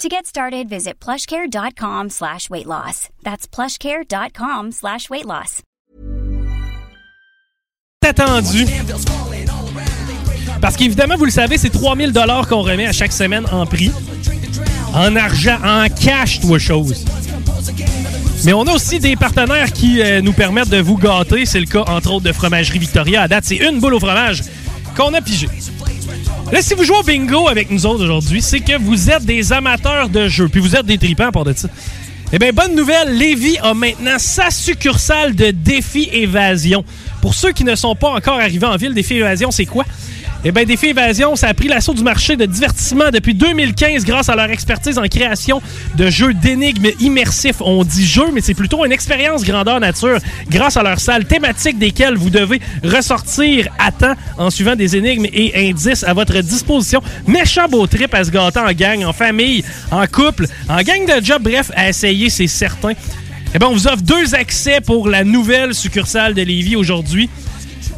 To get started, visit plushcare.com slash weight loss. That's plushcare.com slash weight loss. attendu. Parce qu'évidemment, vous le savez, c'est 3000 dollars qu'on remet à chaque semaine en prix. En argent, en cash, toi, chose. Mais on a aussi des partenaires qui euh, nous permettent de vous gâter. C'est le cas, entre autres, de Fromagerie Victoria. À date, c'est une boule au fromage qu'on a pigé. Là, si vous jouez au bingo avec nous autres aujourd'hui, c'est que vous êtes des amateurs de jeux. Puis vous êtes des tripants pour de ça. Eh bien, bonne nouvelle, Lévi a maintenant sa succursale de défi évasion. Pour ceux qui ne sont pas encore arrivés en ville, défi évasion, c'est quoi? Eh bien, Défi Évasion, ça a pris l'assaut du marché de divertissement depuis 2015 grâce à leur expertise en création de jeux d'énigmes immersifs. On dit jeu, mais c'est plutôt une expérience grandeur nature grâce à leur salle thématique desquelles vous devez ressortir à temps en suivant des énigmes et indices à votre disposition. Méchant beau trip à se gâter en gang, en famille, en couple, en gang de job, bref, à essayer, c'est certain. Eh bien, on vous offre deux accès pour la nouvelle succursale de Lévis aujourd'hui.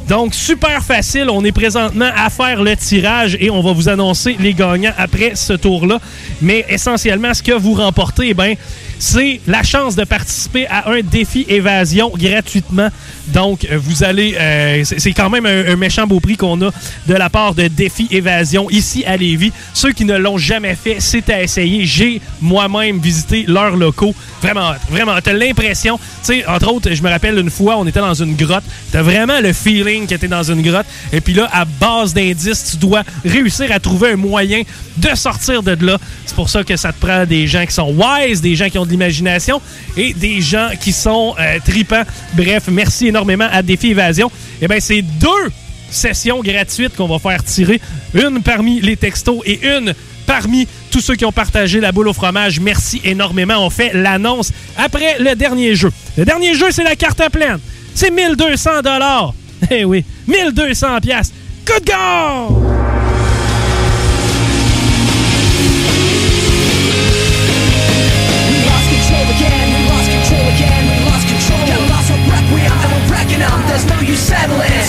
Donc, super facile. On est présentement à faire le tirage et on va vous annoncer les gagnants après ce tour-là. Mais essentiellement, ce que vous remportez, eh bien, c'est la chance de participer à un défi évasion gratuitement. Donc, euh, vous allez. euh, c'est quand même un, un méchant beau prix qu'on a de la part de Défi Évasion ici à Lévis. Ceux qui ne l'ont jamais fait, c'est à essayer. J'ai moi-même visité leurs locaux. Vraiment, vraiment. T'as l'impression. Tu sais, entre autres, je me rappelle une fois, on était dans une grotte. T'as vraiment le feeling que t'es dans une grotte. Et puis là, à base d'indices, tu dois réussir à trouver un moyen de sortir de là. C'est pour ça que ça te prend des gens qui sont wise, des gens qui ont de l'imagination et des gens qui sont euh, tripants. Bref, merci énormément à Défi Évasion. Eh bien, c'est deux sessions gratuites qu'on va faire tirer. Une parmi les textos et une parmi tous ceux qui ont partagé la boule au fromage. Merci énormément. On fait l'annonce après le dernier jeu. Le dernier jeu, c'est la carte à pleine. C'est 1200 dollars. Eh oui, 1200 pièces. Coup de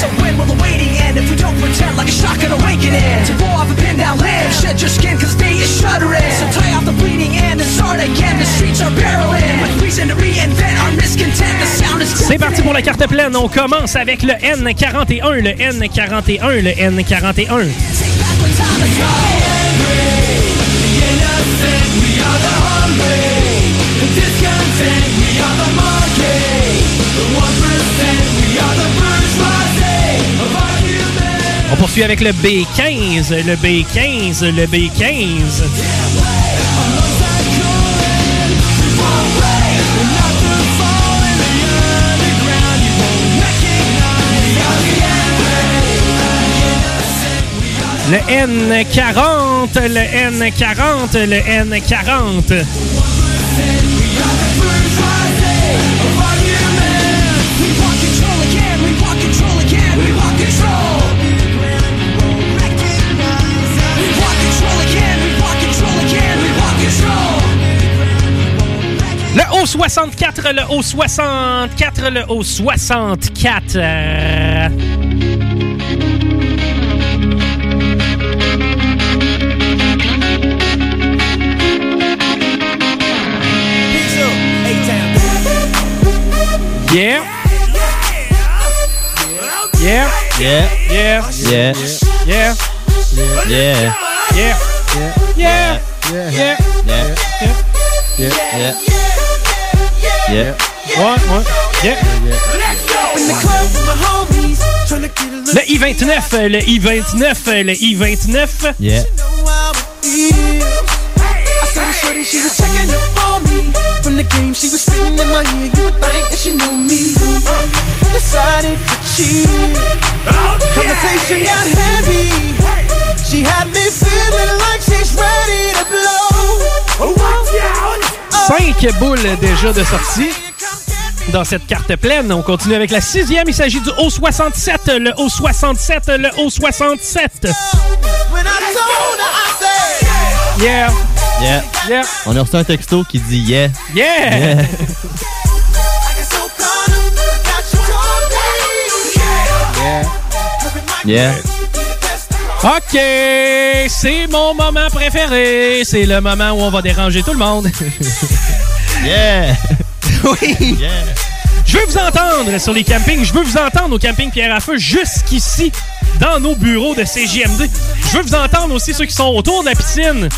So when will the waiting end? If we don't pretend like a shotgun awakening? To blow off a pin down limb, shed your skin cause day is shuddering. So tie off the bleeding end and start again. The streets are barreling with reason to reinvent our miscontent. The sound is C'est parti pour la carte pleine. On commence avec le N41, le N41, le N41. On poursuit avec le B15, le B15, le B15. Le N40, le N40, le N40. Le O64, le O64, le O64. euh, Yeah. Yeah. Yeah. Yeah. Yeah. Yeah. Yeah. Yeah. Yeah. Yeah. Yeah. Yeah. Yeah. Yeah. Yeah. Yeah. Ouais, ouais. Yeah. Le I-29, euh, le I-29, euh, le I-29. Yeah. She was checking up on me From the game she was spitting in my ear You would think that she knew me Decided to cheat Conversation got heavy She had me feeling like she's ready to blow oh, Cinq boules déjà de sortie dans cette carte pleine. On continue avec la sixième. Il s'agit du O67, le O67, le O67. When I told her, I said Yeah, Yeah. yeah, On a reçu un texto qui dit yeah. yeah. Yeah. I OK, c'est mon moment préféré. C'est le moment où on va déranger tout le monde. Yeah. oui. Yeah. Je veux vous entendre sur les campings. Je veux vous entendre au camping Pierre à Feu jusqu'ici, dans nos bureaux de CGMD. Je veux vous entendre aussi ceux qui sont autour de la piscine.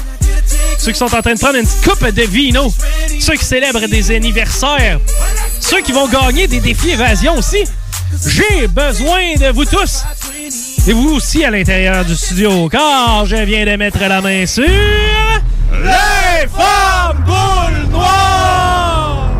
Ceux qui sont en train de prendre une petite coupe de vino. Ceux qui célèbrent des anniversaires. Ceux qui vont gagner des défis évasion aussi. J'ai besoin de vous tous. Et vous aussi à l'intérieur du studio, car je viens de mettre la main sur... Les femmes boules noires!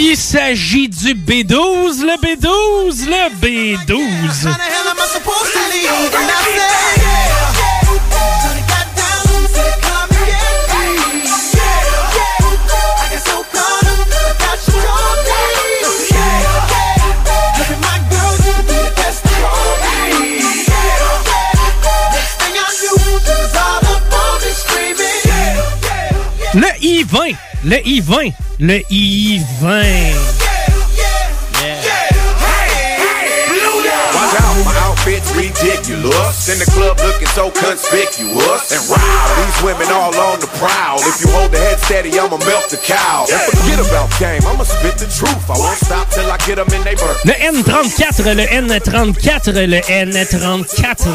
Il s'agit du B12, le B12, le B12. I-20, le I-20, le I-20. Outfit's ridiculous. In the club looking so conspicuous. And wow, these women all on the prowl. If you hold the head steady, I'ma melt the cow. And forget about game, I'ma spit the truth. I won't stop till I get them in they birth. Le N34, le N34, le N34.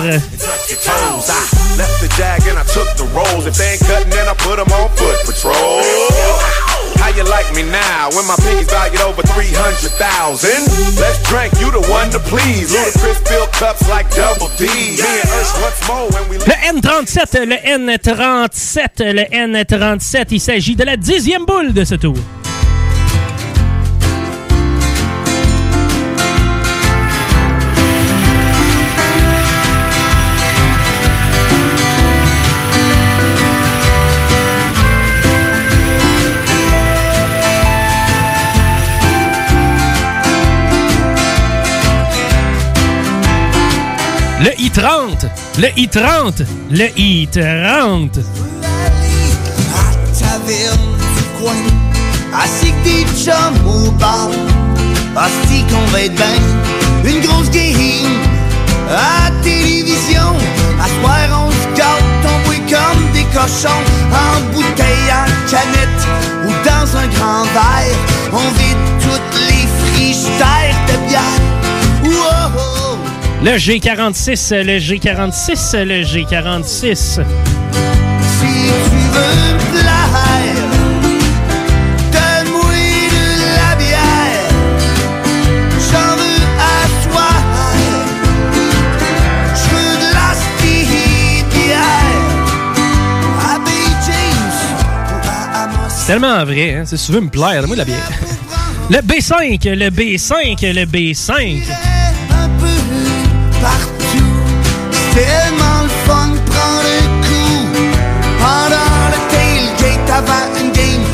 Your toes. I left the jag and I took the rolls. If they ain't cutting, then I put them on foot patrol. How you like me now? When my pinky's valued over 300,000? Let's drink, you the one to please. Ludacris fill cups like double D. Me and Ursh once more when we Le N37, le N37, le N37. Il s'agit de la dixième boule de ce tour. Le I-30, le I-30, le I-30. à taverne du coin, assis que des chums au bar. Qu'on va être ben, une grosse game à télévision. À soir on se gâte, boit comme des cochons, en bouteille, en canette ou dans un grand verre. On vide toutes les frigidaires Le G46, le G46, le G46. si tu veux me plaire, donne-moi de la bière. J'en veux à soir. Je veux de la bière. À à Amos. Tellement vrai, hein? Si tu veux me plaire, donne-moi de la bière. Le B5, le B5, le B5. Partout. C'est tellement le fun de prendre un coup pendant le tailgate avant une game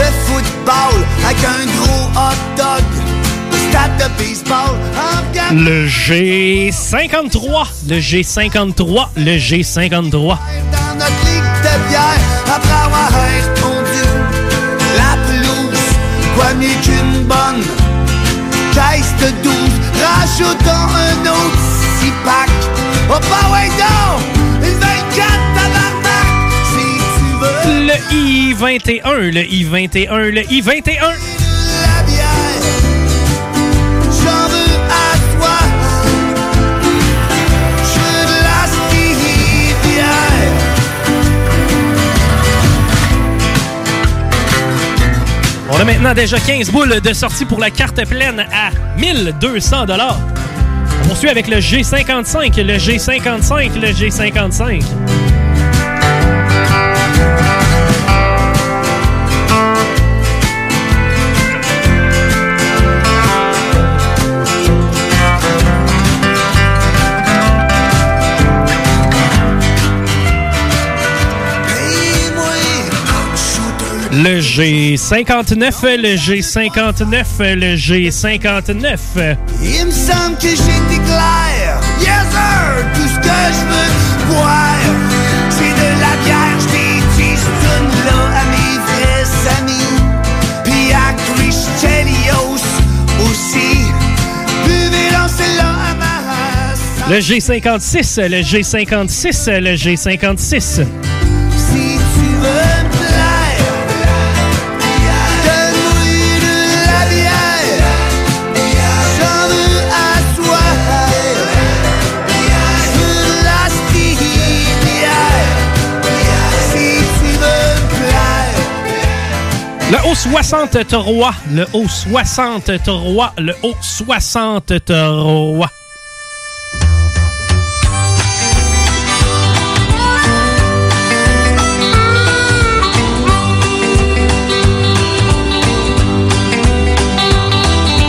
de football avec un gros hot dog Le G53, le G53, le G53. dans notre ligue de bière après avoir répondu la pelouse. Quoi mieux qu'une bonne caisse de 12 Rajoutons un autre pack Oh bah 24 tabarnak. Si tu veux Le I-21, le I-21, le I-21 La bière, j'en veux à toi. Je la On a maintenant déjà 15 boules de sortie pour la carte pleine à 1200 poursuit avec le G55, le G55, le G55. Le G59, le G59, le G59. Il me semble que j'étais clair. Yes, sir! Tout ce que je veux boire, c'est de la bière. Je t'ai dit, je donne là à mes vrais amis. Puis à Christelios aussi. Buvez, lancez-la à ma. Le G56, le G56, le G56. Si tu veux Le haut 63, le haut 63, le haut 63.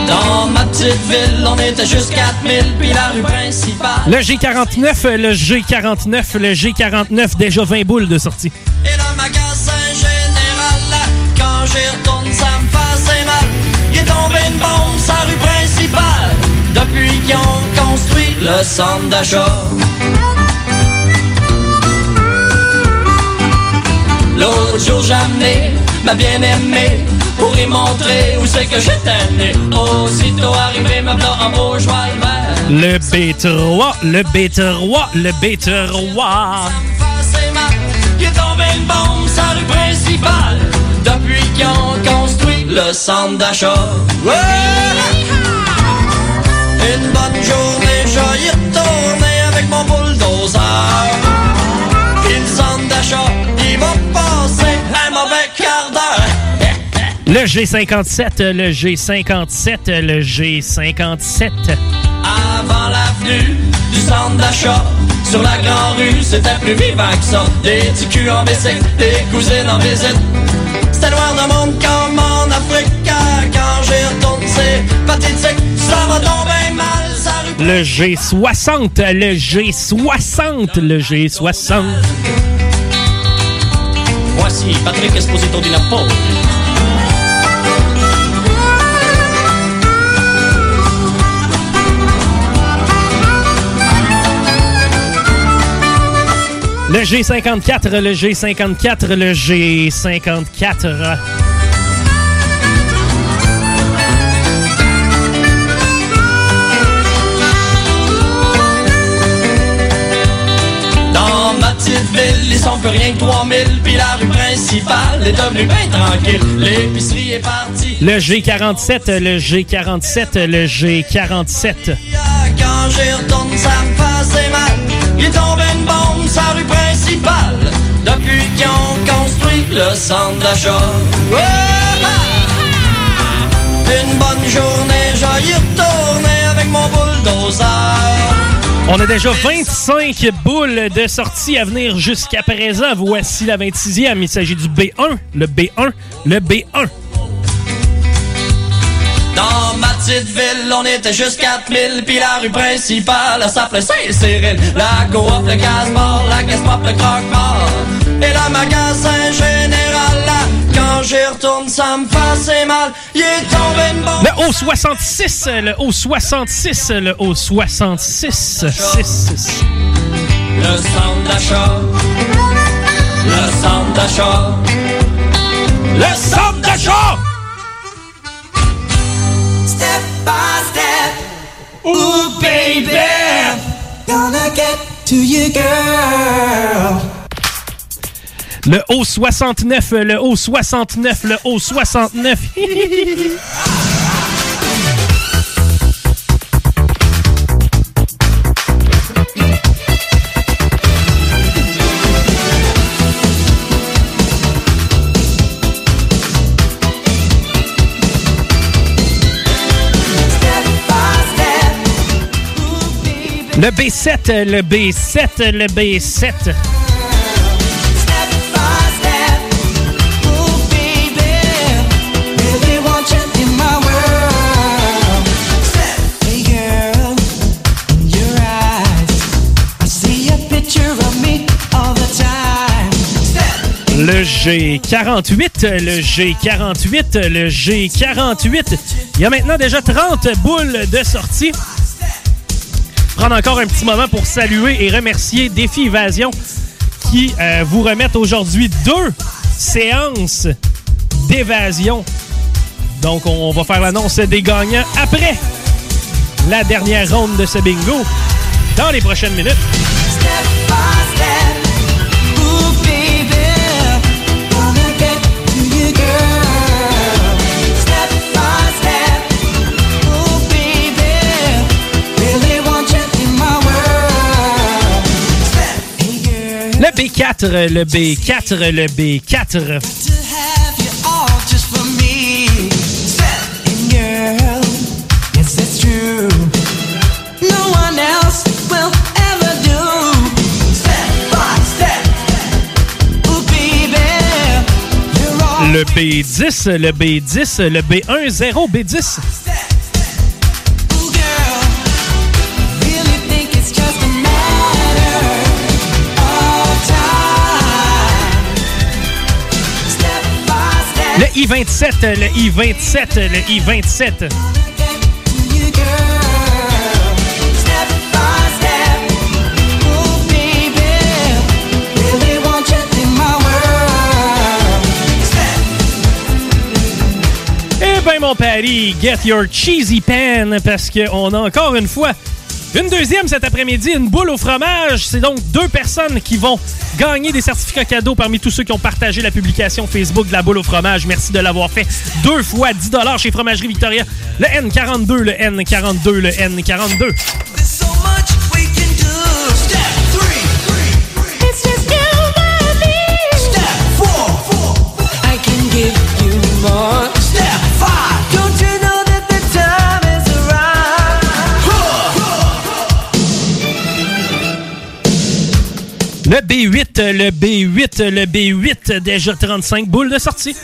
Dans ma petite ville, on était juste 4000, puis la rue principale. Le G49, le G49, le G49, déjà 20 boules de sortie. Et j'y retourne, ça me faisait mal. Il est tombé une bombe sur la rue principale. Depuis qu'ils ont construit le centre d'achat. L'autre jour, j'ai amené ma bien-aimée pour y montrer où c'est que j'étais né. Aussitôt arrivé, me blanc en bourgeois le vert. Le B3, le B3, le B3. passé mal. Il est tombé une bombe sur la rue principale. Depuis qu'ils ont construit le centre d'achat. Ouais! Une bonne journée, je y retourner avec mon bulldozer. Puis le centre d'achat, il m'a passé un mauvais quart d'heure. Le G57, le G57, le G57. Avant l'avenue du centre d'achat Sur la grande rue, c'était plus vivant que ça Des petits culs en bicycle, des cousines en visite C'était noir de monde comme en Afrique Quand j'y retourne, c'est pathétique Ça va tomber mal, ça rue Le G60, le G60, le G60. Voici Patrick Esposito di Napoli Le G54, le G54, le G54. Dans ma petite ville, ils sont plus rien que 3000 Puis la rue principale est devenue bien tranquille L'épicerie est partie Le G47, le G47, le G47. Quand j'y retourne, ça me faisait mal. Il est une bombe sur la rue principale. Depuis qu'ils ont construit le centre d'achat. Ouais! Une bonne journée, j'y retourner avec mon bulldozer. On a déjà 25 boules de sortie à venir jusqu'à présent. Voici la 26e. Il s'agit du B1, le B1, le B1. Dans ma petite ville, on était juste 4000 Puis la rue principale, s'appelait Saint-Cyril La coop, le gaz-bar, la caisse pop, le croque-mort Et le magasin général, là Quand j'y retourne, ça me faisait mal Il est tombé une bombe Le O66, le O66, le O66. 6. Le centre d'achat Le centre d'achat Le centre d'achat! By step. Ooh, baby. Gonna get to you, girl. Le O69, le O69, le O69. Le B7, le B7, le B7. Le G48, le G48, le G48. Il y a maintenant déjà 30 boules de sortie. Prendre encore un petit moment pour saluer et remercier Défi Évasion qui euh, vous remettent aujourd'hui deux séances d'évasion. Donc, on va faire l'annonce des gagnants après la dernière ronde de ce bingo dans les prochaines minutes. B4, le B4, le B4. Le B10, le B10, le B1, 0, B10. Le I-27, le I-27, le I-27. Eh ben mon pari, get your cheesy pan parce qu'on a encore une fois une deuxième cet après-midi, une boule au fromage. C'est donc deux personnes qui vont gagner des certificats cadeaux parmi tous ceux qui ont partagé la publication Facebook de la boule au fromage. Merci de l'avoir fait deux fois 10 chez Fromagerie Victoria. Le N42, le N42, le N42. Le B8, le B8, le B8, déjà 35 boules de sortie.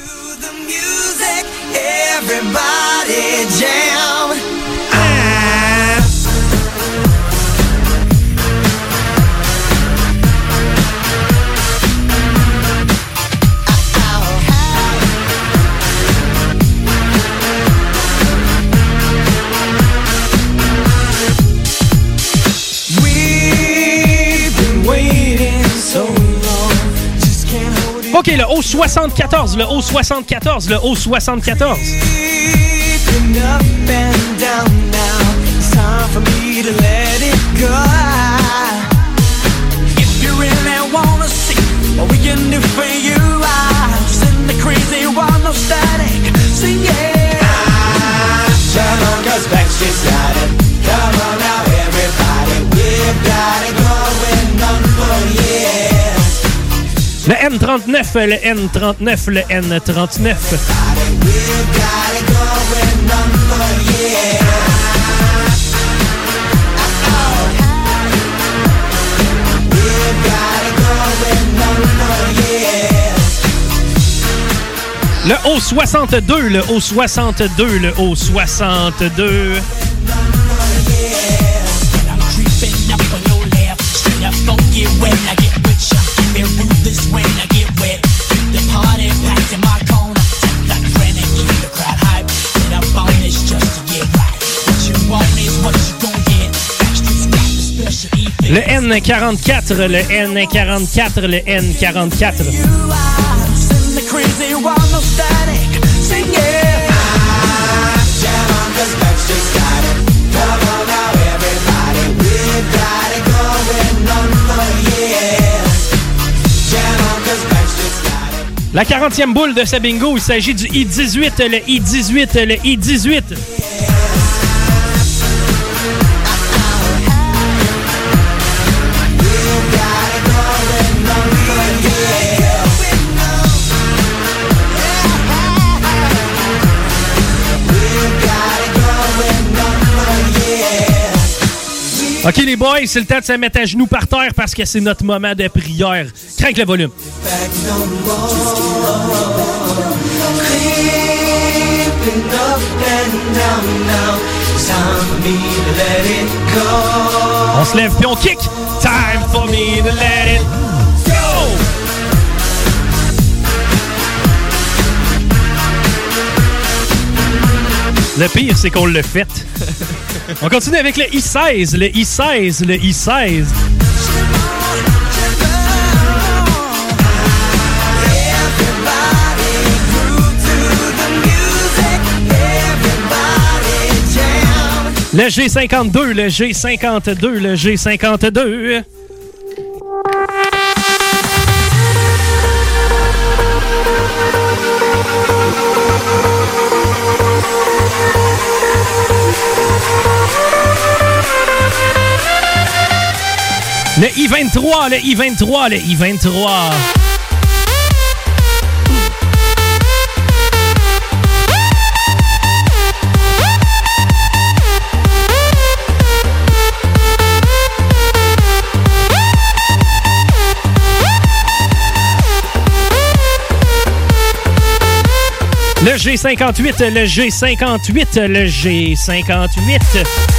Do for you, I send the crazy one no static. Sing it. Come on, cause Backstreet's got it. Come on N39, le N39, le N39. We've got it going on for years. We've got it going on Jam on 'cause Backstreet's got it. La 40e boule de ce bingo, il s'agit du I-18, le I-18, le I-18. OK, les boys, c'est le temps de se mettre à genoux par terre parce que c'est notre moment de prière. Crank le volume. On se lève puis on kick. Time for me to let it go. Le pire, c'est qu'on l'a fait. On continue avec le I-16, le I-16, le I-16. Le G52, le G52, le G52. Le I-23, le I-23, le I-23. Le G58, le G58, le G58.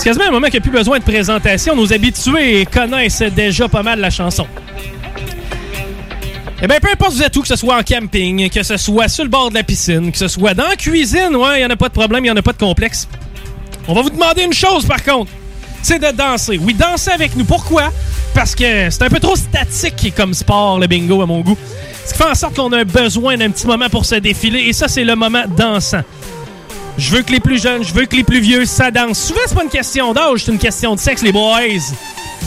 C'est quasiment un moment qu'il n'y a plus besoin de présentation. Nos habitués connaissent déjà pas mal la chanson. Eh bien, peu importe vous êtes où, que ce soit en camping, que ce soit sur le bord de la piscine, que ce soit dans la cuisine, ouais, il n'y en a pas de problème, il n'y en a pas de complexe. On va vous demander une chose, par contre. C'est de danser. Oui, danser avec nous. Pourquoi? Parce que c'est un peu trop statique comme sport, le bingo, à mon goût. Ce qui fait en sorte qu'on a besoin d'un petit moment pour se défiler. Et ça, c'est le moment dansant. Je veux que les plus jeunes, je veux que les plus vieux, ça danse. Souvent, c'est pas une question d'âge, c'est une question de sexe, les boys.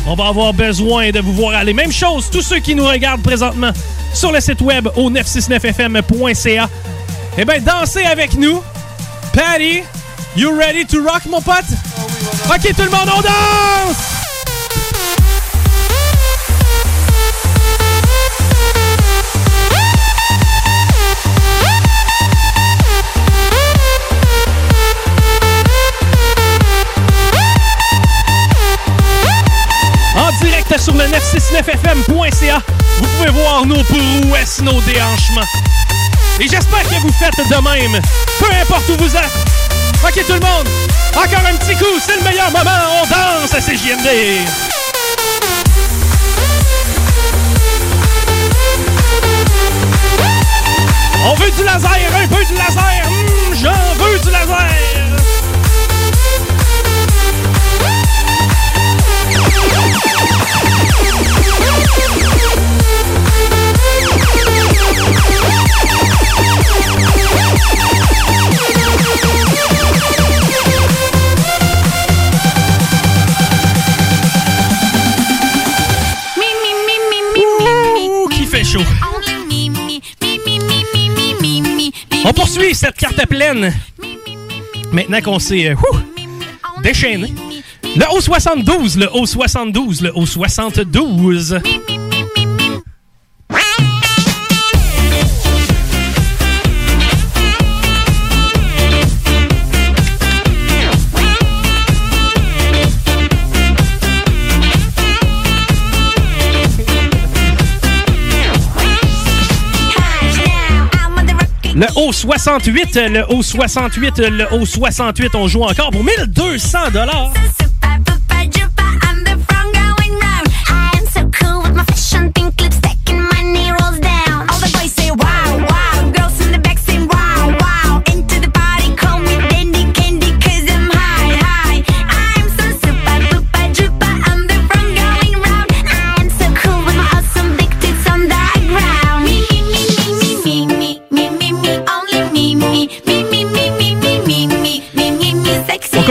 On va avoir besoin de vous voir aller. Même chose, tous ceux qui nous regardent présentement sur le site web au 969fm.ca. Eh bien, dansez avec nous. Patty, you ready to rock, mon pote? ok, tout le monde, on danse! Sur le 969fm.ca, vous pouvez voir nos prouesses, nos déhanchements. Et j'espère que vous faites de même, peu importe où vous êtes. Ok tout le monde, encore un petit coup, c'est le meilleur moment, on danse à CJMD. On veut du laser, un peu de laser, Hmm, j'en veux du laser. Cette carte pleine. Maintenant qu'on s'est euh, déchaîné. Le O72, le O72, le O72. Le O68, le O68, le O68, on joue encore pour 1200 dollars.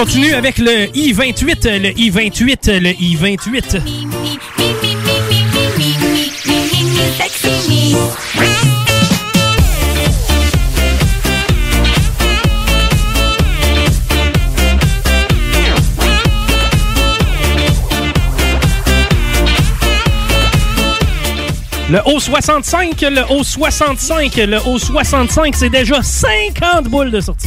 Continue avec le I-28, le I-28, le I-28. Le O65, le O65, le O65, c'est déjà 50 boules de sortie.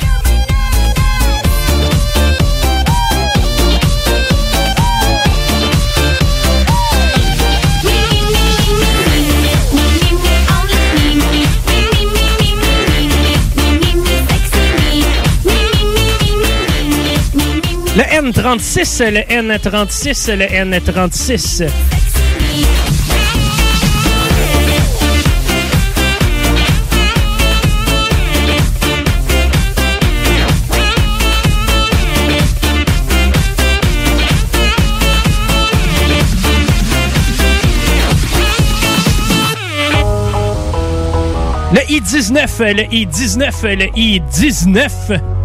Le N36, le N36, le N36. Le I-19, le I-19, le I-19.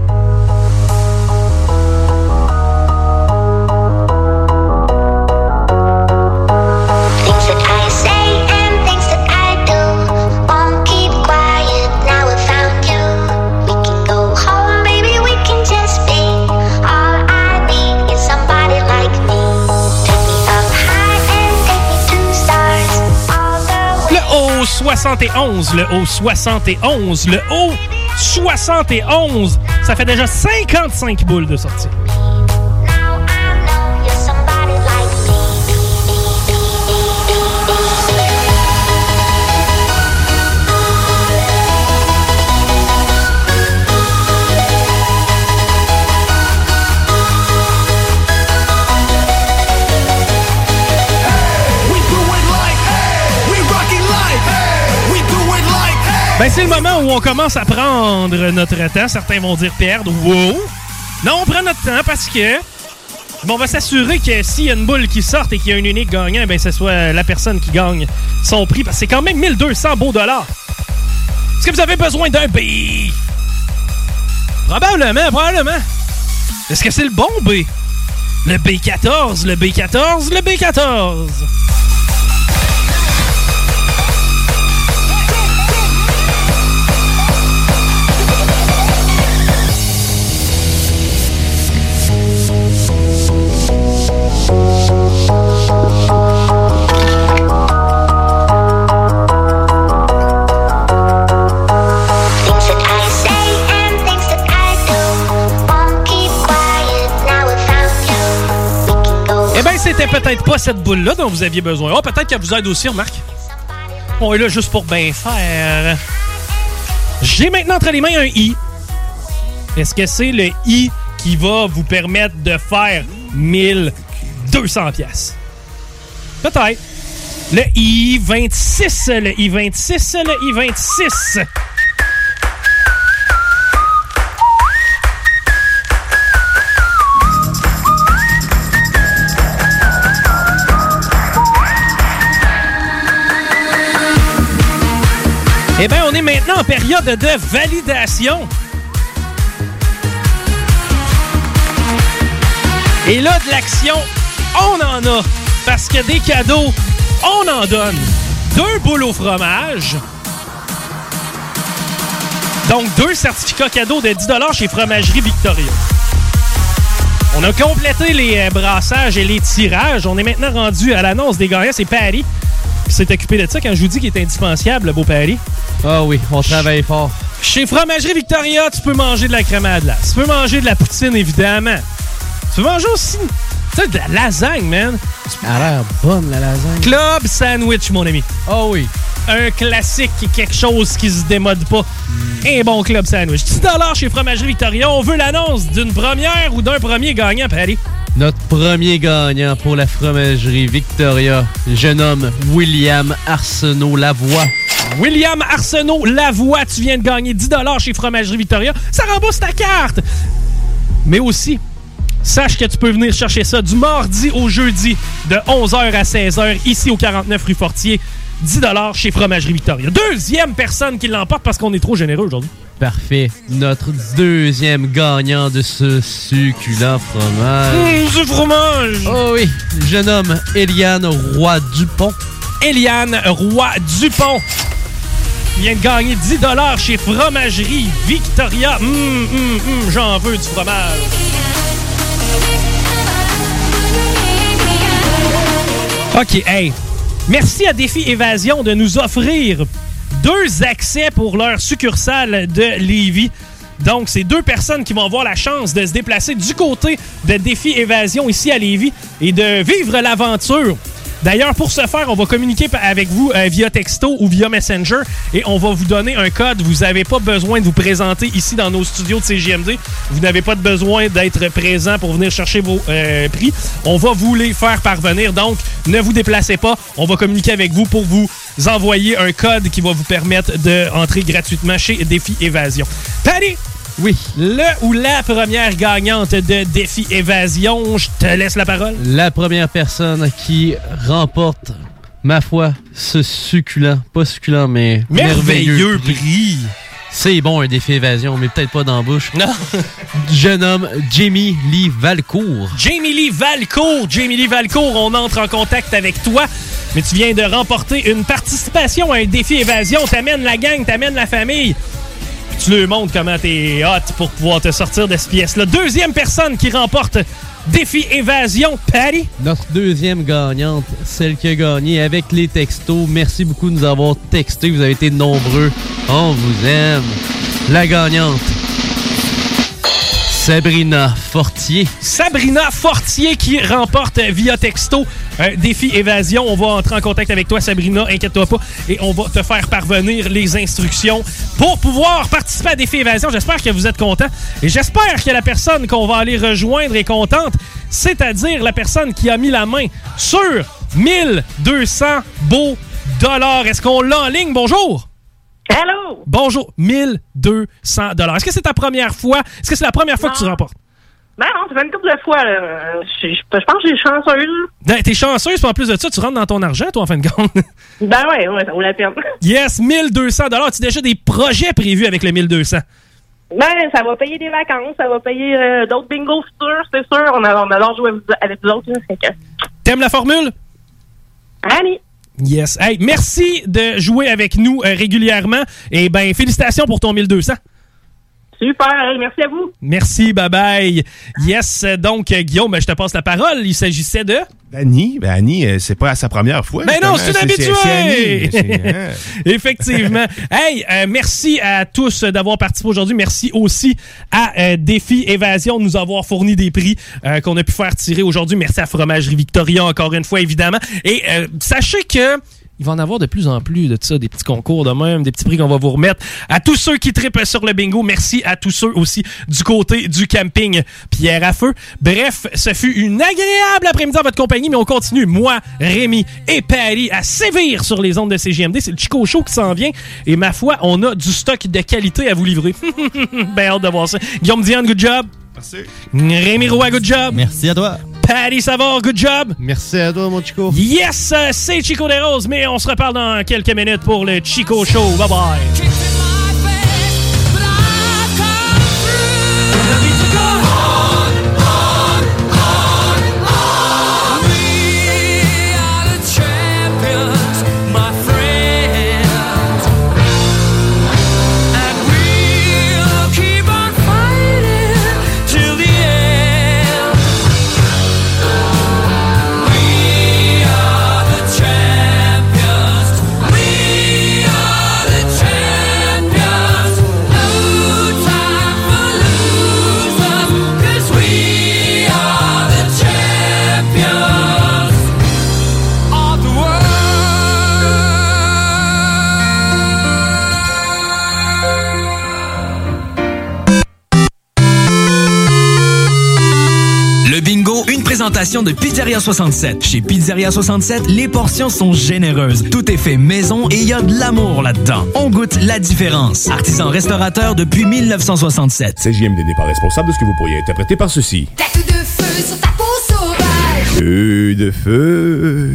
O71, le O71, le O71. Ça fait déjà 55 boules de sortie. Ben, c'est le moment où on commence à prendre notre temps. Certains vont dire perdre. Wow! Non, on prend notre temps parce que. Bon, on va s'assurer que s'il y a une boule qui sort et qu'il y a un unique gagnant, ben, ce soit la personne qui gagne son prix. Parce que c'est quand même 1200 beaux dollars. Est-ce que vous avez besoin d'un B? Probablement, probablement. Est-ce que c'est le bon B? Le B14, le B14, le B14. Peut-être pas cette boule-là dont vous aviez besoin. Oh, peut-être qu'elle vous aide aussi, remarque. On est là juste pour bien faire. J'ai maintenant entre les mains un I. Est-ce que c'est le I qui va vous permettre de faire 1200 pièces? Peut-être. Le I-26, le I-26, le I-26. Eh bien, on est maintenant en période de validation. Et là, de l'action, on en a. Parce que des cadeaux, on en donne. Deux boules au fromage. Donc, deux certificats cadeaux de 10 chez Fromagerie Victoria. On a complété les euh, brassages et les tirages. On est maintenant rendu à l'annonce des gagnants. C'est Paris qui s'est occupé de ça quand je vous dis qu'il est indispensable, le beau Paris. Ah oui, on travaille fort. Chez Fromagerie Victoria, tu peux manger de la crème à glace. Tu peux manger de la poutine, évidemment. Tu peux manger aussi tu sais, de la lasagne, man. Elle a l'air bonne, la lasagne. Club Sandwich, mon ami. Oh oui. Un classique, quelque chose qui se démode pas. Un bon Club Sandwich. 10 chez Fromagerie Victoria. On veut l'annonce d'une première ou d'un premier gagnant, Paris. Notre premier gagnant pour la fromagerie Victoria, jeune homme William Arsenault Lavoie. William Arsenault Lavoie, tu viens de gagner 10 chez Fromagerie Victoria. Ça rembourse ta carte. Mais aussi, sache que tu peux venir chercher ça du mardi au jeudi de 11h à 16h ici au 49 rue Fortier. 10 chez Fromagerie Victoria. Deuxième personne qui l'emporte parce qu'on est trop généreux aujourd'hui. Parfait. Notre deuxième gagnant de ce succulent fromage. Mmh, ce fromage! Oh oui, jeune homme Eliane Roy-Dupont. Eliane Roy-Dupont vient de gagner 10 chez Fromagerie Victoria. Hum, hum, hum, j'en veux du fromage. OK, hey. Merci à Défi Évasion de nous offrir deux accès pour leur succursale de Lévis. Donc, c'est deux personnes qui vont avoir la chance de se déplacer du côté de Défi Évasion ici à Lévis et de vivre l'aventure. D'ailleurs, pour ce faire, on va communiquer avec vous euh, via texto ou via Messenger et on va vous donner un code. Vous n'avez pas besoin de vous présenter ici dans nos studios de CGMD. Vous n'avez pas besoin d'être présent pour venir chercher vos euh, prix. On va vous les faire parvenir. Donc, ne vous déplacez pas. On va communiquer avec vous pour vous envoyer un code qui va vous permettre d'entrer gratuitement chez Défi Évasion. Patty, Oui. le ou la première gagnante de Défi Évasion, je te laisse la parole. La première personne qui remporte, ma foi, ce succulent, pas succulent, mais Merveilleux prix. C'est bon, un défi évasion, mais peut-être pas d'embauche. Non. Jeune homme, Jamie Lee Valcourt. Jamie Lee Valcourt. Jamie Lee Valcourt, on entre en contact avec toi. Mais tu viens de remporter une participation à un défi évasion. T'amènes la gang, t'amènes la famille. Tu leur montres comment t'es hot pour pouvoir te sortir de cette pièce-là. Deuxième personne qui remporte défi évasion, Patty. Notre deuxième gagnante, celle qui a gagné avec les textos. Merci beaucoup de nous avoir texté. Vous avez été nombreux. On vous aime. La gagnante, Sabrina Fortier. Sabrina Fortier qui remporte via texto un défi évasion. On va entrer en contact avec toi, Sabrina, inquiète-toi pas, et on va te faire parvenir les instructions pour pouvoir participer à défi évasion. J'espère que vous êtes content et j'espère que la personne qu'on va aller rejoindre est contente, c'est-à-dire la personne qui a mis la main sur 1200 beaux dollars. Est-ce qu'on l'a en ligne? Bonjour! Allô? Bonjour, 1200 dollars. Est-ce que c'est ta première fois? Est-ce que c'est la première fois que tu remportes? Ben non, ça fait une couple de fois. là. Euh, Je, je- je pense que j'ai chanceuse. Ben, T'es chanceuse, puis en plus de ça, tu rentres dans ton argent, toi, en fin de compte. Ben ouais, ouais, ça vaut la peine. yes, 1200 dollars. Tu as déjà des projets prévus avec le 1200? Ben, ça va payer des vacances, ça va payer euh, d'autres bingos futurs, c'est sûr. On, a- on adore jouer avec vous- avec vous autres. là, fait que- T'aimes la formule? Allez! Yes. Hey, merci de jouer avec nous euh, régulièrement. Et ben, félicitations pour ton 1200. Super, hey, merci à vous. Merci, bye bye. Yes, donc, euh, Guillaume, ben, je te passe la parole. Il s'agissait de? Annie, ben Annie, euh, c'est pas sa première fois. Ben non, c'est une c'est- c'est Annie, habitué! c'est- hein. Effectivement. hey, euh, merci à tous d'avoir participé aujourd'hui. Merci aussi à euh, Défi Évasion de nous avoir fourni des prix euh, qu'on a pu faire tirer aujourd'hui. Merci à Fromagerie Victoria, encore une fois, évidemment. Et euh, sachez que il va en avoir de plus en plus de ça, des petits concours de même, des petits prix qu'on va vous remettre. À tous ceux qui trippent sur le bingo, merci à tous ceux aussi du côté du camping Pierre à Feu. Bref, ce fut une agréable après-midi en votre compagnie, mais on continue, moi, Rémi et Paris, à sévir sur les ondes de CGMD. C'est le Chico Show qui s'en vient. Et ma foi, on a du stock de qualité à vous livrer. ben hâte de voir ça. Guillaume Diane, good job. Merci. Rémi Roy, good job. Merci à toi. Patty Savard, good job. Merci à toi, mon Chico. Yes, euh, c'est Chico des Roses, mais on se reparle dans quelques minutes pour le Chico Show. Bye bye. Présentation de Pizzeria 67. Chez Pizzeria 67, les portions sont généreuses. Tout est fait maison et il y a de l'amour là-dedans. On goûte la différence. Artisan restaurateur depuis 1967. CJMD n'est pas responsable de ce que vous pourriez interpréter par ceci. Tête de feu sur ta peau sauvage. Feu de feu.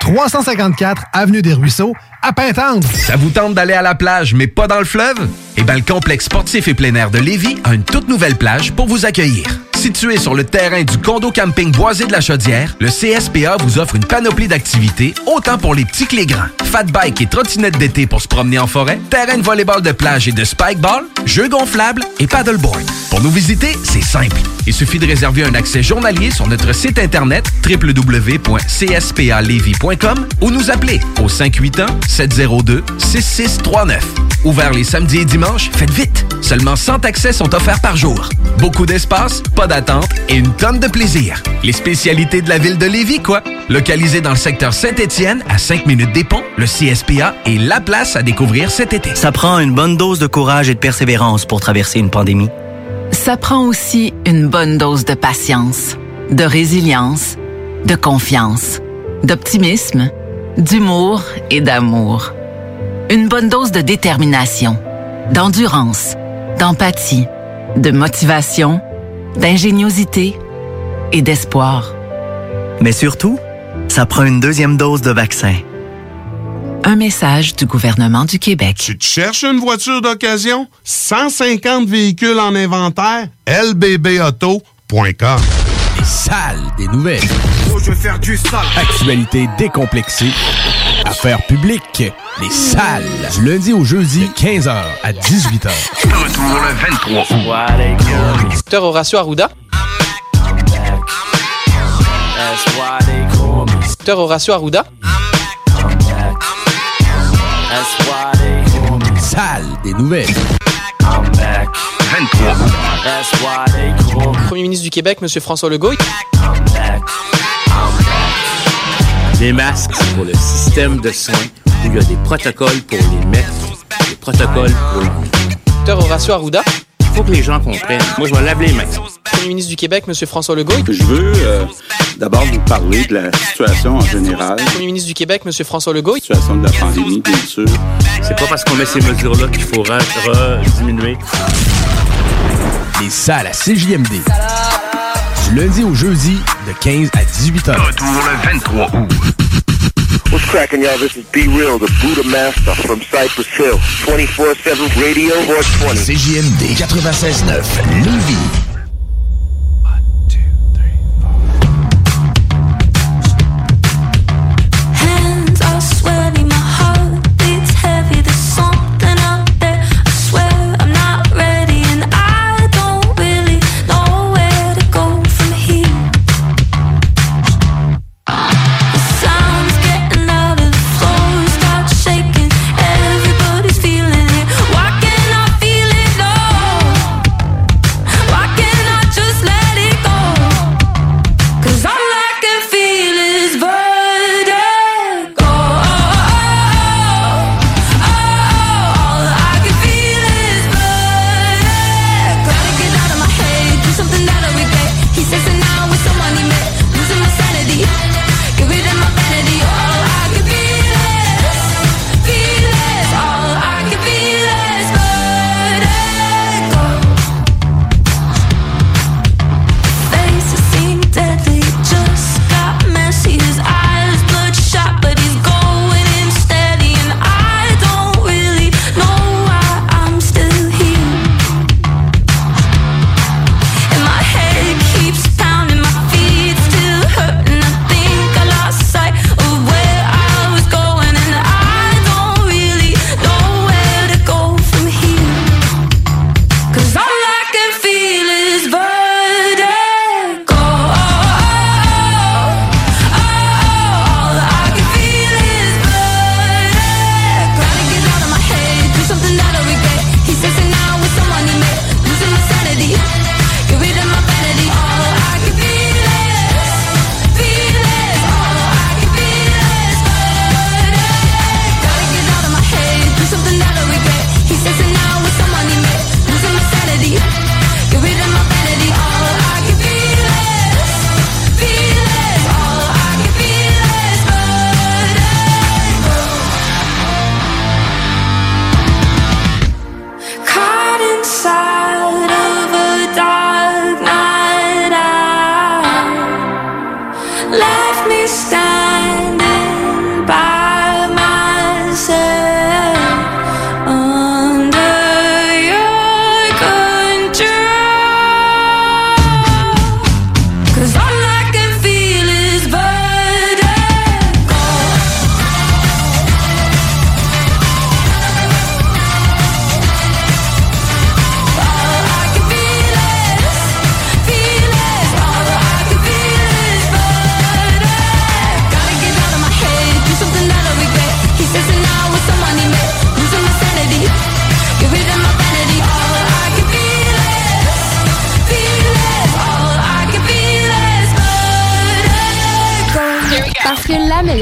354 Avenue des Ruisseaux, à Pintendre. Ça vous tente d'aller à la plage, mais pas dans le fleuve? Eh bien, le complexe sportif et plein air de Lévis a une toute nouvelle plage pour vous accueillir. Situé sur le terrain du condo camping Boisé de la Chaudière, le CSPA vous offre une panoplie d'activités, autant pour les petits que les grands. Fat bike et trottinette d'été pour se promener en forêt, terrain de volleyball de plage et de spikeball, jeux gonflables et paddleboard. Pour nous visiter, c'est simple. Il suffit de réserver un accès journalier sur notre site internet www.cspalevy.com ou nous appeler au 581-702-6639. Ouvert les samedis et dimanches, faites vite! Seulement 100 accès sont offerts par jour. Beaucoup d'espace, pas d'attente et une tonne de plaisir. Les spécialités de la ville de Lévis, quoi! Localisé dans le secteur Saint-Étienne, à 5 minutes des ponts, le CSPA est la place à découvrir cet été. Ça prend une bonne dose de courage et de persévérance pour traverser une pandémie. Ça prend aussi une bonne dose de patience, de résilience, de confiance, d'optimisme, d'humour et d'amour. Une bonne dose de détermination, d'endurance, d'empathie, de motivation, d'ingéniosité et d'espoir. Mais surtout, ça prend une deuxième dose de vaccin. Un message du gouvernement du Québec. Tu te cherches une voiture d'occasion? 150 véhicules en inventaire? lbbauto.com Les salles des nouvelles. Oh, je vais faire du sale. Actualité décomplexée. Affaires publiques. Les salles. Du lundi au jeudi, 15h à 18h. Retour le 23 Docteur Horacio Arruda. Docteur Horacio Arruda. Les salles des nouvelles. 23 Premier ministre du Québec, M. François Legault. Les masques, pour le système de soins il y a des protocoles pour les mettre, des protocoles pour les Docteur Horacio Arruda. Il faut que les gens comprennent. Moi, je me lave les mains. Premier ministre du Québec, M. François Legault. Je veux euh, d'abord vous parler de la situation en général. Premier ministre du Québec, M. François Legault. La situation de la pandémie, bien sûr. C'est pas parce qu'on met ces mesures-là qu'il faut diminuer. Les salles à CJMD. Du lundi au jeudi, de 15 à 18h. Retour le 23 août. What's cracking, y'all? This is Be Real, the Buddha Master from Cypress Hill. 24-7 Radio 420. CJMD 96.9 Lévis.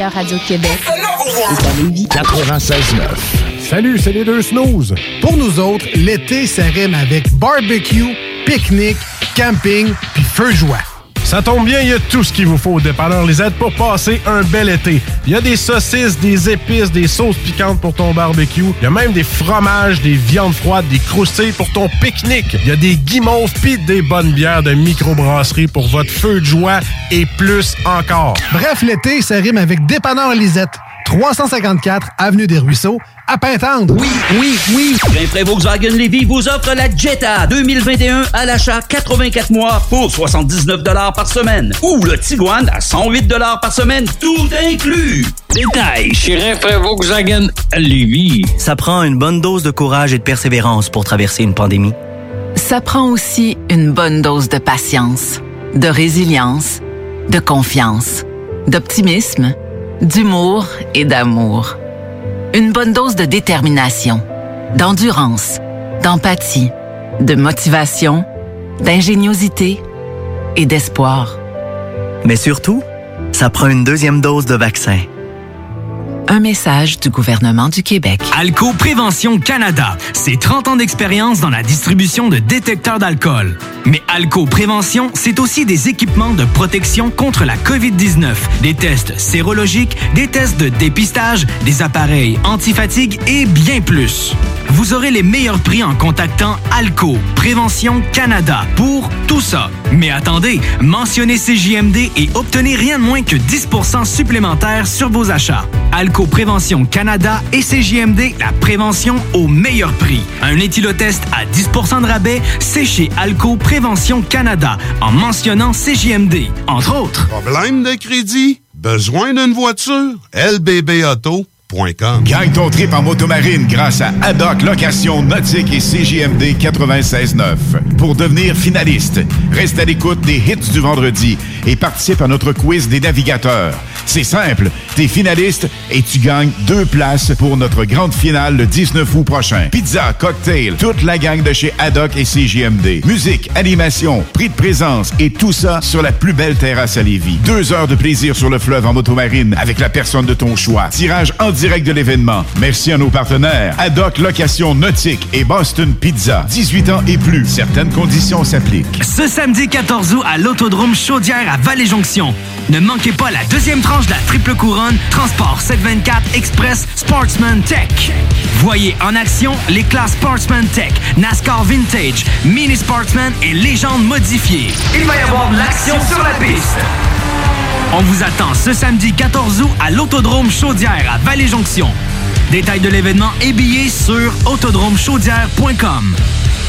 Meilleure radio de Québec est à Lévis. 96.9. Salut, c'est les deux snooze. Pour nous autres, l'été, ça rime avec barbecue, pique-nique, camping, puis feu de joie. Ça tombe bien, il y a tout ce qu'il vous faut au dépanneur Lisette pour passer un bel été. Il y a des saucisses, des épices, des sauces piquantes pour ton barbecue. Il y a même des fromages, des viandes froides, des croustilles pour ton pique-nique. Il y a des guimauves pis des bonnes bières de microbrasserie pour votre feu de joie et plus encore. Bref, l'été, ça rime avec dépanneur Lisette. 354 Avenue des Ruisseaux, à Pintendre. Oui, oui, oui. Rainfray Volkswagen Levy vous offre la Jetta 2021 à l'achat 84 mois pour 79 par semaine. Ou le Tiguan à 108 par semaine, tout inclus. Détail chez Rainfray Volkswagen Levy. Ça prend une bonne dose de courage et de persévérance pour traverser une pandémie. Ça prend aussi une bonne dose de patience, de résilience, de confiance, d'optimisme, d'humour et d'amour. Une bonne dose de détermination, d'endurance, d'empathie, de motivation, d'ingéniosité et d'espoir. Mais surtout, ça prend une deuxième dose de vaccin. Un message du gouvernement du Québec. Alco Prévention Canada, c'est 30 ans d'expérience dans la distribution de détecteurs d'alcool. Mais Alco Prévention, c'est aussi des équipements de protection contre la COVID-19, des tests sérologiques, des tests de dépistage, des appareils antifatigue et bien plus. Vous aurez les meilleurs prix en contactant Alco Prévention Canada pour tout ça. Mais attendez, mentionnez CJMD et obtenez rien de moins que 10% supplémentaire sur vos achats. Alco Prévention Canada et CJMD, la prévention au meilleur prix. Un éthylotest à 10% de rabais, c'est chez Alco Prévention Canada en mentionnant CJMD, entre autres. Problème de crédit? Besoin d'une voiture? LBBauto.com. Gagne ton trip en motomarine grâce à Haddock Location Nautique et CJMD 96.9. Pour devenir finaliste, reste à l'écoute des hits du vendredi et participe à notre quiz des navigateurs. C'est simple, t'es finaliste et tu gagnes deux places pour notre grande finale le 19 août prochain. Pizza, cocktail, toute la gang de chez Haddock et CJMD. Musique, animation, prix de présence et tout ça sur la plus belle terrasse à Lévis. Deux heures de plaisir sur le fleuve en motomarine avec la personne de ton choix. Tirage en direct de l'événement. Merci à nos partenaires. Haddock Location Nautique et Boston Pizza. 18 ans et plus. Certaines conditions s'appliquent. Ce samedi 14 août à l'Autodrome Chaudière à Vallée-Jonction. Ne manquez pas la deuxième tranche de la triple couronne Transport 724 Express Sportsman Tech. Voyez en action les classes Sportsman Tech, NASCAR Vintage, Mini Sportsman et Légende modifiée. Il va y avoir de l'action sur la piste. On vous attend ce samedi 14 août à l'Autodrome Chaudière à Vallée-Jonction. Détails de l'événement et billets sur autodromechaudière.com.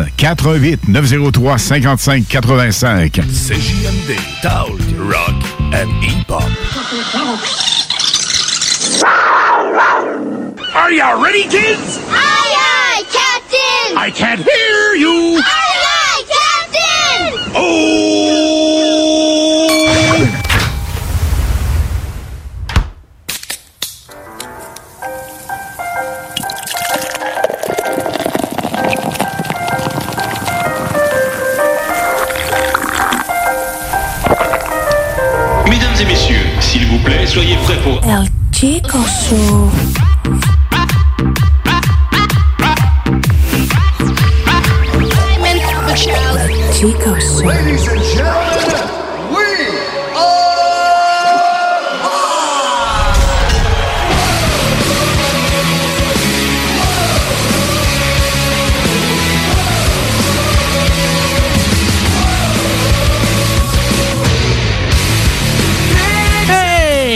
88 903 55 85. CJMD, Talk, Rock and Hip-Hop. Are you ready, kids? Aye, aye, Captain! I can't hear you! Aye, aye, Captain! Oh! S'il vous plaît, soyez prêts pour... El Chico Show. Chico Show. Ladies and gentlemen,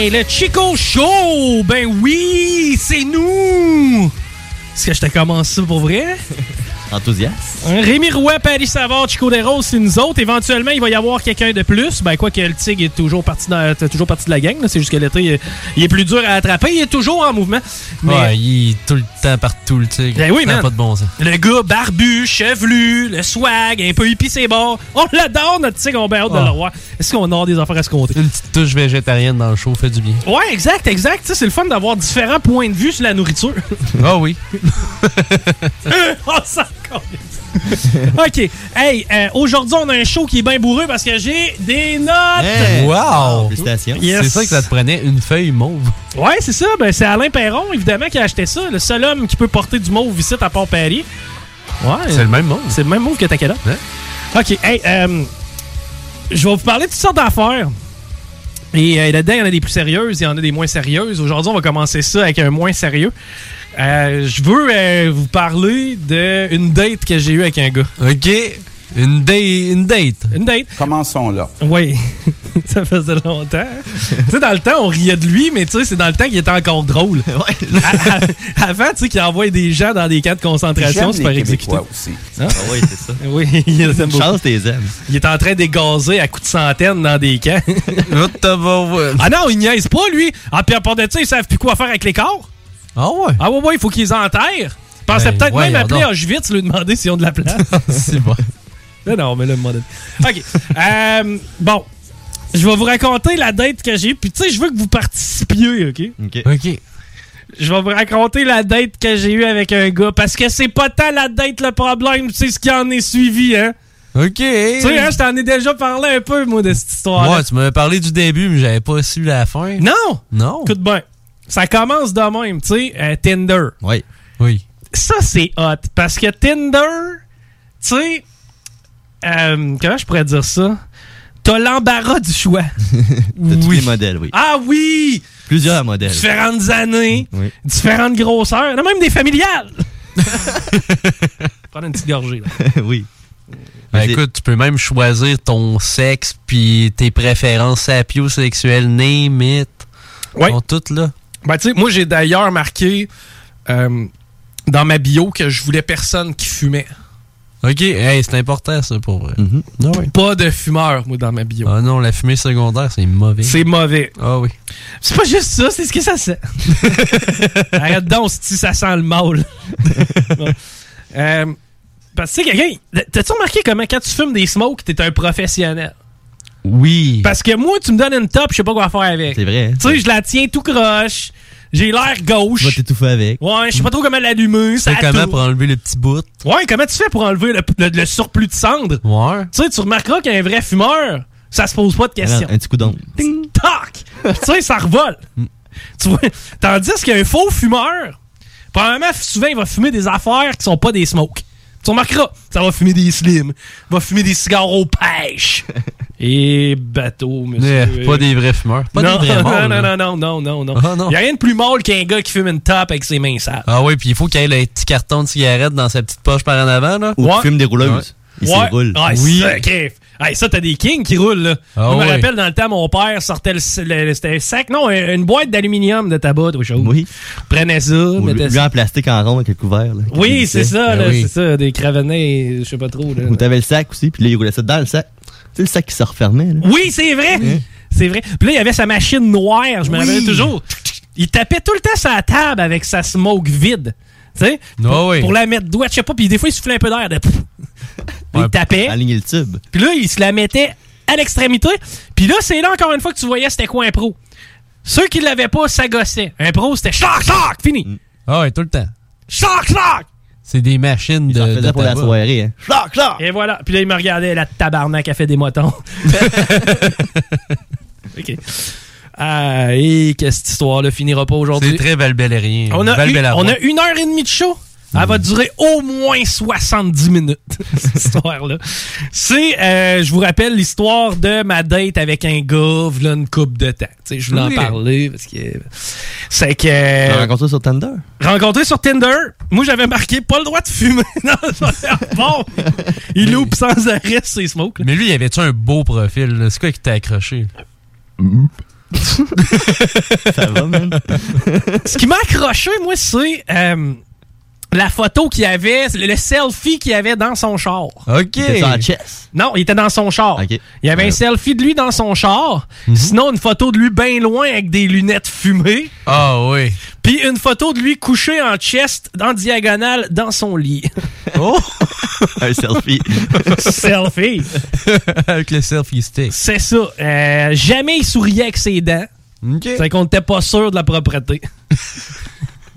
Hey, le Chico Show! Ben oui, c'est nous! Est-ce que je te commence ça pour vrai? Enthousiaste. Rémi Roy, Paris Savard, Chico Desroses, c'est nous autres. Éventuellement, il va y avoir quelqu'un de plus. Ben, quoi que le Tigre est toujours parti, dans- t'es toujours parti de la gang. C'est juste que l'été, il est- il est plus dur à attraper. Il est toujours en mouvement. Mais Ouais, il est tout le temps partout, le tigre. Ben oui, a man. pas de bon sens. le gars barbu, chevelu, le swag, un peu hippie ses bords. On l'adore, notre Tigre. On a hâte de Ah. le. Est-ce qu'on aura des affaires à se compter? Une petite touche végétarienne dans le show fait du bien. Ouais, exact, exact. Tu sais, C'est le fun d'avoir différents points de vue sur la nourriture. Ah oui. oh, ça OK. Hey, euh, aujourd'hui, on a un show qui est bien bourreux parce que j'ai des notes. Wow! Félicitations. Yes. C'est ça que ça te prenait une feuille mauve. Ouais, c'est ça. Ben, c'est Alain Perron, évidemment, qui a acheté ça. Le seul homme qui peut porter du mauve ici à Port-Paris. Ouais. C'est le même mauve. C'est le même mauve que ta calotte. OK. Hey, euh, je vais vous parler de toutes sortes d'affaires. Et euh, là-dedans, il y en a des plus sérieuses, il y en a des moins sérieuses. Aujourd'hui, on va commencer ça avec un moins sérieux. Euh, je veux euh, vous parler d'une date que j'ai eue avec un gars. OK. Une, date. une date. Une date. Commençons là. Oui, ça faisait longtemps. tu sais, dans le temps, on riait de lui, mais tu sais, c'est dans le temps qu'il était encore drôle. À- à- avant, tu sais, qu'il envoyait des gens dans des camps de concentration, aussi. Hein? Ah oui, c'est ça. Oui, il aime beaucoup. Chance, t'es aimes. Il est en train d'égazer à coups de centaines dans des camps. ah non, il niaise pas, lui. Ah, puis à part de ça, ils savent plus quoi faire avec les corps. Ah ouais? Ah ouais, ouais, il faut qu'ils enterrent. Il pensait Ben, peut-être même appeler. Auschwitz, lui demander s'ils ont de la place. c'est bon. Mais non, mais là, le modèle. OK. Euh, bon. Je vais vous raconter la date que j'ai. Puis, tu sais, je veux que vous participiez, OK? OK. OK. Je vais vous raconter la date que j'ai eue avec un gars. Parce que c'est pas tant la date le problème, c'est ce qui en est suivi, hein? OK. Tu sais, hein, je t'en ai déjà parlé un peu, moi, de cette histoire-là. Ouais, tu m'avais parlé du début, mais j'avais pas su la fin. Non! Non. Écoute bien. Ça commence de même, tu sais, euh, Tinder. Oui. Oui. Ça, c'est hot. Parce que Tinder, tu sais, euh, comment je pourrais dire ça? T'as l'embarras du choix. T'as tous les modèles, oui. Ah oui! Plusieurs modèles. Différentes années, Oui. différentes grosseurs, il y en a même des familiales. Prendre une petite gorgée. là. oui. Ben, écoute, tu peux même choisir ton sexe puis tes préférences sapiosexuelles, name it. Ouais. Sont toutes là. Ben, tu sais, moi, j'ai d'ailleurs marqué euh, dans ma bio que je voulais personne qui fumait. OK, hey, c'est important ça pour vrai. Ah oui. Pas de fumeur, moi, dans ma bio. Ah non, la fumée secondaire, c'est mauvais. C'est mauvais. Ah oui. C'est pas juste ça, c'est ce que ça sent. Arrête donc si ça sent le mal. Euh, parce que, tu sais, quelqu'un. T'as-tu remarqué comment quand tu fumes des smokes, t'es un professionnel? Oui. Parce que moi, tu me donnes une top, je sais pas quoi faire avec. C'est vrai. hein? Tu sais, je la tiens tout croche. J'ai l'air gauche. Tu vas t'étouffer avec. Ouais, je sais pas trop comment l'allumer. Tu Ça sais comment tourne. pour enlever le petit bout? Ouais, comment tu fais pour enlever le, le- le surplus de cendre? Ouais. Tu sais, tu remarqueras qu'un vrai fumeur, ça se pose pas de questions. Un petit coup d'onde. Ting, tac! tu sais, ça revole. Tu vois? Tandis qu'un faux fumeur, probablement, souvent, il va fumer des affaires qui sont pas des smokes. Tu remarqueras, ça va fumer des slims, va fumer des cigares aux pêches. Et bateau, monsieur. Pas des vrais fumeurs. Pas non, des vrais mâles, non, non, non, non, non, non. Ah, non. Il y a rien de plus mâle qu'un gars qui fume une top avec ses mains sales. Ah oui, puis il faut qu'il ait le petit carton de cigarette dans sa petite poche par en avant. Là. Ou qui fume des rouleuses. Il s'y roule. Ouais, Oui. Hey, ça, t'as des kings qui roulent, là. Ah je me ouais. rappelle, dans le temps, mon père sortait le, le- c'était un sac, non, une boîte d'aluminium de tabac, autre chose. Oui. Prenait ça, Ou mettait lui ça. en plastique en rond avec le couvert. là, Oui, c'est ça, Ben là, oui. c'est ça, des cravenets, je sais pas trop, là. Ou t'avais le sac aussi, puis là, il roulait ça dans le sac. Sais, le sac qui se refermait. Là. Oui, c'est vrai! C'est vrai. Puis là, il y avait sa machine noire, je me Oui. rappelle toujours. Il tapait tout le temps la table avec sa smoke vide. Tu sais? Pour, Ah oui. pour la mettre droite, je sais pas, puis des fois, il soufflait un peu d'air. de- Puis il tapait. Aligner le tube. Puis là, il se la mettait à l'extrémité. Puis là, c'est là encore une fois que tu voyais c'était quoi un pro. Ceux qui l'avaient pas, ça gossait. Un pro, c'était choc, choc, fini. Ah ouais, tout le temps. Choc, choc! C'est des machines de. de pour la tabac. soirée, hein. Choc, choc! Et voilà. Puis là, il me regardait, la tabarnak a fait des motons. OK. Ah, et que cette histoire-là finira pas aujourd'hui? C'est très valbellérien. On a, eu- on a une heure et demie de show? Elle va durer au moins 70 minutes, cette histoire-là. C'est, euh, je vous rappelle, l'histoire de ma date avec un gars, v'là une coupe de temps. Tu sais, je voulais Oui. en parler parce que c'est que... Tu l'as rencontré sur Tinder? Rencontré sur Tinder, moi j'avais marqué pas le droit de fumer. Non, c'est bon. Il loupe sans arrêt ses smokes. là. Mais lui, il avait-tu un beau profil? là? C'est quoi qui t'a accroché? Ça va, man? Ce qui m'a accroché, moi, c'est euh, la photo qu'il y avait, le, selfie qu'il avait dans son char. OK. Sur la chess? Non, il était dans son char. OK. Il y avait un selfie de lui dans son char. Mhm. Sinon, une photo de lui bien loin avec des lunettes fumées. Ah oui. Puis une photo de lui couché en chest, en diagonale, dans son lit. Oh! Un selfie. selfie. Avec le selfie stick. C'est ça. Euh, jamais il souriait avec ses dents. C'est qu'on n'était pas sûr de la propreté.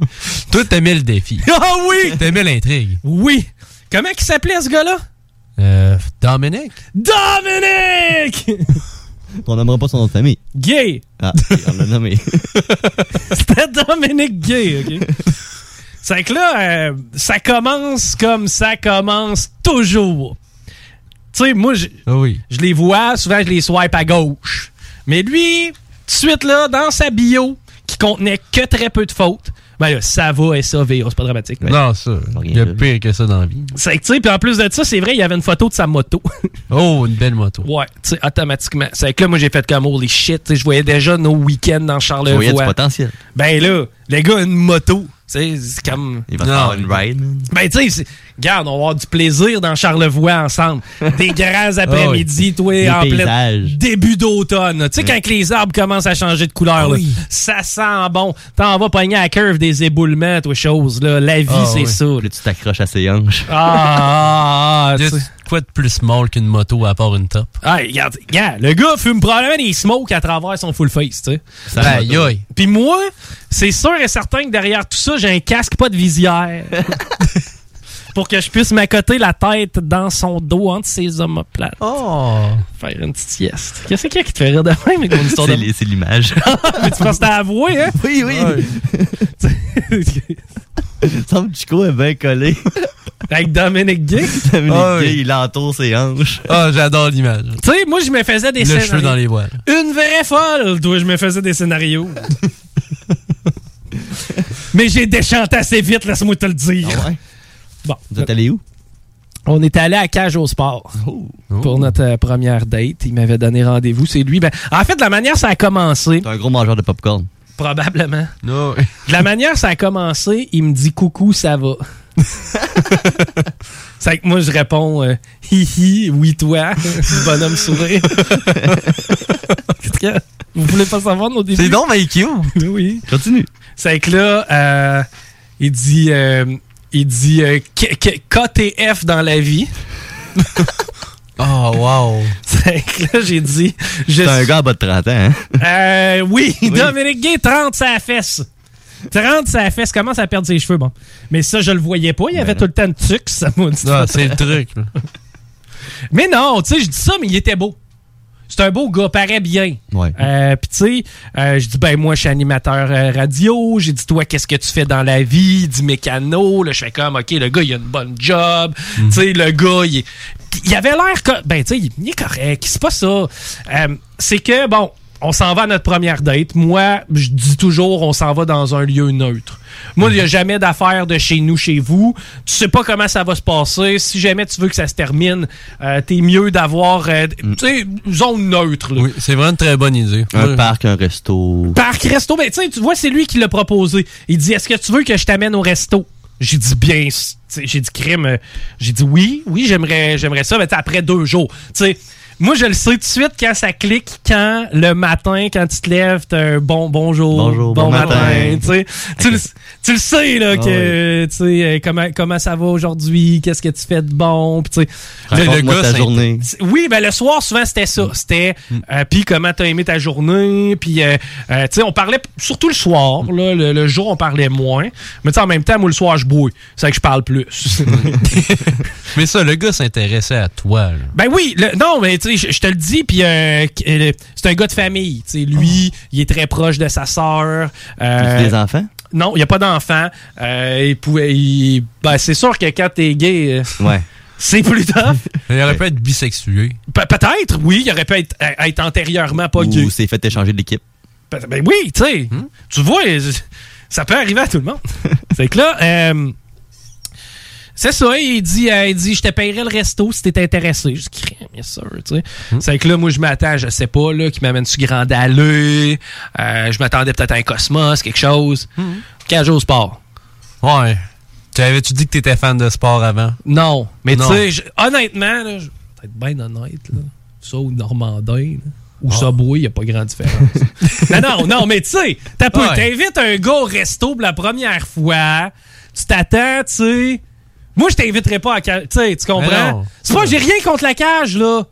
Toi, t'aimais le défi. Ah oui! T'aimais l'intrigue. Oui. Comment il s'appelait ce gars-là? Euh, Dominic? Dominique! On n'aimera pas son nom de famille. Gay! Ah, on l'a nommé. C'était Dominique Gay, OK? C'est que là, euh, ça commence comme ça commence toujours. Tu sais, moi, je oui. je les vois, souvent je les swipe à gauche. Mais lui, tout de suite là, dans sa bio, qui contenait que très peu de fautes, ben là, ça va, SAV, c'est pas dramatique. mais- Non, ça. Il y a pire que ça dans la vie. C'est que, tu sais, puis en plus de ça, c'est vrai, il y avait une photo de sa moto. Oh, une belle moto. ouais, tu sais, automatiquement. C'est que là, moi, j'ai fait comme holy shit, tu sais, je voyais déjà nos week-ends dans Tu voyais du Charlevoix. potentiel. Ben là, le gars a une moto. C'est comme. Il va faire une ride. Ben, tu sais, regarde, on va avoir du plaisir dans Charlevoix ensemble. Des grands après-midi, toi, Des en plein début d'automne. Tu sais, quand les arbres commencent à changer de couleur, là, ça sent bon. T'en vas pogner à la curve des éboulements, toi, chose. Là. La vie, Ah, c'est oui. ça. là. Tu t'accroches à ses hanches. Ah, ah, Y a tu sais. Quoi de plus small qu'une moto à part une top? Ah, regarde, regarde, le gars fume probablement des smokes à travers son full face, tu sais. Ça, aïe. Puis moi, c'est sûr et certain que derrière tout ça, j'ai un casque, pas de visière. pour que je puisse m'accoter la tête dans son dos entre ses omoplates. Oh! Faire une petite sieste. Qu'est-ce qu'il y a qui te fait rire de même avec mon histoire C'est de... les- c'est l'image. Mais tu penses que t'as avoué, hein? Oui, oui. Semble que Chico est bien collé. Avec Dominique Gay. Dominique Ah oui. Gay, il entoure ses hanches. Ah, j'adore l'image. Tu sais, moi, je me faisais des Le scénarios. cheveu dans les voiles. Une vraie folle, toi, je me faisais des scénarios. Mais j'ai déchanté assez vite, laisse-moi te le dire. Bon. Vous êtes allé où? On est allé à Cage au Sport Oh. pour notre euh, première date. Il m'avait donné rendez-vous. C'est lui. Ben, en fait, la manière ça a commencé, T'es un gros mangeur de popcorn. Probablement. Non. De la manière ça a commencé, il me dit coucou, ça va. C'est que moi, je réponds euh, hi hi, oui, toi. Bonhomme sourire. Vous voulez pas savoir nos débuts? C'est donc, mais cute. oui. Continue. C'est que là, euh, il dit, euh, il dit euh, KTF dans la vie. Oh, wow. C'est que là, j'ai dit. je C'est un gars à bas de 30 ans, hein? Euh, oui, Oui. Dominique Gay, 30 sa fesse. 30 sa fesse, commence à perdre ses cheveux, bon. Mais ça, je le voyais pas, il y avait tout le temps de tucs, ça m'a dit. Ah, c'est le truc. là. Mais non, tu sais, je dis ça, mais il était beau. C'est un beau gars, paraît bien. Ouais. Euh, Puis tu sais, euh, je dis, ben moi, je suis animateur euh, radio. J'ai dit, toi, qu'est-ce que tu fais dans la vie? Dit mécano. Là, je fais comme, OK, le gars, il a une bonne job. Tu sais, le gars, il, est- il avait l'air... Ben, tu sais, il, il est correct. C'est pas ça. Euh, c'est que, bon, on s'en va à notre première date. Moi, je dis toujours, on s'en va dans un lieu neutre. Moi, il n'y a jamais d'affaires de chez nous, chez vous. Tu sais pas comment ça va se passer. Si jamais tu veux que ça se termine, euh, t'es mieux d'avoir, euh, tu sais, zone neutre. là. Oui, c'est vraiment une très bonne idée. Un Ouais. parc, un resto. Parc resto, ben tu sais, tu vois, c'est lui qui l'a proposé. Il dit Est-ce que tu veux que je t'amène au resto? J'ai dit bien, tu sais, j'ai dit crime. euh, J'ai dit oui, oui, j'aimerais, j'aimerais ça, mais tu sais, après deux jours. Tu sais, moi, je le sais tout de suite quand ça clique, quand le matin, quand tu te lèves, t'as un bon bonjour, Bonjour, bon matin. tu sais. tu, le, tu le sais, là, que, tu sais, euh, comment, comment ça va aujourd'hui, qu'est-ce que tu fais de bon, puis tu sais. Raconte-moi gars, ta journée. Oui, ben le soir, souvent, c'était ça. C'était, euh, puis comment t'as aimé ta journée, puis, euh, euh, tu sais, on parlait surtout le soir, là, le, le jour, on parlait moins. Mais tu sais, en même temps, moi, le soir, je bouille. C'est vrai que je parle plus. Mais ça, le gars s'intéressait à toi. là. ben oui, le- non, mais tu sais, je je te le dis, puis euh, euh, c'est un gars de famille. Tu sais, lui, il est très proche de sa sœur. euh, des enfants? Non, il n'y a pas d'enfant. Euh, il pouvait, il- ben, c'est sûr que quand t'es gay, Ouais. c'est plus tough. Il aurait pu être bisexué. Pe- Peut-être, oui, il aurait pu être, être antérieurement pas gay. Ou s'est fait échanger de l'équipe. Ben, ben oui, tu sais. Tu vois, ça peut arriver à tout le monde. c'est que là, euh, c'est ça, il dit, euh, il dit, je te paierai le resto si t'es intéressé. Je dis, crème, bien sûr, tu sais. C'est que là, moi, je m'attends, je sais pas, là, qui m'amène sur Grand Allée. Euh, je m'attendais peut-être à un Cosmos, quelque chose. Cage au sport. Ouais. Tu avais-tu dit que t'étais fan de sport avant? Non. Mais tu Non. sais, honnêtement, là, je vais être bien honnête, là, ça ou Normandin, là, ou Subway, il n'y a pas grande différence. non, non, non, mais tu sais, t'as Ouais. t'invites un gars au resto pour la première fois, tu t'attends, tu sais. Moi, je t'inviterais pas à cage, tu sais, tu Mais comprends? C'est pas, j'ai rien contre la cage, là.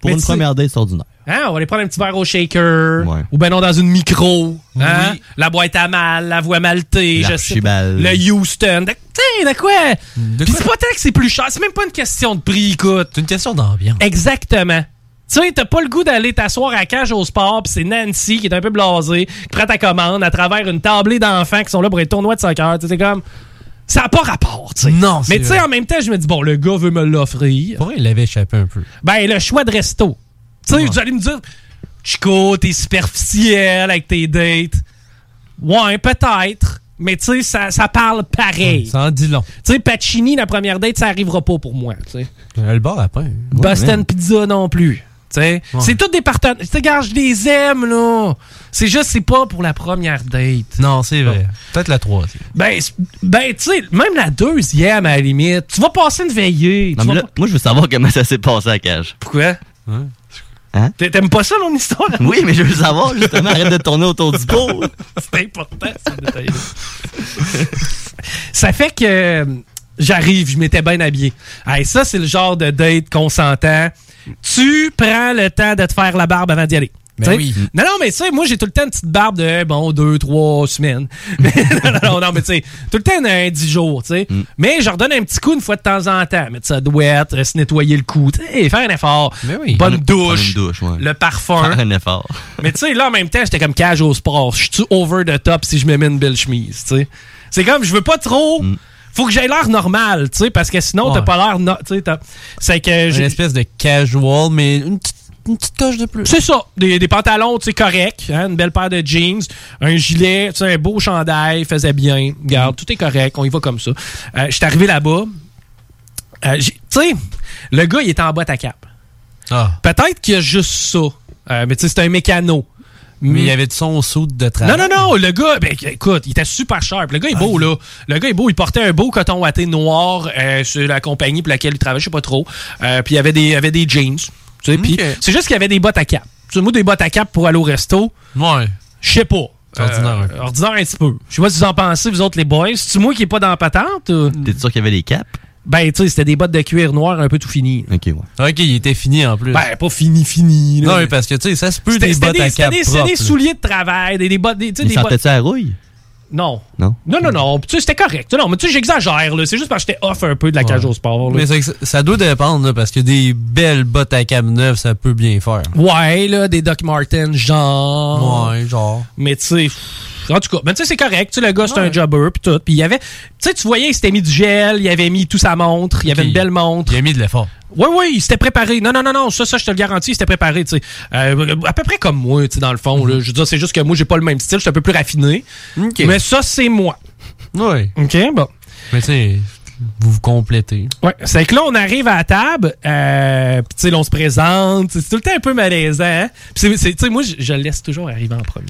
Pour Mais une première date, c'est ordinaire. Hein, on va aller prendre un petit verre au shaker. Ou ben non, dans une micro. Hein? La boîte à mal, la voie maltée, je sais. Le Houston. T'sais, de quoi? Puis c'est pas tant que c'est plus cher. C'est même pas une question de prix, écoute. C'est une question d'ambiance. Exactement. Tu sais, t'as pas le goût d'aller t'asseoir à la cage au sport, puis c'est Nancy qui est un peu blasée, qui prend ta commande à travers une tablée d'enfants qui sont là pour les tournois de soccer. Tu sais, comme. Ça n'a pas rapport, tu sais. Non, c'est Mais tu sais, en même temps, je me dis, bon, le gars veut me l'offrir. Pour vrai, il l'avait échappé un peu. Ben, le choix de resto. Tu sais, vous allez me dire, Chico, t'es superficiel avec tes dates. Ouais, peut-être. Mais tu sais, ça, ça parle pareil. Ça en dit long. Tu sais, Pacini, la première date, ça arrivera pas pour moi. tu sais. Euh, Le bar après. Boston Pizza non plus. Ouais. C'est tous des partenaires. Tu je les aime, là. C'est juste, c'est pas pour la première date. Non, c'est vrai. Peut-être la troisième. Ben, ben tu sais, même la deuxième, à la limite. Tu vas passer une veillée. Non, mais moi, je veux savoir comment ça s'est passé à la cage. Pourquoi? Hein? T'a- T'aimes pas ça, mon histoire? Oui, mais je veux savoir, justement. Arrête de tourner autour du pot. C'est important, ce détail-là. ça fait que j'arrive, je m'étais bien habillé. Hey, ça, c'est le genre de date qu'on s'entend. Tu prends le temps de te faire la barbe avant d'y aller. Ben T'sais? oui. Non, non, mais tu sais, moi, j'ai tout le temps une petite barbe de, bon, deux, trois semaines. Mais, non, non, non, mais tu sais, tout le temps un dix jours, tu sais. Mais je redonne un petit coup une fois de temps en temps. Mettre ça douette, se nettoyer le cou, tu sais, faire un effort. Bonne douche. ouais. Le parfum. Faire un effort. Mais tu sais, là, en même temps, j'étais comme cage au sport. Je suis over the top si je me mets une belle chemise, tu sais? C'est comme, je veux pas trop. Faut que j'aie l'air normal, tu sais, parce que sinon, t'as pas l'air. no- Tu sais, t'as- c'est que Une espèce de casual, mais une petite, une petite touche de plus. C'est ça, des, des pantalons, tu sais, corrects, hein, une belle paire de jeans, un gilet, tu sais, un beau chandail, faisait bien. Regarde, tout est correct, on y va comme ça. Euh, J'étais arrivé là-bas. Euh, tu sais, le gars, il était en boîte à cap. Ah. Peut-être qu'il y a juste ça. Euh, mais tu sais, c'est un mécano. Mais il y avait de son saut de travail. Non, non, non, le gars, ben, écoute, il était super sharp. Le gars est beau, là. Le gars est beau, il portait un beau coton watté noir euh, sur la compagnie pour laquelle il travaillait, je sais pas trop. Euh, puis il y avait des, il y avait des jeans. Tu sais, puis c'est juste qu'il y avait des bottes à cap. Tu sais, moi, des bottes à cap pour aller au resto. Ouais. Je sais pas. C'est ordinaire, Euh, ordinaire un petit peu. Je sais pas si vous en pensez, vous autres, les boys. C'est-tu moi qui est pas dans la patente? ou? T'es sûr qu'il y avait des caps? Ben, tu sais, c'était des bottes de cuir noir un peu tout fini. Ok, ouais. Ok, il était fini en plus. Ben, pas fini, fini. là. non, mais parce que, tu sais, ça se peut des bottes des, à cap des- c'était des souliers de travail, des, des bottes. Des, tu sais, Il des bottes- sentait-tu la rouille? Non. Non? Non, non, non. Tu sais, c'était correct. Non, mais tu sais, j'exagère, là. C'est juste parce que j'étais off un peu de la cage au sport, là. Mais c'est que ça- ça doit dépendre, là, parce que des belles bottes à cap neuves, ça peut bien faire. Ouais, là, des Doc Martens, genre. Ouais, genre. Mais tu sais, en tout cas, ben, tu sais, c'est correct. Tu sais, le gars, c'est un jobber, puis tout. Puis il y avait. Tu sais, tu voyais, il s'était mis du gel, il avait mis tout sa montre, il avait une belle montre. Il a mis de l'effort. Oui, oui, il s'était préparé. Non, non, non, non, ça, ça, je te le garantis, il s'était préparé, tu sais. Euh, à peu près comme moi, tu sais, dans le fond. là. Je veux dire, c'est juste que moi, j'ai pas le même style, je suis un peu plus raffiné. Mais ça, c'est moi. Ouais. OK, bon. Mais tu sais, vous vous complétez. Ouais, c'est que là, on arrive à la table, euh, puis tu sais, on se présente, c'est tout le temps un peu malaisant. hein. Puis tu sais, moi, je, je laisse toujours arriver en premier.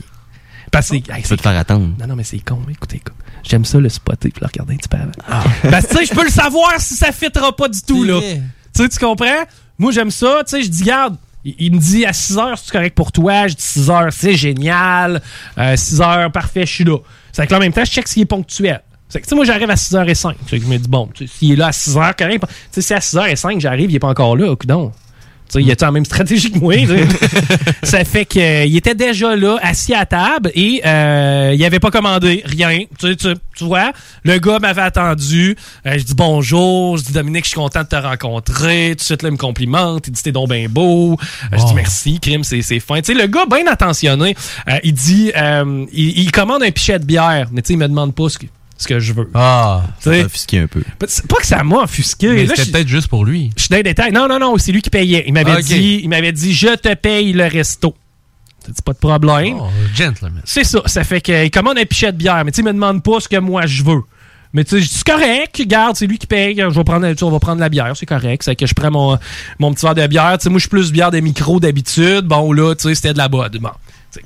Parce que c'est- hey, Tu peux te faire attendre. Non, non, mais c'est con, écoutez, écoute. J'aime ça le spotter puis le regarder un petit peu avant. Parce que tu sais, je peux le savoir si ça fitera pas du tout, là. Tu sais, tu comprends? Moi, j'aime ça. Tu sais, je dis, garde, il, me dit à 6 heures, c'est correct pour toi. Je dis 6 heures, c'est génial. Euh, 6 heures, parfait, je suis là. C'est que là, en même temps, je check s'il est ponctuel. C'est que, tu sais, moi, j'arrive à 6h05. C'est que je me dis, bon, s'il est là à 6h, correct. Tu sais, si à 6h05, j'arrive, il est pas encore là, non. Tu sais, il a la même stratégie que moi. ça fait qu'il était déjà là, assis à table, et euh, il avait pas commandé rien. Tu, sais, tu, tu vois, le gars m'avait attendu. Euh, je dis bonjour, je dis Dominique, je suis content de te rencontrer. Tout de suite, là, il me complimente. Il dit t'es donc bien beau. Euh, Je dis merci, crime, c'est c'est fin. Tu sais, le gars bien attentionné, euh, il dit, euh, il, il commande un pichet de bière, mais tu sais, il me demande pas ce que, ce que je veux. Ah, Tu sais, offusqué un peu. c'est pas que ça m'a offusqué. Mais c'était peut-être juste pour lui. je suis dans les détails. Non, non, non, c'est lui qui payait. Il m'avait Ok. dit, il m'avait dit, je te paye le resto. C'est pas de problème. Oh, gentleman. C'est ça. Ça fait qu'il commande un pichet de bière, mais tu sais, il me demande pas ce que moi je veux. Mais tu sais, je dis, c'est correct, garde, c'est lui qui paye. Je vais prendre, on va prendre la bière, c'est correct. C'est que je prends mon, mon petit verre de bière. Tu sais, moi, je suis plus bière de micro d'habitude. Bon, là, tu sais, c'était de la bonne. Bon.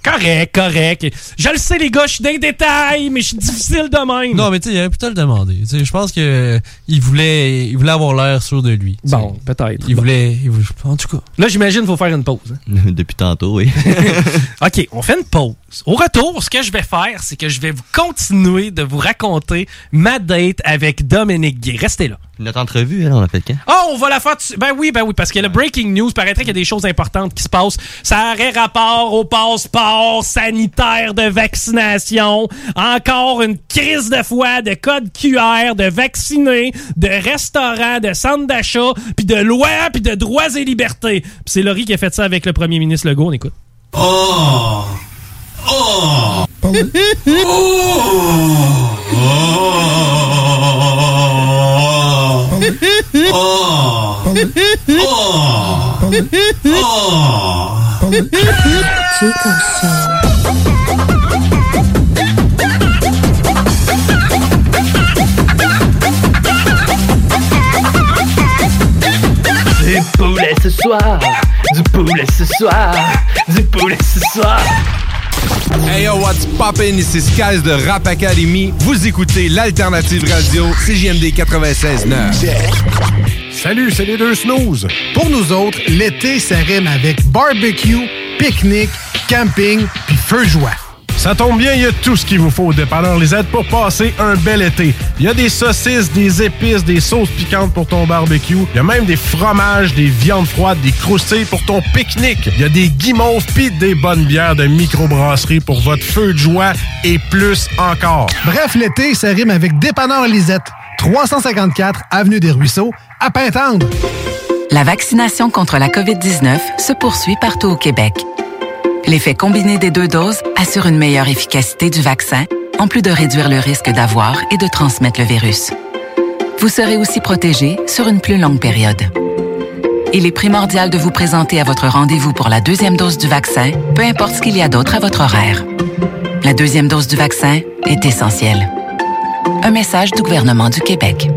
Correct, correct. Je le sais, les gars, je suis dans les détails, mais je suis difficile de même. Non, mais tu sais, il aurait pu te le demander. Tu sais, Je pense que euh, il voulait, il voulait avoir l'air sûr de lui. Bon, peut-être. Il Bon. voulait, il voulait- En tout cas. Là, j'imagine qu'il faut faire une pause. hein. Depuis tantôt, oui. OK, on fait une pause. Au retour, ce que je vais faire, c'est que je vais vous continuer de vous raconter ma date avec Dominique Gay. Restez là. Notre entrevue, elle, on l'a fait quand? Ah, on va la faire. dessus- Ben oui, ben oui, parce que le breaking news paraîtrait qu'il y a des choses importantes qui se passent. Ça aurait rapport au passeport sanitaire de vaccination. Encore une crise de foi, de code QR, de vaccinés, de restaurants, de centres d'achat, puis de lois, puis de droits et libertés. Puis c'est Laurie qui a fait ça avec le premier ministre Legault. On écoute. Oh! Oh! Chico Show. Du poulet ce soir, du poulet ce soir, du poulet ce soir. Hey yo, what's poppin'? Ici Skies de Rap Academy. Vous écoutez l'Alternative Radio, CJMD 96.9. Salut, c'est les deux snooze. Pour nous autres, l'été, ça rime avec barbecue, pique-nique, camping puis feu joie. Ça tombe bien, il y a tout ce qu'il vous faut au dépanneur Lisette pour passer un bel été. Il y a des saucisses, des épices, des sauces piquantes pour ton barbecue. Il y a même des fromages, des viandes froides, des croustilles pour ton pique-nique. Il y a des guimauves pis des bonnes bières de microbrasserie pour votre feu de joie et plus encore. Bref, l'été, ça rime avec dépanneur Lisette. 354 Avenue des Ruisseaux, à Pintendre. La vaccination contre la COVID-19 se poursuit partout au Québec. L'effet combiné des deux doses assure une meilleure efficacité du vaccin, en plus de réduire le risque d'avoir et de transmettre le virus. Vous serez aussi protégé sur une plus longue période. Il est primordial de vous présenter à votre rendez-vous pour la deuxième dose du vaccin, peu importe ce qu'il y a d'autre à votre horaire. La deuxième dose du vaccin est essentielle. Un message du gouvernement du Québec.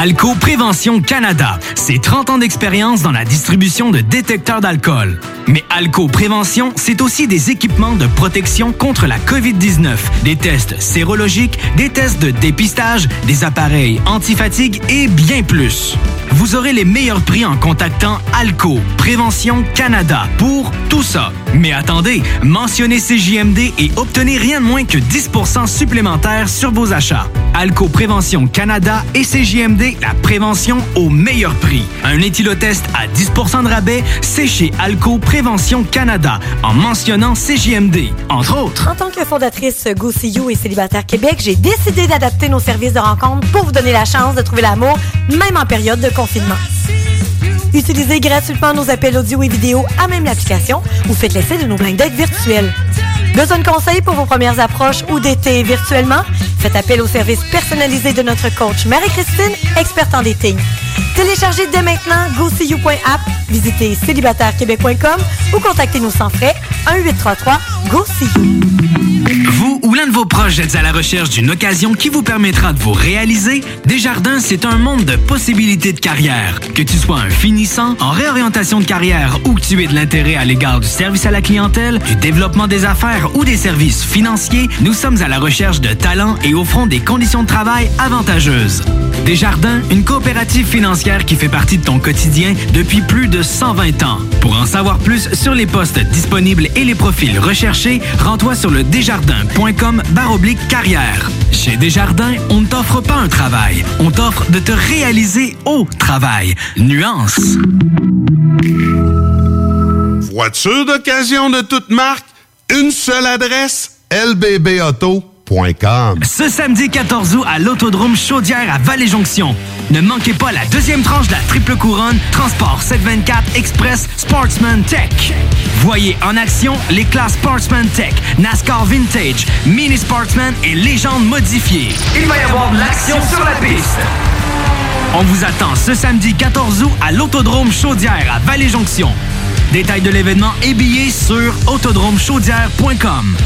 Alco Prévention Canada, c'est 30 ans d'expérience dans la distribution de détecteurs d'alcool. Mais Alco Prévention, c'est aussi des équipements de protection contre la COVID-19, des tests sérologiques, des tests de dépistage, des appareils antifatigue et bien plus. Vous aurez les meilleurs prix en contactant Alco Prévention Canada pour tout ça. Mais attendez, mentionnez CJMD et obtenez rien de moins que 10% supplémentaire sur vos achats. Alco Prévention Canada et CJMD, la prévention au meilleur prix. Un éthylotest à 10 de rabais, c'est chez Alco Prévention Canada en mentionnant CJMD, entre autres. En tant que fondatrice Go See You et Célibataire Québec, j'ai décidé d'adapter nos services de rencontre pour vous donner la chance de trouver l'amour, même en période de confinement. Utilisez gratuitement nos appels audio et vidéo à même l'application ou faites l'essai de nos blind dates virtuels. Besoin de conseils pour vos premières approches ou d'été virtuellement? Faites appel au service personnalisé de notre coach Marie-Christine, experte en dating. Téléchargez dès maintenant GoSeeYou.app, visitez célibatairequebec.com ou contactez-nous sans frais 1-833-GO-SEE-YOU. Ou l'un de vos proches êtes à la recherche d'une occasion qui vous permettra de vous réaliser? Desjardins, c'est un monde de possibilités de carrière. Que tu sois un finissant, en réorientation de carrière ou que tu aies de l'intérêt à l'égard du service à la clientèle, du développement des affaires ou des services financiers, nous sommes à la recherche de talents et offrons des conditions de travail avantageuses. Desjardins, une coopérative financière qui fait partie de ton quotidien depuis plus de 120 ans. Pour en savoir plus sur les postes disponibles et les profils recherchés, rends-toi sur le desjardins.com baroblique carrière. Chez Desjardins, on ne t'offre pas un travail, on t'offre de te réaliser au travail. Nuance. Voiture d'occasion de toute marque, une seule adresse, lbbauto.com. Ce samedi 14 août à l'Autodrome Chaudière à Vallée-Jonction. Ne manquez pas la deuxième tranche de la triple couronne Transport 724 Express Sportsman Tech. Voyez en action les classes Sportsman Tech, NASCAR Vintage, Mini Sportsman et Légende modifiée. Il va y avoir de l'action sur la piste. On vous attend ce samedi 14 août à l'Autodrome Chaudière à Vallée-Jonction. Détails de l'événement et billets sur autodromechaudière.com.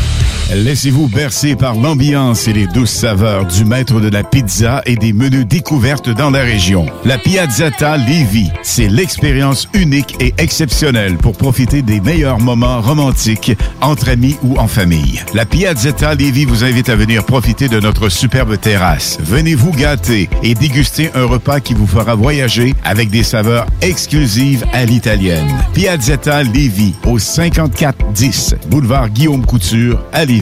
Laissez-vous bercer par l'ambiance et les douces saveurs du maître de la pizza et des menus découvertes dans la région. La Piazzetta Lévis, c'est l'expérience unique et exceptionnelle pour profiter des meilleurs moments romantiques entre amis ou en famille. La Piazzetta Lévis vous invite à venir profiter de notre superbe terrasse. Venez vous gâter et déguster un repas qui vous fera voyager avec des saveurs exclusives à l'italienne. Piazzetta Lévis au 5410 boulevard Guillaume Couture à Lévis.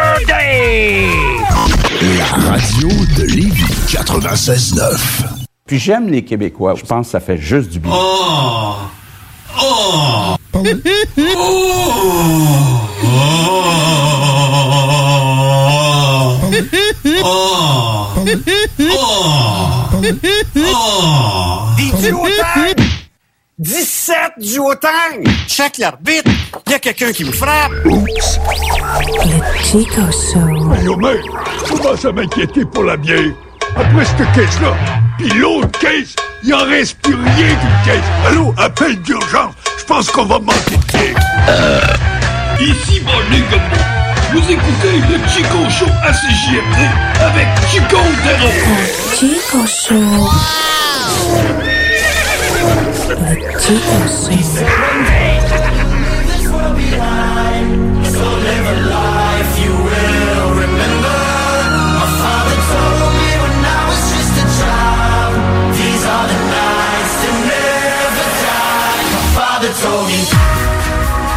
La radio de Lévis 96.9. Puis j'aime les Québécois. Je pense que ça fait juste du bien. Oh! Oh! Des duotangs! 17 duotangs! Check l'arbitre! Il y a quelqu'un qui me frappe! Oups! Le Chico Show. Voyons, mec, je commence à m'inquiéter pour la bière. Après cette caisse-là, puis l'autre caisse, il en reste plus rien d'une caisse. Allô, appel d'urgence. Je pense qu'on va manquer de bière. Ici, bon, les vous écoutez le Chico Show à CJMD avec Chico Zero. Chico Show.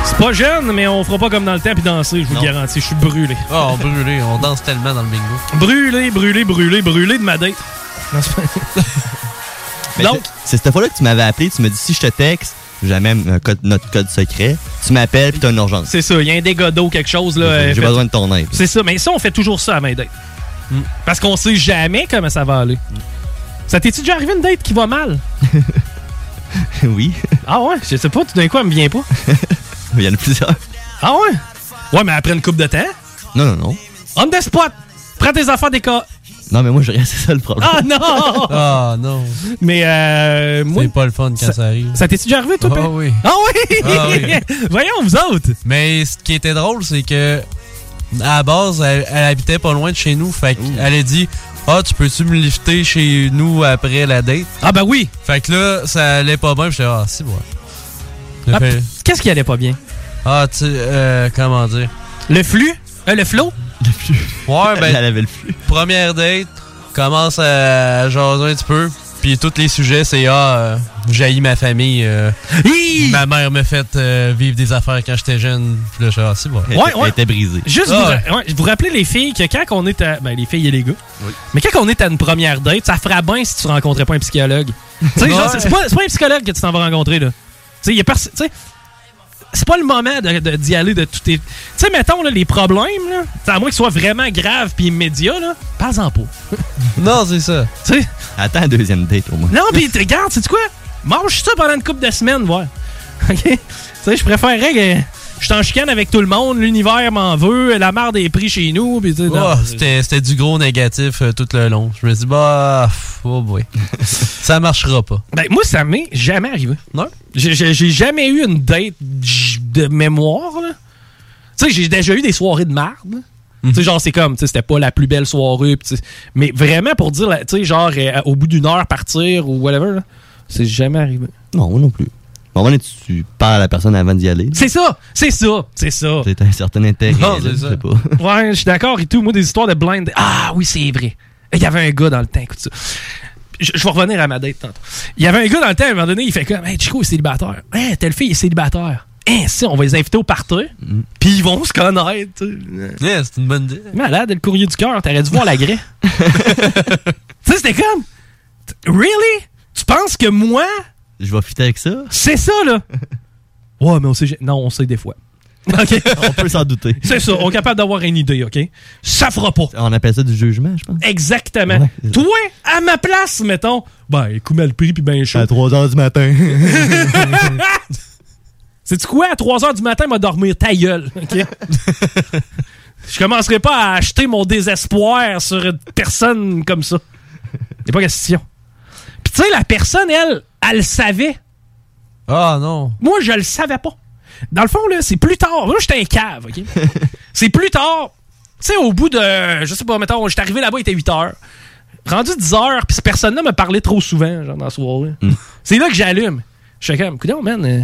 C'est pas jeune, mais on fera pas comme dans le temps puis danser, je vous le garantis. Je suis brûlé. Oh, brûlé, on danse tellement dans le bingo. Brûlé, brûlé, brûlé, brûlé de ma date. Mais Donc- c'est- cette fois-là que tu m'avais appelé, tu m'as dit si je te texte, jamais un code, notre code secret, tu m'appelles puis t'as une urgence. C'est ça, il y a un dégât d'eau, quelque chose. là. euh, J'ai besoin de ton aide. C'est ça, mais ça, on fait toujours ça à ma date. Parce qu'on sait jamais comment ça va aller. Ça t'est-tu déjà arrivé une date qui va mal? oui. Ah ouais? Je sais pas, tout d'un coup, elle me vient pas. Il y en a plusieurs. Ah ouais? Ouais, mais après une coupe de temps? Non, non, non. On the spot! Prends tes affaires des cas. Non, mais moi, je rien, c'est ça le problème. Ah non! Ah non. Mais euh, moi. C'est pas le fun quand ça, arrive. Ça t'est déjà arrivé, toi, Ah oui. Ah oui! Ah oui. Voyons, vous autres! Mais ce qui était drôle, c'est que à la base, elle, elle habitait pas loin de chez nous. Fait qu'elle a dit Ah, tu peux-tu me lifter chez nous après la date Ah, bah oui! Fait que là, ça allait pas bien. J'étais Ah, c'est bon. Ah, Qu'est-ce qui allait pas bien? Ah, tu euh, comment dire? Le flux? Euh, le flow? Le flux. Ouais, ben. Elle avait le flux. Première date, commence à jaser un petit peu. Puis tous les sujets, c'est Ah, euh, j'haïs ma famille. euh, ma mère me fait euh, vivre des affaires quand j'étais jeune. Puis là, je suis Ah, c'est bon. Ouais, ouais. brisée. Juste Ah vous, ouais. ra- ouais, vous rappelez les filles que quand on est à. Ben, les filles et les gars. Mais quand on est à une première date, ça ferait bien si tu rencontrais pas un psychologue. tu sais, genre, Ouais. c'est c'est pas, c'est pas un psychologue que tu t'en vas rencontrer, là. Tu sais, il y a pers- tu sais, c'est pas le moment de- de- d'y aller de tout tes. Tu sais, mettons, là, les problèmes, là, à moins qu'ils soient vraiment graves puis immédiats, là, parle-en pas. non, c'est ça. Tu sais? Attends un deuxième date au moins. Non, pis tu regarde, sais-tu quoi? Mange ça pendant une couple de semaines, voir. OK? Tu sais, je préférerais que je suis en chicane avec tout le monde, l'univers m'en veut, la merde est pris chez nous. Oh, c'était c'était du gros négatif euh, tout le long. Je me dis, bah, oh boy. ça marchera pas. Ben, moi, ça m'est jamais arrivé. Non? J'ai jamais eu une date de mémoire. Tu sais, j'ai déjà eu des soirées de marde. Tu sais, genre, c'est comme, tu sais, c'était pas la plus belle soirée. pis mais vraiment, pour dire, tu sais, genre, euh, au bout d'une heure partir ou whatever, c'est jamais arrivé. Non, moi non plus. Bon, moment donné, tu parles à la personne avant d'y aller? C'est ça! C'est ça! C'est ça! C'est un certain intérêt. Non, là, ça. sais pas. Ouais, je suis d'accord et tout. Moi, des histoires de blind. Ah oui, c'est vrai. Il y avait un gars dans le temps, écoute ça. Je, je vais revenir à ma date tantôt. Il y avait un gars dans le temps, à un moment donné, il fait comme Hey, Chico est célibataire. Hey, telle fille est célibataire. Hey, si, on va les inviter au party, puis ils vont se connaître. Yeah, c'est une bonne idée. Malade, le courrier du cœur, t'aurais dû voir la grès. tu sais, c'était comme Really? Tu penses que moi, Je vais fitter avec ça. c'est ça, là? Ouais, mais on sait. Non, on sait des fois. OK? On peut s'en douter. C'est ça, on est capable d'avoir une idée, OK? Ça fera pas. On appelle ça du jugement, je pense. Exactement. Toi, à ma place, mettons, ben, écoute mal pris puis ben chaud. À 3 h du matin. Sais-tu quoi? À 3 h du matin, m'a dormir ta gueule, OK? Je commencerai pas à acheter mon désespoir sur une personne comme ça. Y'a pas question. Puis tu sais, la personne, elle, elle le savait. Ah non. Moi, je le savais pas. Dans le fond, là, c'est plus tard. Moi, j'étais un cave, OK? c'est plus tard. Tu sais, au bout de. Je sais pas, mettons, j'étais arrivé là-bas, il était 8 heures. Rendu 10 heures, puis cette personne-là me parlait trop souvent, genre, dans la soirée. C'est là que j'allume. Je fais comme, écoute, man. euh,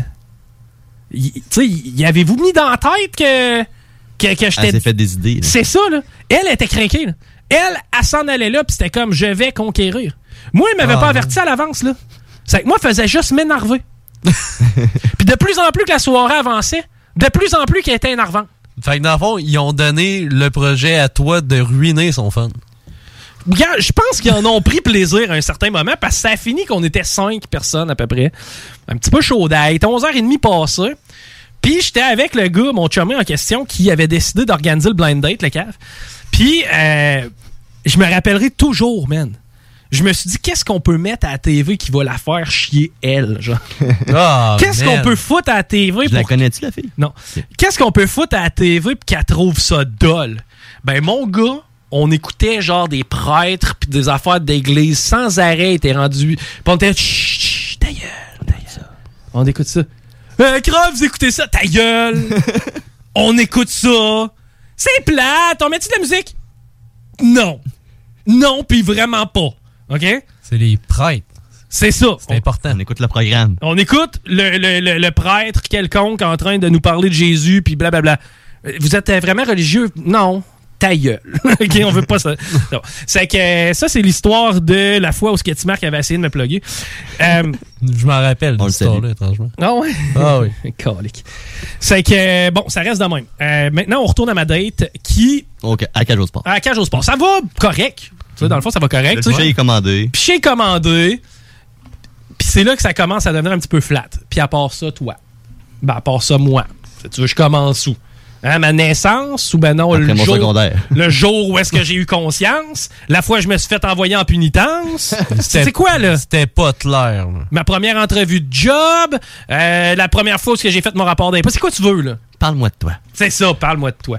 Tu sais, y avez-vous mis dans la tête que. que, que j'étais. Elle s'est fait des idées. C'est ça, là. Elle était craquée, là. Elle, elle s'en allait là, puis c'était comme je vais conquérir. Moi, il m'avait Ah, pas averti à l'avance, là. C'est que moi, faisait juste m'énerver. puis de plus en plus que la soirée avançait, de plus en plus qu'elle était énervante. Fait que dans le fond, ils ont donné le projet à toi de ruiner son fun. Je pense qu'ils en ont pris plaisir à un certain moment parce que ça a fini qu'on était cinq personnes à peu près. Un petit peu chaud était 11h30 passé. Puis j'étais avec le gars, mon chumé en question, qui avait décidé d'organiser le blind date, le cave. Puis euh, je me rappellerai toujours, man. Je me suis dit, qu'est-ce qu'on peut mettre à la TV qui va la faire chier, elle, genre? Ah, qu'est-ce qu'on peut foutre à la TV Je la pour connais-tu, la fille? non. Qu'est-ce qu'on peut foutre à la TV puis qu'elle trouve ça dole? Ben, mon gars, on écoutait genre des prêtres puis des affaires d'église sans arrêt. Était rendu. Puis on était. Chut, chut, ta gueule, ta gueule. On écoute ça. Euh, grave, vous écoutez ça, ta gueule. on écoute ça. C'est plate. On met-tu de la musique? Non. Non, puis vraiment pas. OK? C'est les prêtres. C'est ça. C'est important. On écoute le programme. On écoute le, le- le- le prêtre quelconque en train de nous parler de Jésus, puis blablabla. Euh, Vous êtes vraiment religieux? Non. Ta gueule. OK, on veut pas ça. Non. C'est que ça, c'est l'histoire de la fois où Sketty Mark avait essayé de me plugger. Euh, Je m'en rappelle de cette histoire-là, étrangement. ah ouais? Ah oui. Calique. C'est que, bon, ça reste de même. Euh, maintenant, on retourne à ma date qui, OK, à Cage au sport. à cage au sport. Ça va correct. Tu dans le fond, ça va correct. Le tu sais. toucher est commandé. Puis j'ai commandé. Puis c'est là que ça commence à devenir un petit peu flat. Puis à part ça, toi. Ben, à part ça, moi. Tu veux, je commence où? Hein, ma naissance ou ben non, Après le mon jour, secondaire. le jour où est-ce que j'ai eu conscience? La fois où je me suis fait envoyer en punitence? c'est quoi, là? C'était pas clair. là. Ma première entrevue de job? euh, la première fois où j'ai fait mon rapport d'impôt? C'est quoi tu veux, là? Parle-moi de toi. C'est ça, parle-moi de toi.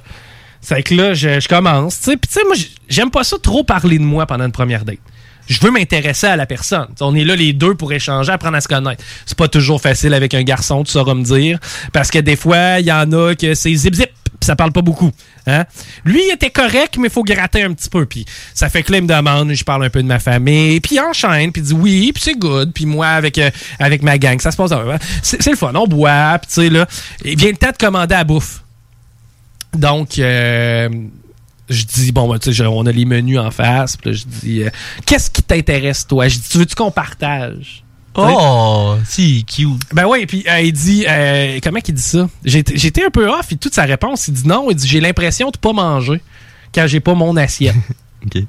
C'est que là, je, commence. Puis tu sais, moi, j'aime pas ça trop parler de moi pendant une première date. Je veux m'intéresser à la personne. On est là les deux pour échanger, apprendre à se connaître. C'est pas toujours facile avec un garçon, tu sauras me dire. Parce que des fois, il y en a que c'est zip-zip, puis ça parle pas beaucoup. Hein? Lui, il était correct, mais il faut gratter un petit peu. Puis ça fait que là, il me demande, je parle un peu de ma famille, puis il enchaîne, puis dit oui, puis c'est good. Puis moi, avec, euh, avec ma gang, ça se passe... C'est c'est le fun, on boit, puis tu sais, là, il vient le temps de commander à bouffe. Donc, euh, je dis, bon, ben, tu sais, on a les menus en face. Puis là, je dis, euh, qu'est-ce qui t'intéresse, toi? Je dis, tu veux-tu qu'on partage? Oh, si, cute. Ben oui, puis euh, il dit, euh, comment qu'il dit ça? J'étais j'étais un peu off, et toute sa réponse, il dit non, il dit, j'ai l'impression de pas manger quand j'ai pas mon assiette. OK.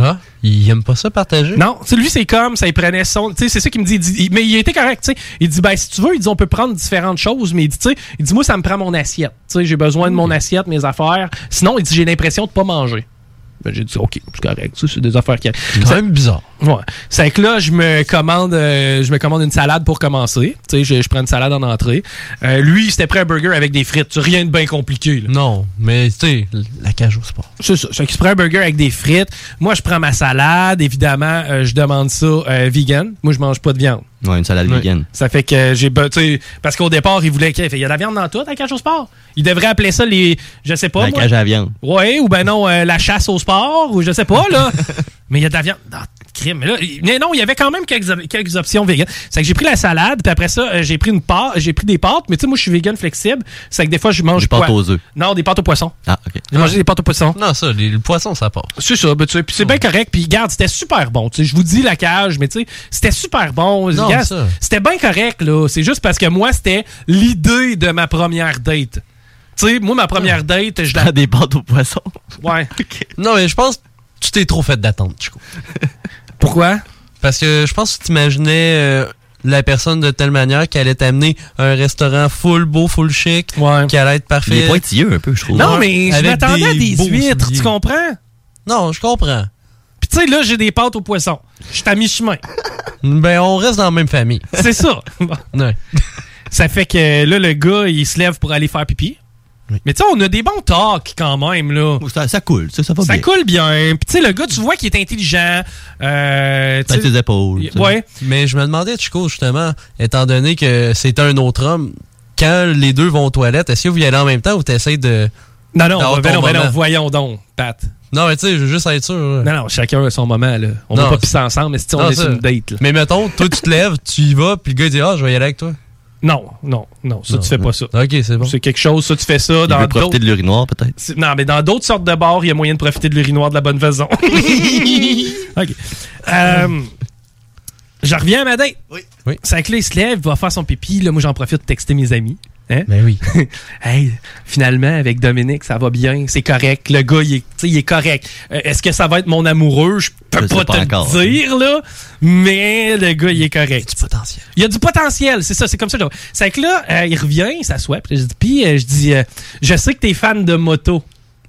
Ah, il aime pas ça partager? Non, tu sais, lui, c'est comme, ça, il prenait son. Tu sais, c'est ça qu'il me dit, il dit- il- Mais il était correct, tu sais. Il dit, ben, si tu veux, il dit, on peut prendre différentes choses, mais il dit, tu sais, il dit, moi, ça me prend mon assiette. Tu sais, j'ai besoin de mon assiette, mes affaires. Sinon, il dit, j'ai l'impression de pas manger. Ben, j'ai dit, OK, c'est correct, c'est des affaires qui. C'est quand même bizarre. Ouais. C'est que là, je me commande euh, je me commande une salade pour commencer. Tu sais, je, je prends une salade en entrée. Euh, lui, c'était prêt un burger avec des frites. Rien de bien compliqué. là. Non, mais tu sais, la cage au sport. C'est ça. Fait qu'il se prend un burger avec des frites. Moi, je prends ma salade. Évidemment, euh, je demande ça euh, vegan. Moi, je mange pas de viande. Ouais, une salade vegan. Ça fait que j'ai tu sais, parce qu'au départ, il voulait qu'il y ait- il y a de la viande dans tout, la cage au sport. Il devrait appeler ça les je sais pas La moi. cage à la viande. Ouais, ou ben non, euh, la chasse au sport ou je sais pas là. mais il y a de la viande dans crime. Mais là, mais non, il y avait quand même quelques, quelques options vegan. C'est que j'ai pris la salade, puis après ça, euh, j'ai pris une pâte, j'ai pris des pâtes, mais tu sais moi je suis vegan flexible, c'est que des fois je mange Des pâtes aux œufs. Non, des pâtes au poisson. Ah, OK. J'ai mangé des pâtes au poisson. Non, ça, les- le poisson, ça passe. C'est ça, ben, tu sais, puis c'est bien correct. Puis garde, c'était super bon. Tu sais, je vous dis la cage, mais tu sais, c'était super bon. C'était bien correct là. C'est juste parce que moi, c'était l'idée de ma première date. Tu sais, moi, ma première date, je la. des pâtes au poisson. Ouais. Non, mais je pense que tu t'es trop fait d'attente, Chico. Pourquoi? Parce que je pense que tu imaginais euh, la personne de telle manière qu'elle allait t'amener à un restaurant full beau, full chic, qui allait être parfait. Il est pointilleux un peu, je trouve. Non, mais je m'attendais à des huîtres, souliers. tu comprends? Non, je comprends. Puis tu sais, là, j'ai des pâtes au poisson. Je suis à mi-chemin. Ben, on reste dans la même famille. C'est ça. Ouais. Ça fait que là, le gars, il se lève pour aller faire pipi. Mais tu sais, on a des bons talks quand même, là. Ça, ça coule, ça, ça va Ça bien. coule bien. Puis tu sais, le gars, tu vois qu'il est intelligent. Euh, sais- ses épaules. Ouais. Mais je me demandais, Chico, justement, étant donné que c'est un autre homme, quand les deux vont aux toilettes, est-ce que vous y allez en même temps ou t'essayes de. Non, non, ben non, ben non, voyons donc, Pat. Non, mais tu sais, je veux juste être sûr. là. Non, non, chacun a son moment, là. On va pas pisser ensemble, mais si on Non, est ça. sur une date, là. Mais mettons, toi, tu te lèves, tu y vas, puis le gars dit Ah, je vais y aller avec toi. Non, non, non, ça, Non, tu fais pas ça. Ok, c'est bon. C'est quelque chose, ça, tu fais ça Il dans veut profiter d'autres... de l'urinoir, peut-être. Non, mais dans d'autres sortes de bars, il y a moyen de profiter de l'urinoir de la bonne façon. OK. Euh, je reviens à ma date. Oui. C'est que là, il se lève, il va faire son pipi. Là, moi, j'en profite pour texter mes amis. Hein? Ben oui. hey, finalement, avec Dominique, ça va bien. C'est correct. Le gars, il est, il est correct. Euh, Est-ce que ça va être mon amoureux? Je peux Je pas, pas te encore. le dire, là. Mais le gars, il est correct. Du potentiel. Il y a du potentiel, c'est ça, c'est comme ça. C'est que là, euh, il revient, il s'assoit, puis je dis, puis, euh, je dis, je sais que t'es fan de moto.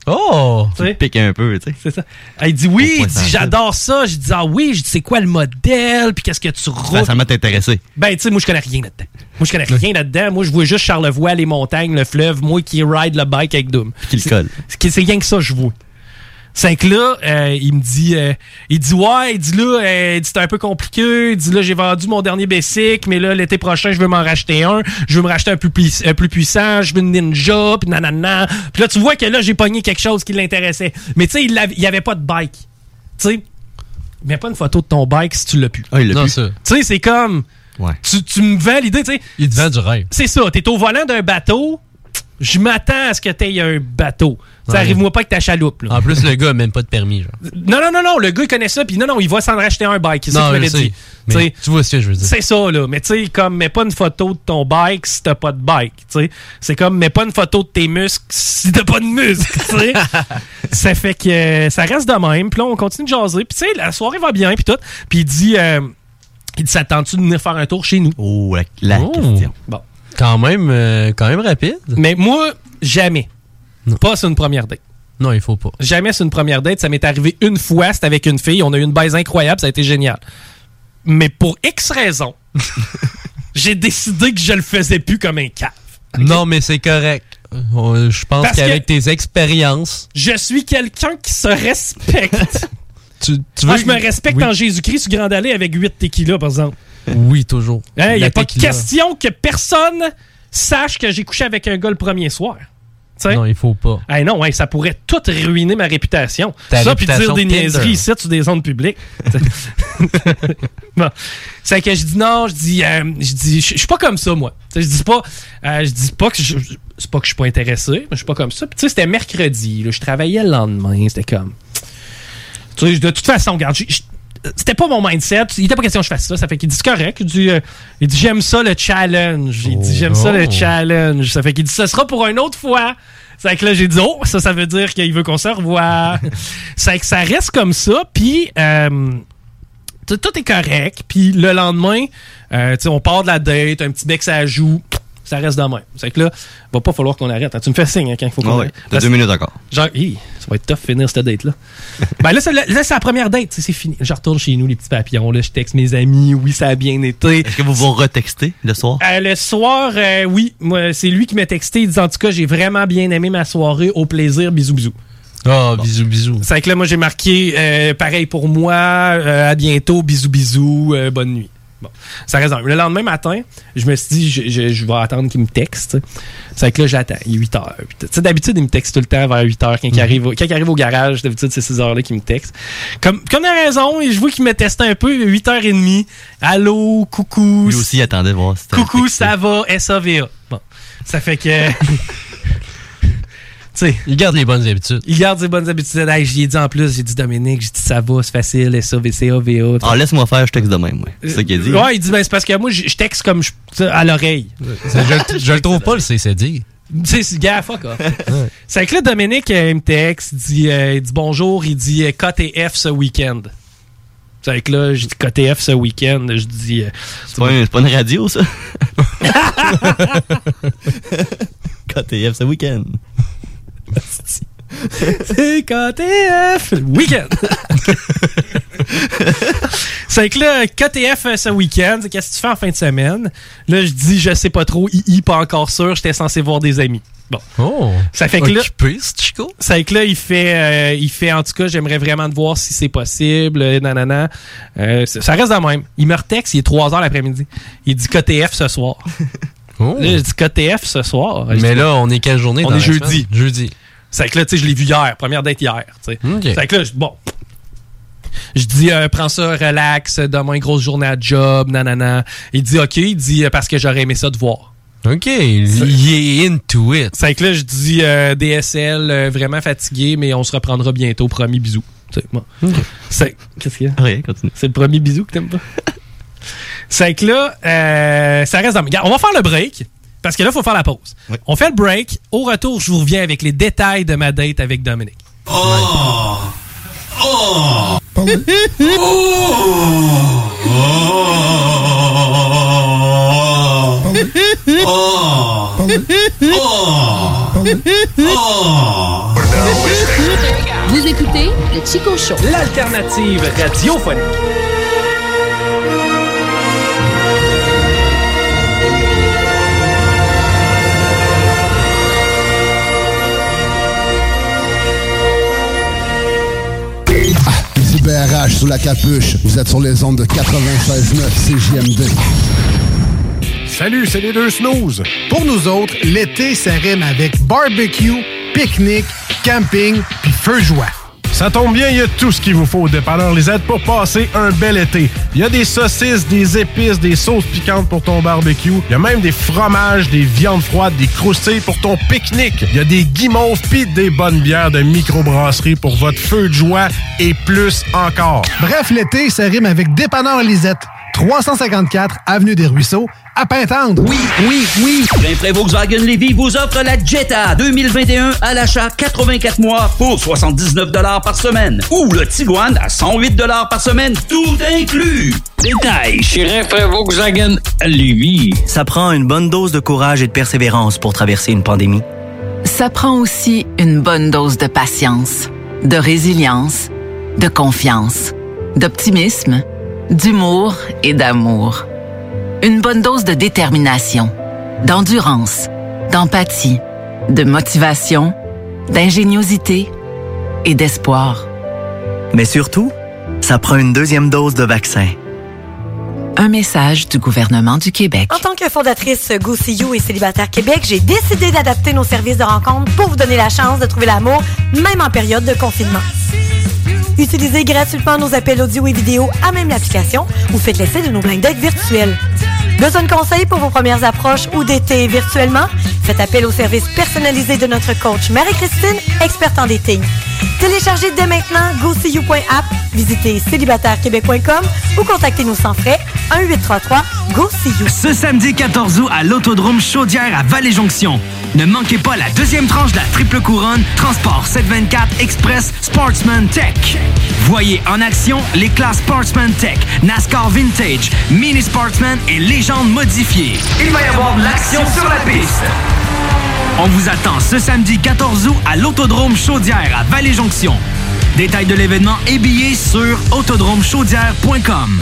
Oh! Tu sais? Pique un peu, tu sais. C'est ça. Ah, Il dit oui, il dit j'adore ça. Je dis ah oui, je dis c'est quoi le modèle, puis qu'est-ce que tu roules. Ça m'a intéressé. Ben tu sais, moi je connais rien là-dedans. Moi je connais rien là-dedans. Moi je vois juste Charlevoix, les montagnes, le fleuve, moi qui ride le bike avec Doom. Qui le colle. C'est c'est rien que ça je vois. C'est que là, euh, il me dit, euh, il dit ouais, il dit là, euh, un peu compliqué. Il dit là, j'ai vendu mon dernier Bessic, mais là l'été prochain je veux m'en racheter un. Je veux me racheter un plus, pui- un plus puissant. Je veux une Ninja, puis nanana. Puis là tu vois que là j'ai pogné quelque chose qui l'intéressait. Mais tu sais, il l'avait- il y avait pas de bike. Tu sais, mets pas une photo de ton bike si tu l'as plus. Ah, il l'a. Tu sais, c'est comme. Ouais. Tu, tu me vends l'idée, tu sais. Il te vend du rêve. C'est ça, t'es au volant d'un bateau. Je m'attends à ce que t'aies un bateau. Ça Ouais. arrive-moi pas avec ta chaloupe. Là. En plus, le gars a même pas de permis, genre. Non, non, non, non, le gars il connaît ça, puis non, non, il va s'en racheter un bike. C'est ça je sais. dit. Mais Tu tu vois ce que je veux dire. C'est ça, là. Mais tu sais, comme, mets pas une photo de ton bike si t'as pas de bike. Tu c'est comme, mets pas une photo de tes muscles si t'as pas de muscles. Tu ça fait que euh, ça reste de même. Puis là, on continue de jaser. Puis tu sais, la soirée va bien, puis tout. Puis il dit, euh, il dit, s'attends-tu de venir faire un tour chez nous? Oh, la, la Oh. question. Bon. Quand même, euh, quand même rapide. Mais moi, jamais. Pas sur une première date. Non, il faut pas. Jamais sur une première date. Ça m'est arrivé une fois, c'était avec une fille. On a eu une baise incroyable, ça a été génial. Mais pour X raisons, j'ai décidé que je le faisais plus comme un cave. Non, mais c'est correct. Euh, Je pense qu'avec tes expériences, Je suis quelqu'un qui se respecte. tu, veux- je me respecte Oui. en Jésus-Christ sur Grande Allée avec 8 tequila, par exemple. Oui, toujours. Il n'y a pas de question que personne sache que j'ai couché avec un gars le premier soir. Non, il faut pas. Hey, non, hey, ça pourrait tout ruiner ma réputation. Ta ça, puis dire des Tinder. niaiseries ici sur des ondes publiques. bon. C'est que je dis non, je dis, euh, je dis, je suis pas comme ça, moi. Je dis pas, euh, je dis pas que je, je- c'est pas que je suis pas intéressé, mais je suis pas comme ça. Puis tu sais, c'était mercredi, là, je travaillais le lendemain, c'était comme, tu sais, de toute façon, regarde, c'était pas mon mindset. Il était pas question que je fasse ça. Ça fait qu'il dit c'est correct. Il dit, euh, dit j'aime ça le challenge. Il dit j'aime ça le Oh. challenge. Ça fait qu'il dit ce sera pour une autre fois. C'est que là j'ai dit oh ça ça veut dire qu'il veut qu'on se revoie. C'est que ça reste comme ça. Puis euh, tout, est correct. Puis le lendemain, euh, on part de la date, un petit bec ça joue. Ça reste de même. C'est que là, va pas falloir qu'on arrête. hein. Tu me fais signe hein, quand il faut qu'on Ah arrête. t'as deux minutes encore. Genre, hi, ça va être tough finir cette date-là. ben là, c'est là, c'est la première date, c'est fini. Je retourne chez nous, les petits papillons. Là, je texte mes amis. Oui, ça a bien été. Est-ce que vous vous retextez le soir? Euh, le soir, euh, oui, moi, c'est lui qui m'a texté. Il dit en tout cas, j'ai vraiment bien aimé ma soirée. Au plaisir, bisous, bisous. Ah, bisous, bisous. C'est que là, moi, j'ai marqué euh, pareil pour moi, euh, à bientôt, bisous, bisous, euh, bonne nuit. Bon, ça dans- Le lendemain matin, je me suis dit, je, je- je vais attendre qu'il me texte. C'est que là, j'attends. Il est 8 heures. Tu sais, d'habitude, il me texte tout le temps vers 8 heures. Quand, il, arrive, au- quand il arrive au garage, d'habitude, c'est 6 heures-là qu'il me texte. Comme, comme il a raison, et je vois qu'il me testé un peu, 8h30. Allô, coucou. Lui aussi, il attendait de voir si Coucou, ça va, SAVA. Bon, ça fait que. Il garde les bonnes habitudes. Il garde ses bonnes habitudes. Hey, j'y ai dit en plus, j'ai dit Dominique, j'ai dit ça va, c'est facile, SAVCA, VA. Ah, laisse-moi faire, je texte de même, ouais. C'est ça qu'il dit. Ouais, il dit, ben, c'est parce que moi, je texte comme je- tu sais, à l'oreille. Je, je le trouve pas, le CCD. Tu sais, c'est gars, fuck off. C'est que là, Dominique, euh, il me texte, il dit, euh, il dit bonjour, il dit euh, KTF ce week-end. C'est que là, j'ai dit KTF ce week-end, je dis. euh, C'est pas, un- c'est pas une radio, ça? KTF ce week-end. C'est KTF le week-end. c'est que là, KTF euh, ce week-end, c'est qu'est-ce que tu fais en fin de semaine? Là, je dis, je sais pas trop, II, pas encore sûr, j'étais censé voir des amis. Bon. Oh. Ça fait que là. Occupé, ce Chico? C'est que là, il fait, euh, il fait, en tout cas, j'aimerais vraiment te voir si c'est possible, euh, nanana. Euh, ça ça reste de même. Il me retexte, il est 3 heures l'après-midi. Il dit KTF ce soir. Là, je dis KTF ce soir. Oh. Mais là, on est quelle journée On dans est la jeudi. semaine? Jeudi. C'est que là, tu sais, je l'ai vu hier, première date hier. tu sais. Ok. C'est que là, je- bon. Je dis, euh, prends ça, relax, demain, grosse journée à job, nanana. Il dit, OK, il dit, euh, parce que j'aurais aimé ça te voir. OK, il est into it. C'est que là, je dis, euh, DSL, euh, vraiment fatigué, mais on se reprendra bientôt, promis, bisous. Tu sais, bon. C'est, qu'est-ce qu'il y a? Rien, continue. C'est le premier bisou que t'aimes pas? C'est que là, euh, ça reste dans... Regarde, on va faire le break. Parce que là, il faut faire la pause. On fait le break. Au retour, je vous reviens avec les détails de ma date avec Dominique. Oh! Oh! Vous écoutez le Chico Show. L'alternative radiophonique. Ici BRH sous la capuche. Vous êtes sur les ondes de 96.9 CJMD. Salut, c'est les deux snooze. Pour nous autres, l'été, ça avec barbecue, pique-nique, camping, puis feu joie. Ça tombe bien, il y a tout ce qu'il vous faut au dépanneur Lisette pour passer un bel été. Il y a des saucisses, des épices, des sauces piquantes pour ton barbecue. Il y a même des fromages, des viandes froides, des croustilles pour ton pique-nique. Il y a des guimauves pis des bonnes bières de microbrasserie pour votre feu de joie et plus encore. Bref, l'été, ça rime avec dépanneur Lisette. 354 Avenue des Ruisseaux, à Pintendre. Oui, oui, oui. Rainfray Volkswagen Lévy vous offre la Jetta 2021 à l'achat 84 mois pour 79 par semaine. Ou le Tiguan à 108 par semaine, tout inclus. Détail chez Rainfray Volkswagen Lévy. Ça prend une bonne dose de courage et de persévérance pour traverser une pandémie. Ça prend aussi une bonne dose de patience, de résilience, de confiance, d'optimisme, d'humour et d'amour. Une bonne dose de détermination, d'endurance, d'empathie, de motivation, d'ingéniosité et d'espoir. Mais surtout, ça prend une deuxième dose de vaccin. Un message du gouvernement du Québec. En tant que fondatrice Go See You et Célibataire Québec, j'ai décidé d'adapter nos services de rencontre pour vous donner la chance de trouver l'amour, même en période de confinement. Utilisez gratuitement nos appels audio et vidéo à même l'application ou faites l'essai de nos blind dates virtuels. Besoin de conseils pour vos premières approches ou d'été virtuellement? Faites appel au service personnalisé de notre coach Marie-Christine, experte en dating. Téléchargez dès maintenant GoSeeYou.app, visitez célibatairequebec.com ou contactez-nous sans frais 1-833-GO-SEE-YOU. Ce samedi 14 août à l'Autodrome Chaudière à Vallée-Jonction. Ne manquez pas la deuxième tranche de la triple couronne Transport 724 Express Sportsman Tech. Voyez en action les classes Sportsman Tech, NASCAR Vintage, Mini Sportsman et Légende modifiée. Il va y avoir de l'action sur la piste. On vous attend ce samedi 14 août à l'Autodrome Chaudière à Vallée-Jonction. Détails de l'événement et billets sur autodromechaudière.com.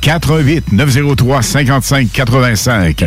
418 903 55 85.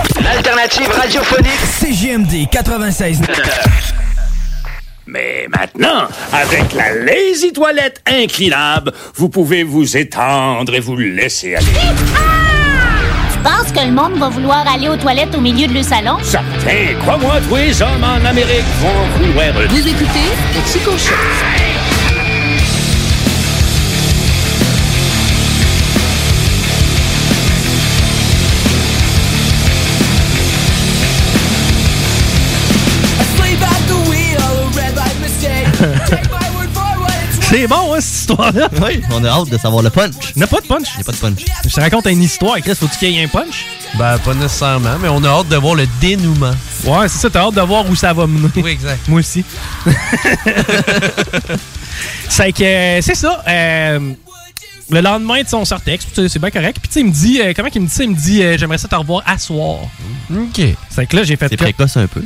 L'alternative radiophonique CGMD 96. Mais maintenant, avec la Lazy Toilette inclinable, vous pouvez vous étendre et vous laisser aller. Tu penses que le monde va vouloir aller aux toilettes au milieu de le salon? Certain, crois-moi, tous les hommes en Amérique vont vouloir... Vous écoutez le C'est bon, hein, cette histoire-là? Oui, on a hâte de savoir le punch. Il n'y a pas de punch. Il a pas de punch. Je te raconte une histoire, Chris. Faut-tu qu'il y ait un punch? Ben, pas nécessairement, mais on a hâte de voir le dénouement. Ouais, c'est ça. T'as hâte de voir où ça va mener. Oui, exact. Moi aussi. c'est que, euh, c'est ça. euh, le lendemain, on sortait, c'est bien correct. Puis tu sais, il me dit, euh, comment il me dit ça? Il me dit, euh, j'aimerais ça te revoir à soir. OK. C'est que là, j'ai fait C'est précoce un peu.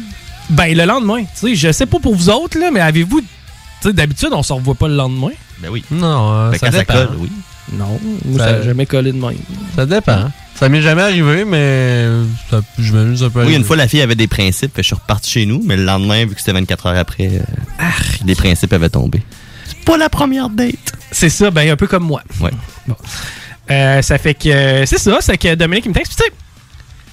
Ben, le lendemain. Tu sais, je sais pas pour vous autres, là, mais avez-vous. Tu sais, d'habitude, on se revoit pas le lendemain. Ben oui. Non, euh, Ben, ça quand ça dépend. colle, oui. Non, Ça- n'a jamais collé de même. Ça dépend. Ça m'est jamais arrivé, mais ça- je m'amuse un peu. Oui, une fois, la fille avait des principes, que je suis reparti chez nous, mais le lendemain, vu que c'était 24 heures après, euh, les principes avaient tombé. C'est pas la première date. C'est ça, ben, un peu comme moi. Ouais. Bon. Euh, ça fait que. euh, c'est ça, c'est que Dominique, il me texte, puis tu sais,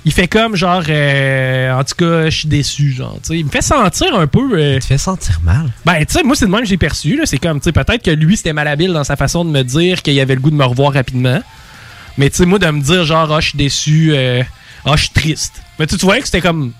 il fait comme genre. euh, en tout cas, je suis déçu, genre. tu sais, il me fait sentir un peu. euh, Il te fait sentir mal. Ben, tu sais, moi, c'est de même que j'ai perçu. là. C'est comme, tu sais, peut-être que lui, c'était malhabile dans sa façon de me dire qu'il avait le goût de me revoir rapidement. Mais, tu sais, moi, de me dire, genre, ah, je suis déçu, euh, ah, je suis triste. Mais tu voyais que c'était comme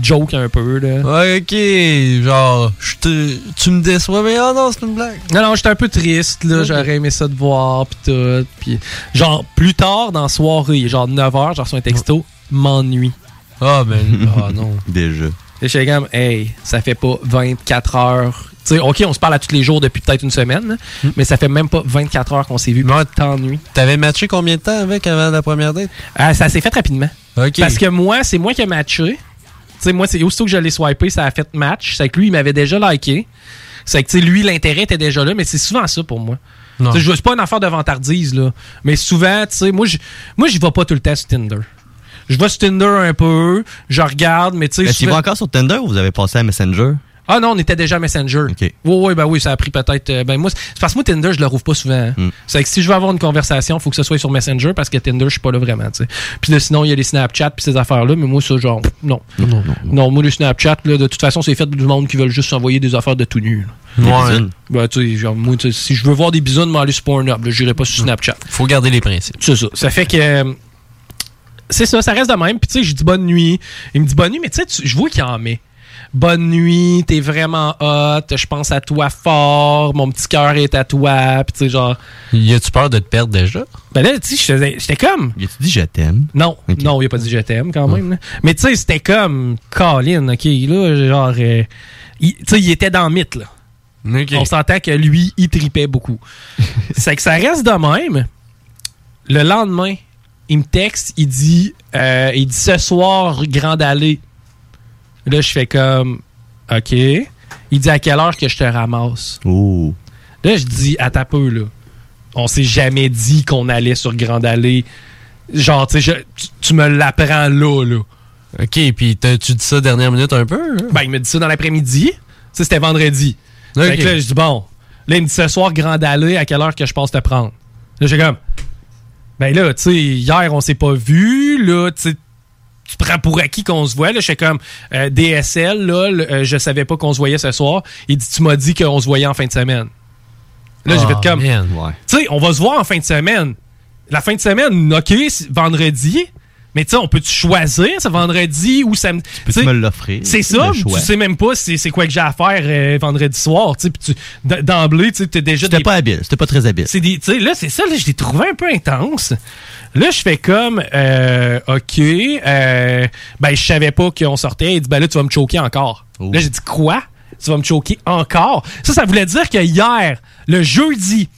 joke un peu, là. Ouais, ok. Genre, te- tu me déçois, mais oh non, c'est une blague. Non, non, j'étais un peu triste, là. J'aurais aimé ça de voir, pis tout. Pis, genre, plus tard dans la soirée, genre 9h, j'ai reçu un texto, m'ennuie. Ah, ben, ah non. Déjà. Et j'étais comme, hey, ça fait pas 24 heures. Tu sais, ok, on se parle à tous les jours depuis peut-être une semaine, là, mais ça fait même pas 24 heures qu'on s'est vu. Ouais, t'ennuies. T'avais matché combien de temps avec avant la première date? Ah, ça s'est fait rapidement. Ok. Parce que moi, c'est moi qui ai matché. Tu sais, moi, c'est aussitôt que je l'ai swipé, ça a fait match. C'est que lui, il m'avait déjà liké. C'est que, tu sais, lui, l'intérêt était déjà là, mais c'est souvent ça pour moi. Je- C'est pas une affaire de vantardise, là. Mais souvent, tu sais, moi, je moi, vais pas tout le temps sur Tinder. Je vais sur Tinder un peu, je regarde, mais tu sais. Est-ce qu'il souvent- va encore sur Tinder ou vous avez passé à Messenger? Ah non, on était déjà à Messenger. Oui, oui, ben oui, ça a pris peut-être. euh, ben moi, c'est parce que moi, Tinder, je le rouvre pas souvent. hein. Hmm. C'est que si je veux avoir une conversation, il faut que ce soit sur Messenger parce que Tinder, je suis pas là vraiment, tu sais. Puis là, sinon, il y a les Snapchat puis ces affaires-là, mais moi, ça, genre, non. Non, non, non. Non, moi, les Snapchat, là, de toute façon, c'est fait du monde qui veulent juste s'envoyer des affaires de tout nu. là. Ouais. Ben, tu sais, genre, moi, tu si je veux voir des bisounes, m'aller sur Pornhub, j'irai pas sur Snapchat. Faut garder les principes. C'est ça. Ça fait que. euh, C'est ça, ça reste de même. Puis tu sais, je dis bonne nuit. Il me dit bonne nuit, mais tu sais, je vois qu'il en met. Bonne nuit, t'es vraiment hot, je pense à toi fort, mon petit cœur est à toi, puis tu sais, genre. Y a-tu peur de te perdre déjà? Ben là, tu sais, j'étais comme. Y a-tu dit je t'aime? Non, non, il a pas dit je t'aime quand même. là. Mais tu sais, c'était comme Colin, ok, là, genre. euh, il- tu sais, il était dans le mythe, là. On s'entend que lui, il tripait beaucoup. c'est que ça reste de même. Le lendemain, il me texte, il dit, euh, il dit ce soir, Grande Allée. Là, je fais comme, OK. Il dit à quelle heure que je te ramasse? Là, je dis, à ta peu, là. On s'est jamais dit qu'on allait sur Grande Allée. Genre, tu sais, je- tu- me l'apprends là, là. OK, puis tu dis ça dernière minute un peu? hein? Ben, il me dit ça dans l'après-midi. Ça, c'était vendredi. Ok. Fait que là, je dis, bon. Là, il me dit ce soir, Grande Allée, à quelle heure que je passe te prendre? Là, j'ai comme, ben là, tu sais, hier, on s'est pas vu. Là, tu sais, tu prends pour acquis qu'on se voit. Là, je fais comme euh, DSL, là, le- euh, je savais pas qu'on se voyait ce soir. Il dit, tu m'as dit qu'on se voyait en fin de semaine. Là, j'ai Ah, fait comme, tu sais, on va se voir en fin de semaine. La fin de semaine, OK, vendredi. Mais tu sais, on peut-tu choisir ce vendredi ou samedi? Tu sais, me l'offrir? C'est ça, tu sais même pas c'est c'est quoi que j'ai à faire euh, vendredi soir. puis tu- D'emblée, tu es déjà. C'était des- pas habile, c'était pas très habile. c'est des, tu sais, là, c'est ça, là, je l'ai trouvé un peu intense. Là, je fais comme, euh, OK, euh, ben, je savais pas qu'on sortait. Il dit, ben là, tu vas me choquer encore. Là, j'ai dit, quoi? Tu vas me choquer encore? Ça, ça voulait dire que hier, le jeudi,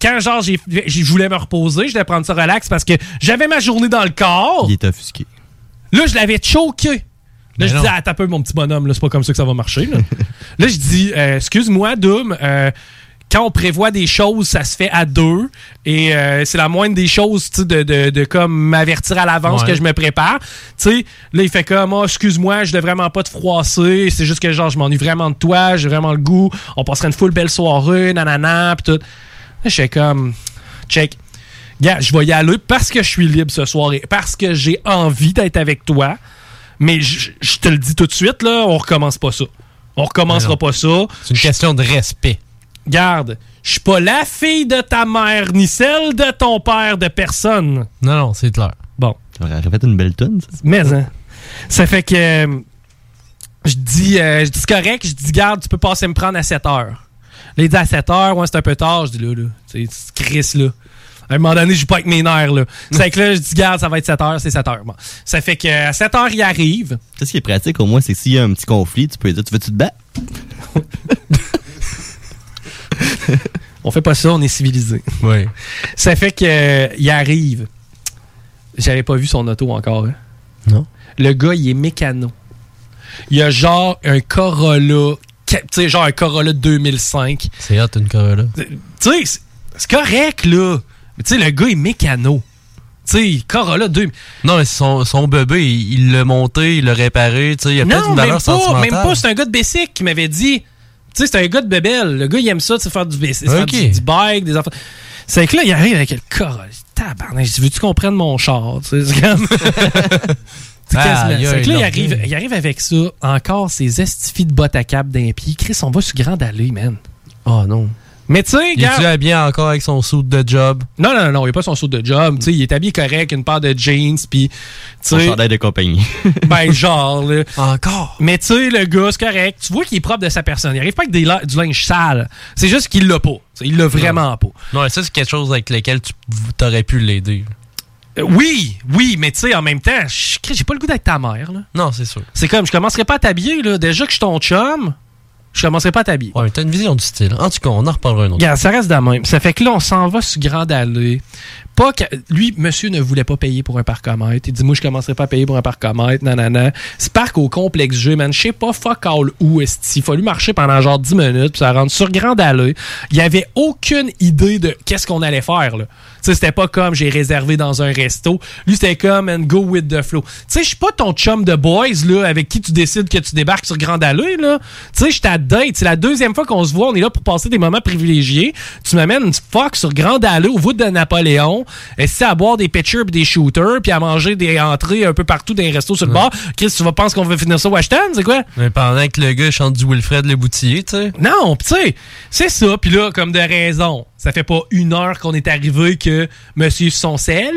quand genre, j'ai, je voulais me reposer, je voulais prendre ça relax parce que j'avais ma journée dans le corps. Il est offusqué. Là, je l'avais choqué. Là, je dis, attends un peu, mon petit bonhomme, là, c'est pas comme ça que ça va marcher. Là, Là, je dis, euh, excuse-moi, Doom, euh, quand on prévoit des choses, ça se fait à deux. Et euh, c'est la moindre des choses, tu sais, de, de, de comme m'avertir à l'avance Ouais. que je me prépare. Tu sais, là, il fait comme, oh, excuse-moi, je devrais vraiment pas te froisser. C'est juste que, genre, je m'ennuie vraiment de toi, j'ai vraiment le goût. On passerait une full belle soirée, nanana, pis tout. Fais comme, check. Gars, je vais y aller parce que je suis libre ce soir et parce que j'ai envie d'être avec toi. Mais je je te le dis tout de suite, là, on recommence pas ça. On recommencera pas ça. C'est une question de respect. Garde, je suis pas la fille de ta mère, ni celle de ton père, de personne. Non, non, c'est clair. Bon. Tu aurais fait une belle tonne, ça. Mais, hein. Ça fait que. euh, je dis, euh, je dis c'est correct, je dis, garde, tu peux passer me prendre à 7 heures. Il dit à 7 heures, ouais, c'est un peu tard. Je dis, là, là, tu Chris, là. À un moment donné, je joue pas avec mes nerfs, là. C'est que là, je dis, garde, ça va être 7 heures, c'est 7 heures. Bon. Ça fait que à 7 heures, il arrive. Tu sais, ce qui est pratique, au moins, c'est que s'il y a un petit conflit, tu peux dire Tu veux-tu te battre? On fait pas ça, on est civilisé. Oui. Ça fait que euh, il arrive. J'avais pas vu son auto encore. hein. Non. Le gars, il est mécano. Il a genre un Corolla, sais, genre un Corolla 2005. C'est hot, une Corolla. Tu sais, c'est- correct, là. Mais tu sais, le gars est mécano. Tu sais, Corolla 2000. Non, mais son, son bébé, il l'a monté, il l'a réparé, tu sais, il a peut-être une valeur pas, sentimentale. même pas. C'est un gars de Bessic qui m'avait dit. Tu sais, c'est un gars de Bebel. Le gars, il aime ça, tu sais, faire du, Bessic, faire Ok. du, du bike, des enfants. C'est que là, il arrive avec le Corolla. Tabarnak, veux-tu qu'on prenne mon char? Tu sais, c'est comme. C'est Ah, que là, il arrive, il arrive avec ça, encore ses estifis de bottes à cap d'un pied. Chris, on va sur Grande Allée, man. Oh non. Mais tu sais, Il est-tu gars. habillé encore avec son suit de job? Non, non, non, il a pas son saut de job. Tu sais, il est habillé correct, une paire de jeans, puis. tu Son sais, chandail de compagnie. Ben, genre, là. Encore? Mais tu sais, le gars, c'est correct. Tu vois qu'il est propre de sa personne. Il arrive pas avec des la- du linge sale. C'est juste qu'il l'a pas. Il l'a vraiment pas. Non, ça, c'est quelque chose avec lequel tu aurais pu l'aider. Euh, oui, oui, mais tu sais, en même temps, je- j'ai pas le goût d'être ta mère, là. Non, c'est sûr. C'est comme, je commencerai pas à t'habiller, là. Déjà que je suis ton chum, je commencerai pas à t'habiller. Ouais, t'as une vision du style. En tout cas, on en reparlera un autre. Regarde, ça reste de même. Ça fait que là, on s'en va sur Grande Allée. Pas que, lui, monsieur ne voulait pas payer pour un parcomètre. Il dit, moi, je commencerai pas à payer pour un parcomètre, nanana. Ce parc au complexe G, man, je sais pas fuck all où est Il fallu marcher pendant genre 10 minutes, puis ça rentre sur Grande Allée. Il y avait aucune idée de qu'est-ce qu'on allait faire, là. Tu sais, c'était pas comme j'ai réservé dans un resto. Lui, c'était comme and go with the flow. Tu sais, je suis pas ton chum de boys, là, avec qui tu décides que tu débarques sur Grande Allée, là. Tu sais, je ta date. C'est la deuxième fois qu'on se voit. On est là pour passer des moments privilégiés. Tu m'amènes une fuck sur Grande Allée au voûte de Napoléon. Et c'est à boire des pitchers pis des shooters puis à manger des entrées un peu partout dans les restos sur le bord. Chris, tu vas penser qu'on va finir ça au Ashton? C'est quoi? Mais pendant que le gars chante du Wilfred le boutillier, tu sais. Non, pis tu sais, c'est ça. Puis là, comme de raison, ça fait pas une heure qu'on est arrivé que monsieur son sel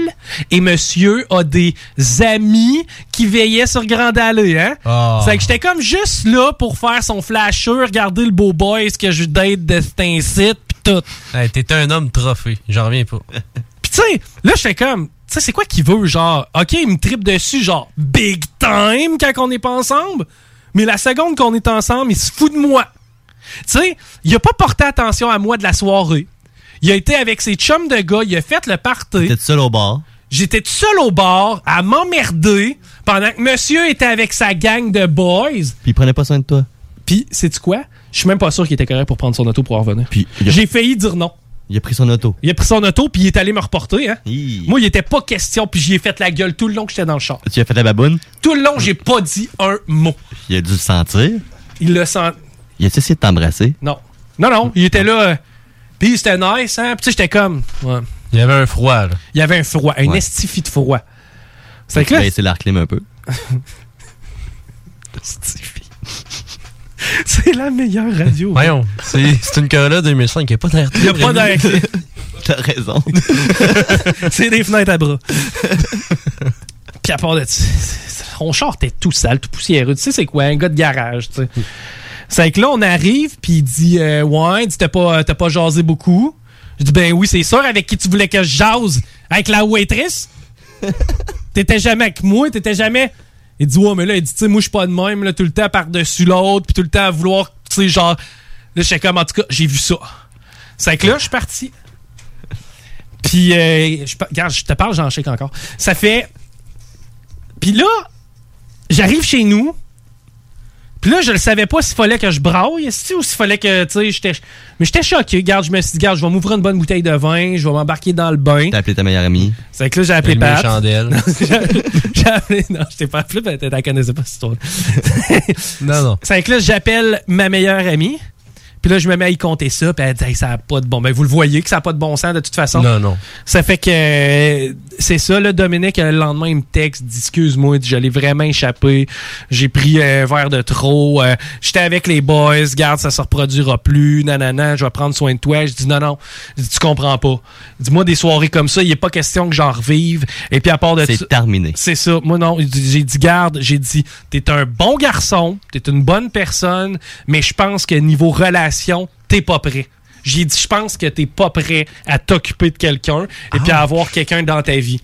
et monsieur a des amis qui veillaient sur Grande Allée, hein? Ah. C'est que j'étais comme juste là pour faire son flasheur, regarder le beau boys que je date de cet incite pis tout. Hey, T'es un homme trophée. J'en reviens pas. Pis tu sais, là, je fais comme, tu sais, c'est quoi qu'il veut, genre, ok, il me tripe dessus, genre, big time quand on n'est pas ensemble, mais la seconde qu'on est ensemble, il se fout de moi. Tu sais, il a pas porté attention à moi de la soirée. Il a été avec ses chums de gars, il a fait le party. T'es seul au bar. J'étais tout seul au bar à m'emmerder pendant que monsieur était avec sa gang de boys. Puis il prenait pas soin de toi. Puis, sais-tu quoi? Je suis même pas sûr qu'il était correct pour prendre son auto pour en revenir. Puis a- J'ai failli dire non. Il a pris son auto. Il a pris son auto puis il est allé me reporter. Hein? Hi. Moi, il était pas question puis j'y ai fait la gueule tout le long que j'étais dans le char. Tu as fait la baboune? Tout le long, j'ai pas dit un mot. Il a dû le sentir? Il le sent. Il a essayé de t'embrasser? Non. Non, non, il était là. Puis c'était nice, hein? Puis tu sais, j'étais comme. ouais. Il y avait un froid, là. Il y avait un froid, un Ouais. estifi de froid. C'est Tu que là. vas essayer la reclim un peu. Estifi. C'est la meilleure radio. Voyons, c'est c'est une Corolla 2005, il n'y a pas d'air. Il n'y a pas d'air. T'as raison. c'est des fenêtres à bras. Puis à part de ça, son char était tout sale, tout poussiéreux. Tu sais, c'est quoi, un gars de garage, tu sais. C'est que là, on arrive, puis il dit euh, Ouais, t'as pas, t'as pas jasé beaucoup. Je dis Ben oui, c'est sûr, avec qui tu voulais que je jase? Avec la waitress? T'étais jamais avec moi, t'étais jamais. Il dit Ouais, mais là, il dit Tu sais, moi, je suis pas de même, là, tout le temps par-dessus l'autre, puis tout le temps à vouloir, tu sais, genre. Là, j'étais comme, en tout cas, j'ai vu ça. C'est que là, je suis parti. Puis, euh, je, je te parle, j'en chèque encore. Ça fait. Puis là, j'arrive chez nous. Puis là, je ne savais pas s'il fallait que je braille ou s'il fallait que, tu sais, j'étais. Mais j'étais choqué. Regarde, je me suis dit, regarde, je vais m'ouvrir une bonne bouteille de vin, je vais m'embarquer dans le bain. T'as appelé ta meilleure amie. C'est que là, j'ai appelé Pat. chandelles. J'ai- appelé. Non, je t'ai pas appelé, la connaissais pas, cette histoire. Non, non. C'est que là, j'appelle ma meilleure amie. Puis là, je me mets à y compter ça. Puis elle dit, Hey, ça n'a pas de bon. Ben, vous le voyez que ça n'a pas de bon sens de toute façon. Non, non. Ça fait que euh, c'est ça, là, Dominique, euh, le lendemain, il me texte, dit excuse-moi, il dit, j'allais vraiment échapper. J'ai pris un verre de trop. euh, J'étais avec les boys, garde, ça se reproduira plus, nanana, je vais prendre soin de toi. Je dis non, non. Je dis, tu comprends pas. Dis-moi des soirées comme ça, il n'est pas question que j'en revive. Et puis à part de ça- C'est terminé. c'est ça. Moi, non. J'ai dit, garde, j'ai dit, t'es un bon garçon, t'es une bonne personne, mais je pense que niveau relation, t'es pas prêt. J'ai dit, je pense que t'es pas prêt à t'occuper de quelqu'un et puis à avoir quelqu'un dans ta vie.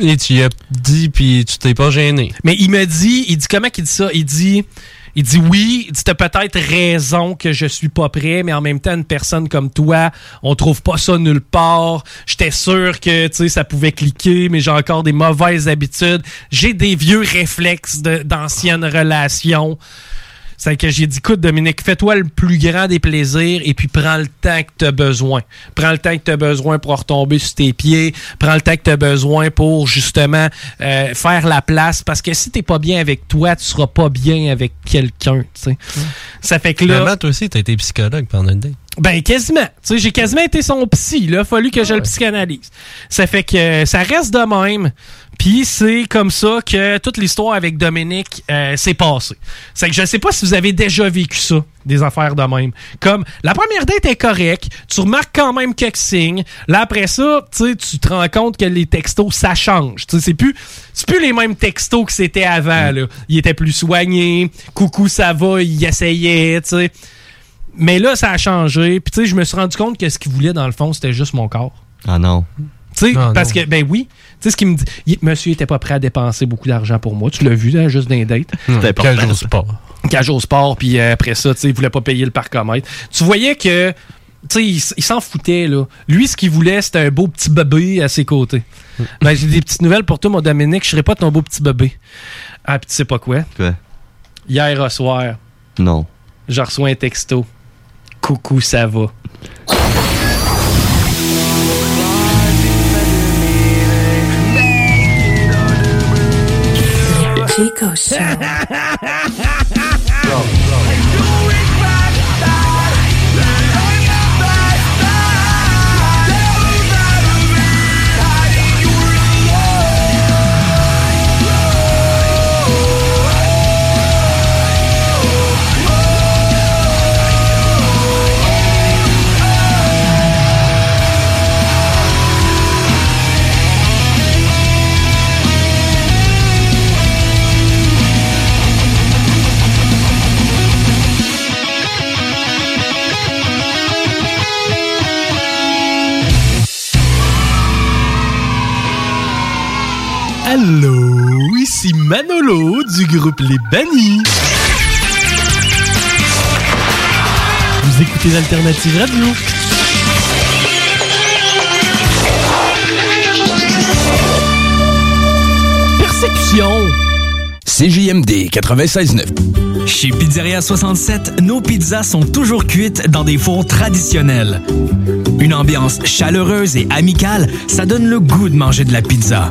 Et tu y as dit, puis tu t'es pas gêné. Mais il me dit, il dit comment qu'il dit ça? Il dit, il dit oui, il dit t'as peut-être raison que je suis pas prêt, mais en même temps, une personne comme toi, on trouve pas ça nulle part. J'étais sûr que tu sais ça pouvait cliquer, mais j'ai encore des mauvaises habitudes. J'ai des vieux réflexes d'anciennes relations. C'est que j'ai dit, écoute, Dominique, fais-toi le plus grand des plaisirs et puis prends le temps que tu as besoin. Prends le temps que tu as besoin pour retomber sur tes pieds. Prends le temps que tu as besoin pour justement euh, faire la place. Parce que si t'es pas bien avec toi, tu seras pas bien avec quelqu'un. tu sais. Ça fait que là. Finalement, toi aussi, t'as été psychologue pendant une date. Ben, quasiment. Tu sais, j'ai quasiment été son psy. Il a fallu que je le psychanalyse. Ça fait que euh, ça reste de même. Puis c'est comme ça que toute l'histoire avec Dominique euh, s'est passée. C'est que je sais pas si vous avez déjà vécu ça, des affaires de même. Comme, la première date est correcte, tu remarques quand même quelques signes. Là, après ça, tu tu te rends compte que les textos, ça change. Tu sais, c'est plus, c'est plus les mêmes textos que c'était avant, là. Il était plus soigné. Coucou, ça va, il essayait, tu sais. Mais là, ça a changé. Puis, tu sais, je me suis rendu compte que ce qu'il voulait, dans le fond, c'était juste mon corps. Ah non. Tu sais, Ah, parce non. que, ben oui, tu sais, ce qu'il me dit, il- monsieur était pas prêt à dépenser beaucoup d'argent pour moi. Tu l'as vu, là, juste dans les dates. C'était important, Cage au ça. sport. Cage au sport, puis euh, après ça, tu sais, il voulait pas payer le parcomètre. Tu voyais que, tu sais, il, s- il s'en foutait, là. Lui, ce qu'il voulait, c'était un beau petit bébé à ses côtés. ben, j'ai des petites nouvelles pour toi, mon Dominique. Je serais pas ton beau petit bébé. Ah, puis tu sais pas quoi? Quoi? Hier au soir, Non. je reçois un texto. Coucou, ça va? Chico Show. groupe Les Bannis. Vous écoutez l'Alternative Radio. Persécution. CJMD 96.9. Chez Pizzeria 67, nos pizzas sont toujours cuites dans des fours traditionnels. Une ambiance chaleureuse et amicale, ça donne le goût de manger de la pizza.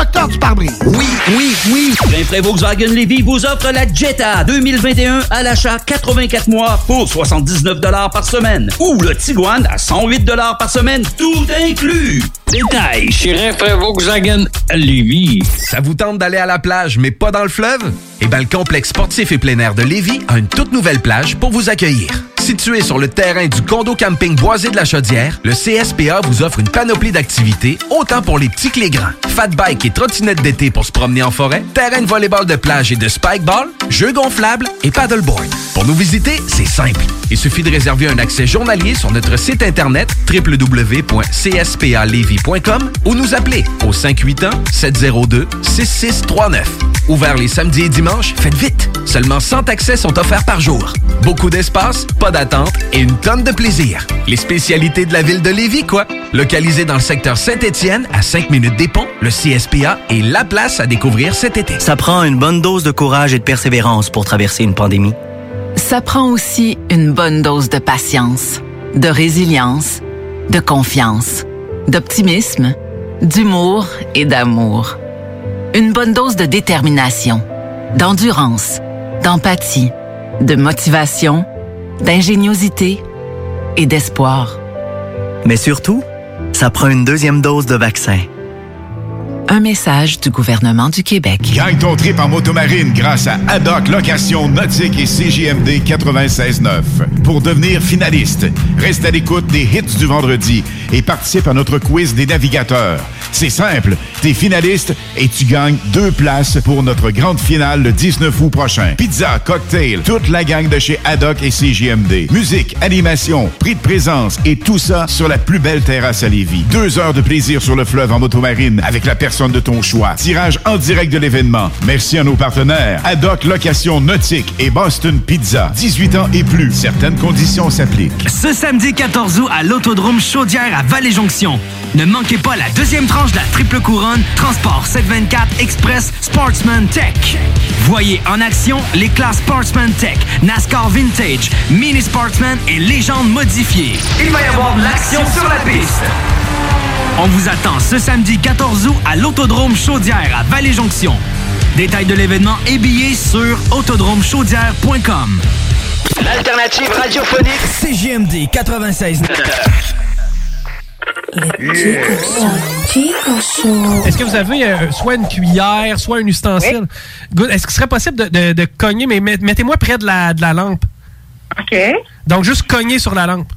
Docteur du pare-brise. Oui, oui, oui. Rainfray Volkswagen Levy vous offre la Jetta 2021 à l'achat 84 mois pour 79 par semaine. Ou le Tiguan à 108 par semaine, tout inclus. Détail chez Rainfray Volkswagen Lévis. Ça vous tente d'aller à la plage, mais pas dans le fleuve? Eh bien, le complexe sportif et plein air de Lévis a une toute nouvelle plage pour vous accueillir. Situé sur le terrain du condo camping Boisé de la Chaudière, le CSPA vous offre une panoplie d'activités, autant pour les petits que les grands. Fat bike et trottinette d'été pour se promener en forêt, terrain de volleyball de plage et de spikeball, jeux gonflables et paddleboard. Pour nous visiter, c'est simple. Il suffit de réserver un accès journalier sur notre site internet www.cspalevy.com ou nous appeler au 581-702-6639. Ouvert les samedis et dimanches, faites vite! Seulement 100 accès sont offerts par jour. Beaucoup d'espace, pas d'attente et une tonne de plaisir. Les spécialités de la ville de Lévis, quoi. Localisé dans le secteur Saint-Étienne, à 5 minutes des ponts, le CSPA est la place à découvrir cet été. Ça prend une bonne dose de courage et de persévérance pour traverser une pandémie. Ça prend aussi une bonne dose de patience, de résilience, de confiance, d'optimisme, d'humour et d'amour. Une bonne dose de détermination, d'endurance, d'empathie, de motivation, d'ingéniosité et d'espoir. Mais surtout, ça prend une deuxième dose de vaccin. Un message du gouvernement du Québec. Gagne ton trip en motomarine grâce à Haddock Location Nautique et CJMD 96.9. Pour devenir finaliste, reste à l'écoute des hits du vendredi et participe à notre quiz des navigateurs. C'est simple, t'es finaliste et tu gagnes deux places pour notre grande finale le 19 août prochain. Pizza, cocktail, toute la gang de chez Haddock et CJMD. Musique, animation, prix de présence et tout ça sur la plus belle terrasse à Lévis. Deux heures de plaisir sur le fleuve en motomarine avec la personne de ton choix. Tirage en direct de l'événement. Merci à nos partenaires. Haddock Location Nautique et Boston Pizza. 18 ans et plus. Certaines conditions s'appliquent. Ce samedi 14 août à l'Autodrome Chaudière à Vallée-Jonction. Ne manquez pas la deuxième tranche de la triple couronne Transport 724 Express Sportsman Tech. Voyez en action les classes Sportsman Tech, NASCAR Vintage, Mini Sportsman et Légende modifiée. Il va y avoir de l'action sur la piste. On vous attend ce samedi 14 août à l'Autodrome Chaudière à Vallée-Jonction. Détails de l'événement et billets sur autodromechaudière.com. L'alternative radiophonique CGMD 96. Est-ce que vous avez euh, soit une cuillère, soit un ustensile? Good. Est-ce qu'il serait possible de, de- de cogner, mais met- mettez-moi près de la, de la lampe. OK. Donc, juste cogner sur la lampe.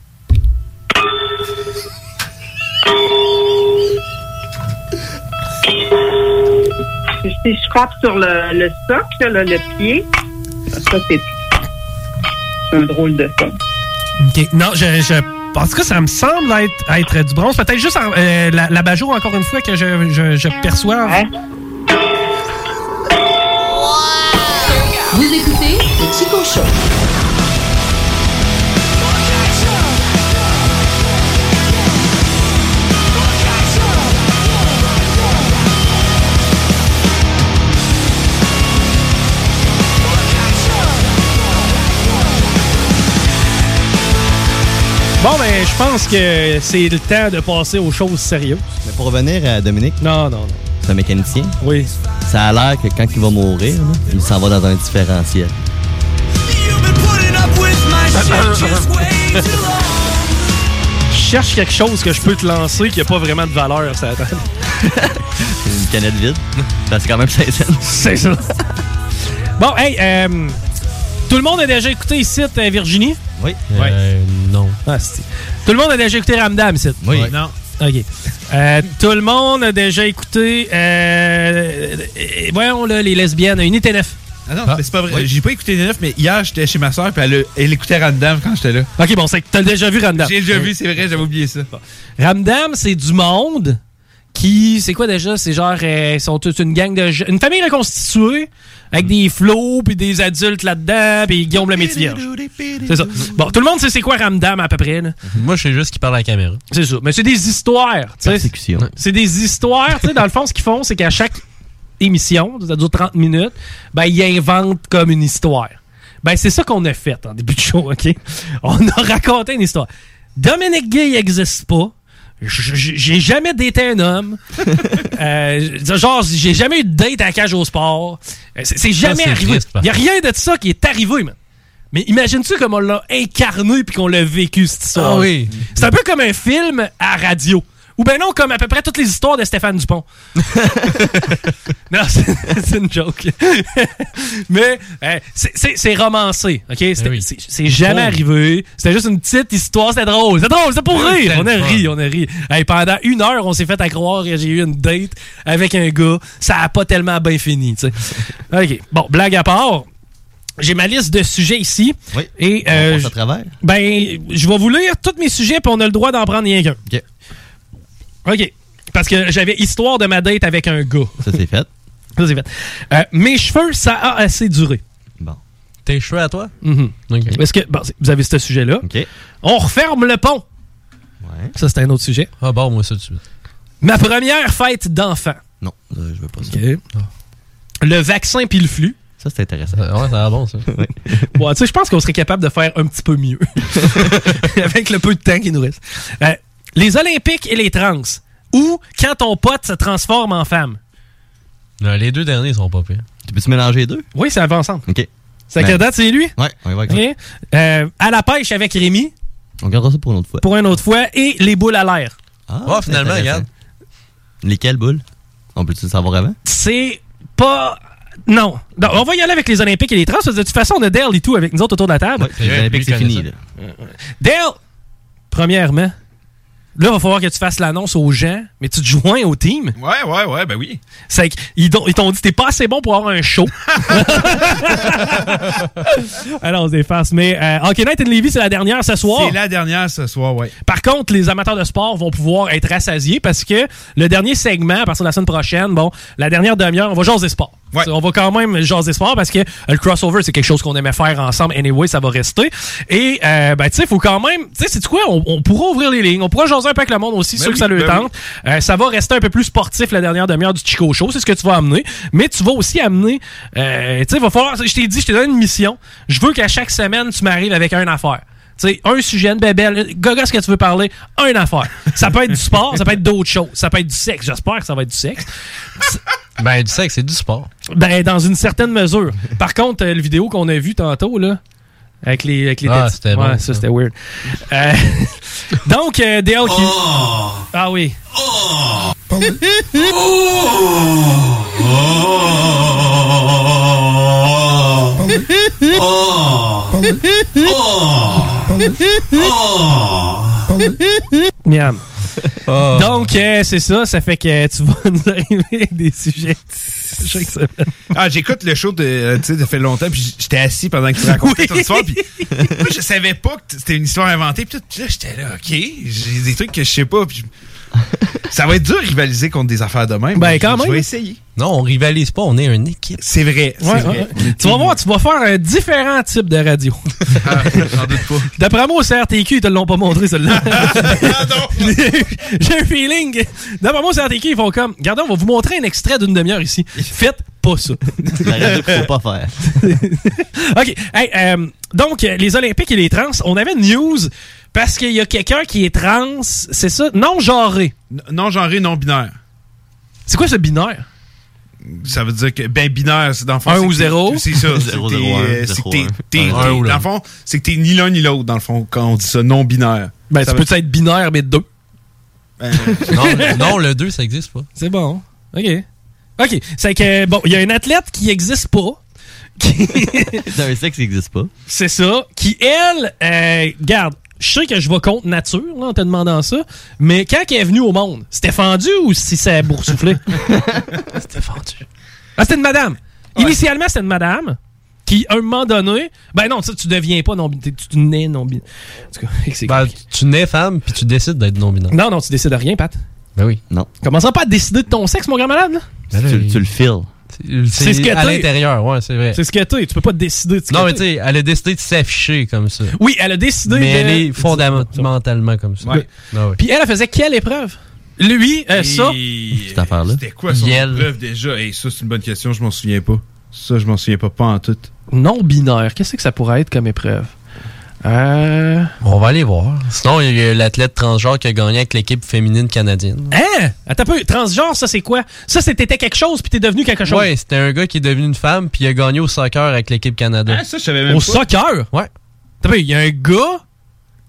Si je frappe sur le, le socle, le pied, ça, c'est c'est un drôle de son. OK. Non, je, je, en tout cas, ça me semble être, être du bronze. Peut-être juste en- euh, la, la bajour, encore une fois, que je, je, je perçois. Vous écoutez le Chico Show. Je pense que c'est le temps de passer aux choses sérieuses. Mais pour revenir à Dominique. Non, non, non. C'est un mécanicien. Oui. Ça a l'air que quand il va mourir, là, il s'en va dans un différentiel. Je cherche quelque chose que je peux te lancer qui n'a pas vraiment de valeur, ça attend. Une canette vide. C'est quand même 16 cents. C'est ça. Bon, hey, euh, tout le monde a déjà écouté ici euh, Virginie? Oui. Ouais. Non. Ah, c'est- tout le monde a déjà écouté Ramdam ici? Oui. Non. OK. Euh, tout le monde a déjà écouté. Euh, voyons, là, les lesbiennes. Unité 9. Ah non, mais c'est pas vrai. J'ai pas écouté les neuf, mais hier, j'étais chez ma soeur, puis elle, écoutait Random quand j'étais là. Ok, bon, c'est que t'as déjà vu Ramdam. J'ai déjà vu, c'est vrai, j'avais oublié ça. Ramdam, c'est du monde qui. C'est quoi déjà? C'est genre. euh, ils sont toute une gang de. Une famille reconstituée avec des flots puis des adultes là-dedans puis Guillaume le métier. C'est ça. Bon, tout le monde sait c'est quoi Ramdam à peu près. là. Moi, je sais juste qu'il parle à la caméra. C'est ça. Mais c'est des histoires. tu sais. Persécution. C'est des histoires. tu sais, dans le fond, ce qu'ils font, c'est qu'à chaque émission, ça dure 30 minutes, ben, ils inventent comme une histoire. Ben, c'est ça qu'on a fait en début de show, OK? On a raconté une histoire. Dominique Gay n'existe pas. J'ai jamais daté un homme. Euh, genre, j'ai jamais eu de date à la cage au sport. Euh, C'est jamais arrivé. Il n'y a rien de ça qui est arrivé, man. Mais imagine-tu comme on l'a incarné puis qu'on l'a vécu, cette histoire. Ah oui. C'est un peu comme un film à radio. Ou ben non, comme à peu près toutes les histoires de Stéphane Dupont. non, c'est une joke. Mais euh, c'est- c'est c'est romancé, OK? C'était- C'est c'est jamais Oh. arrivé. C'était juste une petite histoire, c'était drôle. C'était drôle, c'était pour rire. On a ri, on a ri. Hey, pendant une heure, on s'est fait à croire que j'ai eu une date avec un gars. Ça a pas tellement bien fini, tu sais. OK. Bon, blague à part. J'ai ma liste de sujets ici. Oui. Et On euh, passe à travers. ben, je vais vous lire tous mes sujets, puis on a le droit d'en prendre rien qu'un. OK. Parce que j'avais histoire de ma date avec un gars. Ça, c'est fait. Ça, c'est fait. Euh, mes cheveux, ça a assez duré. Bon. Tes cheveux à toi? Mhm. Est-ce que bon, vous avez ce sujet-là? OK. On referme le pont. Ouais. Ça, c'est un autre sujet. Ah bon, moi, ça tout de suite. Ma première fête d'enfant. Non, euh, je veux pas ça. OK. Le vaccin puis le flux. Ça, c'est intéressant. Ouais, ça va bon, ça. Oui. Bon, tu sais, je pense qu'on serait capable de faire un petit peu mieux. Avec le peu de temps qui nous reste. Euh, les Olympiques et les trans. Ou quand ton pote se transforme en femme. Non, les deux derniers sont pas pires. Tu peux-tu mélanger les deux? Oui, ça va ensemble. OK. C'est à Ben, date, c'est lui? Ouais, on y va avec ça. OK. Euh, à la pêche avec Rémi, On gardera ça pour une autre fois. pour une autre fois. Et les boules à l'air. Ah, Oh, c'est finalement, regarde. Lesquelles boules? On peut-tu le savoir avant? C'est pas... Non. Non, On va y aller avec les Olympiques et les trans. parce que De toute façon, on a Dale et tout avec nous autres autour de la table. Ouais, les Olympiques, c'est fini. ça. Là. Dale, premièrement, là, il va falloir que tu fasses l'annonce aux gens, mais tu te joins au team. Ouais, ouais, ouais, ben oui. C'est qu'ils t'ont dit t'es pas assez bon pour avoir un show. Alors, on se défasse. Mais euh, Hockey Night in Levy, c'est la dernière ce soir. C'est la dernière ce soir, ouais. Par contre, les amateurs de sport vont pouvoir être rassasiés parce que le dernier segment, à partir de la semaine prochaine, bon, la dernière demi-heure, on va jaser sport. Ouais. On va quand même jaser sport parce que euh, le crossover, c'est quelque chose qu'on aimait faire ensemble. Anyway, ça va rester. Et, euh, ben, tu sais, il faut quand même. Tu sais, c'est quoi? On, on pourra ouvrir les lignes. On pourra jaser un peu avec le monde aussi, Ben ceux que ça le ben tente. Euh, ça va rester un peu plus sportif la dernière demi-heure du Chico Show. C'est ce que tu vas amener. Mais tu vas aussi amener. Euh, tu sais, il va falloir. Je t'ai dit, je t'ai donné une mission. Je veux qu'à chaque semaine, tu m'arrives avec une affaire. Tu sais, un sujet, une bébelle, gaga, ce que tu veux parler, une affaire. Ça peut être du sport, ça peut être d'autres choses. Ça peut être du sexe. J'espère que ça va être du sexe. Ben, du sexe, c'est du sport. Ben, dans une certaine mesure. Par contre, euh, le vidéo qu'on a vu tantôt, là, avec les, avec les Ah, c'était ouais, bon, ça, ça. c'était weird. Euh, donc, euh, DL qui. Ah oui. Miam. Donc, euh, c'est ça. Ça fait que tu vas nous arriver avec des sujets chaque semaine. Ah, j'écoute le show de, euh, tu sais, ça fait longtemps, puis j'étais assis pendant que tu racontais ton histoire, puis moi, je savais pas que c'était une histoire inventée, puis là, j'étais là, OK, j'ai des trucs que je sais pas, puis ça va être dur de rivaliser contre des affaires de même. Ben, mais quand je- Je même. vais essayer. Non, on rivalise pas, on est une équipe. C'est vrai, c'est Ouais, vrai. ouais. Tu vas voir, tu vas faire un différent type de radio. Ah, J'en doute pas. D'après moi, au CRTQ, ils te l'ont pas montré, celle-là. J'ai un feeling. D'après moi, au CRTQ, ils font comme, regardez, on va vous montrer un extrait d'une demi-heure ici. Faites pas ça. La radio qu'il faut pas faire. OK. Hey, euh, donc, les Olympiques et les trans, on avait une news parce qu'il y a quelqu'un qui est trans, c'est ça? Non genré. Non genré, non binaire. C'est quoi ce binaire? ça veut dire que, ben, binaire, c'est dans le fond. Un c'est ou que- zéro? C'est ça. c'est Zéro, que t'es, zéro, un, euh, c'est zéro, que t'es- Dans l'autre. le fond, c'est que t'es ni l'un ni l'autre, dans le fond, quand on dit ça, non binaire. Ben, Ça peux être binaire, mais deux. non, non, le 2, ça existe pas. C'est bon. OK. OK. C'est que, bon, il y a un athlète qui existe pas. Qui- Dans un sexe qui n'existe pas. C'est ça. Qui, elle, euh, garde, je sais que je vais contre nature là, en te demandant ça, mais quand elle est venue au monde, c'était fendu ou si c'est boursouflé? c'était fendu. Ah, c'était une madame. Initialement, c'était une madame qui, à un moment donné, ben non, ça, tu deviens pas non tu, tu nais non binaire. En tout cas, c'est Ben, tu nais femme, puis tu décides d'être non-binaire. Non, non, tu décides de rien, Pat. Ben oui. Non. Commence pas à décider de ton sexe, mon grand malade. là. tu, tu le files. C'est ce que à t'es. l'intérieur, ouais, c'est vrai. C'est ce que t'es. Tu peux pas décider de ce Non, mais tu sais, elle a décidé de s'afficher comme ça. Oui, elle a décidé Mais de- elle est fondamentalement comme ça. Ouais. Ah ouais. Puis elle, elle faisait quelle épreuve? Lui, euh, ça? Cette affaire-là. C'était quoi son Yel. épreuve déjà? Hey, ça, c'est une bonne question, je m'en souviens pas. Ça, je m'en souviens pas, pas en tout. Non binaire. Qu'est-ce que ça pourrait être comme épreuve? Euh. On va aller voir. Sinon, il y a l'athlète transgenre qui a gagné avec l'équipe féminine canadienne. Hein? Attends un peu. Transgenre, ça, c'est quoi? Ça, c'était quelque chose, puis t'es devenu quelque chose. Ouais, c'était un gars qui est devenu une femme, puis il a gagné au soccer avec l'équipe Canada. Ah, ça, je savais même Au pas. soccer? Ouais. Attends un peu. Il y a un gars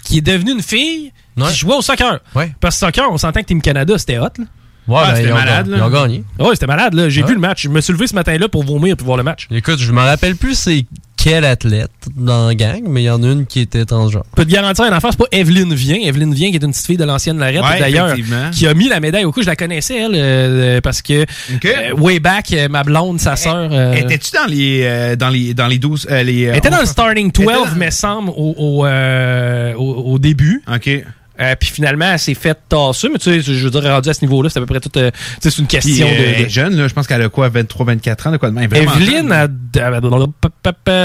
qui est devenu une fille qui jouait au soccer. Ouais. Parce que soccer, on s'entend que Team Canada, c'était hot, là. Ouais, Ah, ben, c'était ont, malade, là. ils ont gagné. Ouais, c'était malade, là. J'ai Ouais. vu le match. Je me suis levé ce matin-là pour vomir pour voir le match. Écoute, je me rappelle plus c'est quel athlète dans la gang, mais il y en a une qui était transgenre. Je peux te garantir un enfant, c'est pas Evelyne Vien. Evelyne Vien, qui est une petite fille de l'ancienne Lorette, Ouais, d'ailleurs, qui a mis la médaille au cou. Je la connaissais, elle, euh, parce que euh, way back, euh, ma blonde, sa sœur. euh, Étais-tu dans les, euh, dans les, dans les 12, euh, les, elle était dans le starting 12, me semble, au, au, euh, au- au début. OK. Euh, puis finalement, elle s'est faite tasser, mais tu sais, je veux dire, rendu à ce niveau-là, c'est à peu près tout. euh, tu sais, c'est une question euh, de- elle de, est jeune, là, je pense qu'elle a quoi, 23, 24 ans, de quoi de même? Evelyne, a-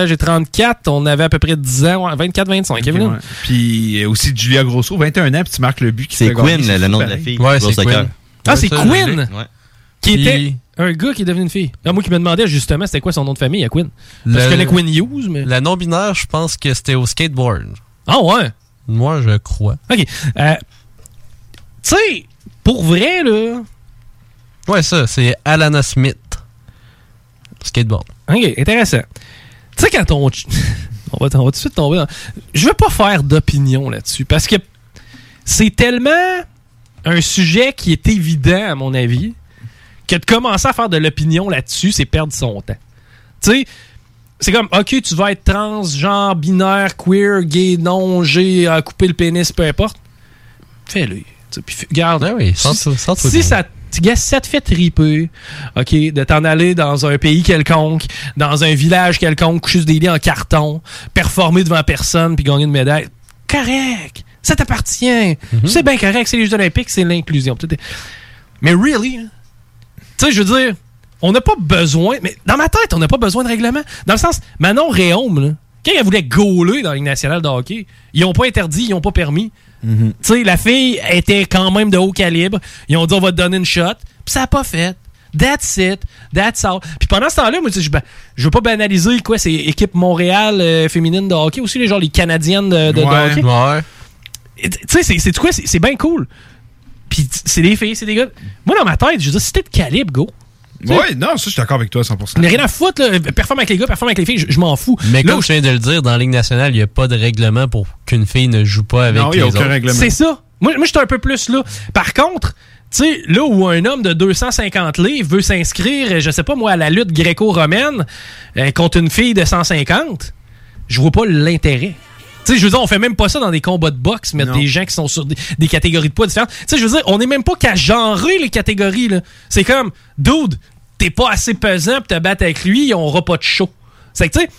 j'ai 34, on avait à peu près 10 ans, ouais, 24-25, Evelyne. Ouais. Puis euh, aussi Julia Grosso, 21 ans, puis tu marques le but qui C'est Quinn, le nom de la fille. Ouais, c'est. Quinn. Ah, c'est Quinn! Ouais. Qui était un gars qui est devenu une fille. Ah, moi qui me demandais justement c'était quoi son nom de famille à Quinn? Parce que je connais Quinn Hughes, mais. La non-binaire, je pense que c'était au skateboard. Ah ouais! Moi, je crois. Ok. Euh, tu sais, pour vrai, là. Ouais, ça, c'est Alana Smith. Skateboard. Ok, intéressant. Tu sais, quand on. on, va, on va tout de suite tomber dans. Je veux pas faire d'opinion là-dessus parce que c'est tellement un sujet qui est évident, à mon avis, que de commencer à faire de l'opinion là-dessus, c'est perdre son temps. Tu sais, c'est comme, ok, tu vas être trans, genre, binaire, queer, gay, non, j'ai à couper le pénis, peu importe. Fais-le. Puis, garde. Ah oui, sans- sans si ça, si ça te fait triper, ok, de t'en aller dans un pays quelconque, dans un village quelconque, coucher des lits en carton, performer devant personne, puis gagner une médaille, correct. Ça t'appartient. C'est bien correct. C'est les Jeux Olympiques, c'est l'inclusion. Mais really, hein? tu sais, je veux dire, on n'a pas besoin, mais dans ma tête, on n'a pas besoin de règlement. Dans le sens, Manon Réaume, là, quand elle voulait gauler dans la Ligue nationale de hockey, ils n'ont pas interdit, ils n'ont pas permis. Tu sais, la fille était quand même de haut calibre. Ils ont dit, on va te donner une shot. Puis ça n'a pas fait. That's it. That's all. Puis pendant ce temps-là, moi, je, ben, je veux pas banaliser, quoi, c'est équipe Montréal euh, féminine de hockey aussi, les genre les Canadiennes de, de- de Ouais. hockey. Ouais. Tu sais, c'est- quoi? C'est bien cool. Puis c'est des filles, c'est des gars. Moi, dans ma tête, je dire, si t'es de calibre, go. Ouais, non, ça, je suis d'accord avec toi à 100%. Il n'y a rien à foutre, là. Performe avec les gars, performe avec les filles, je, je m'en fous. Mais Là comme où je viens de le dire, dans la Ligue nationale, il n'y a pas de règlement pour qu'une fille ne joue pas avec Non, il y les a aucun autres. règlement. C'est ça. Moi, moi je suis un peu plus là. Par contre, tu sais, là où un homme de 250 livres veut s'inscrire, je sais pas moi, à la lutte gréco-romaine euh, contre une fille de 150, je vois pas l'intérêt. Tu sais, je veux dire, on fait même pas ça dans des combats de boxe, mettre des gens qui sont sur des, des catégories de poids différentes. Tu sais, je veux dire, on n'est même pas qu'à genrer les catégories, là. C'est comme, dude, t'es pas assez pesant pour te battre avec lui, on aura pas de show. C'est que, tu sais,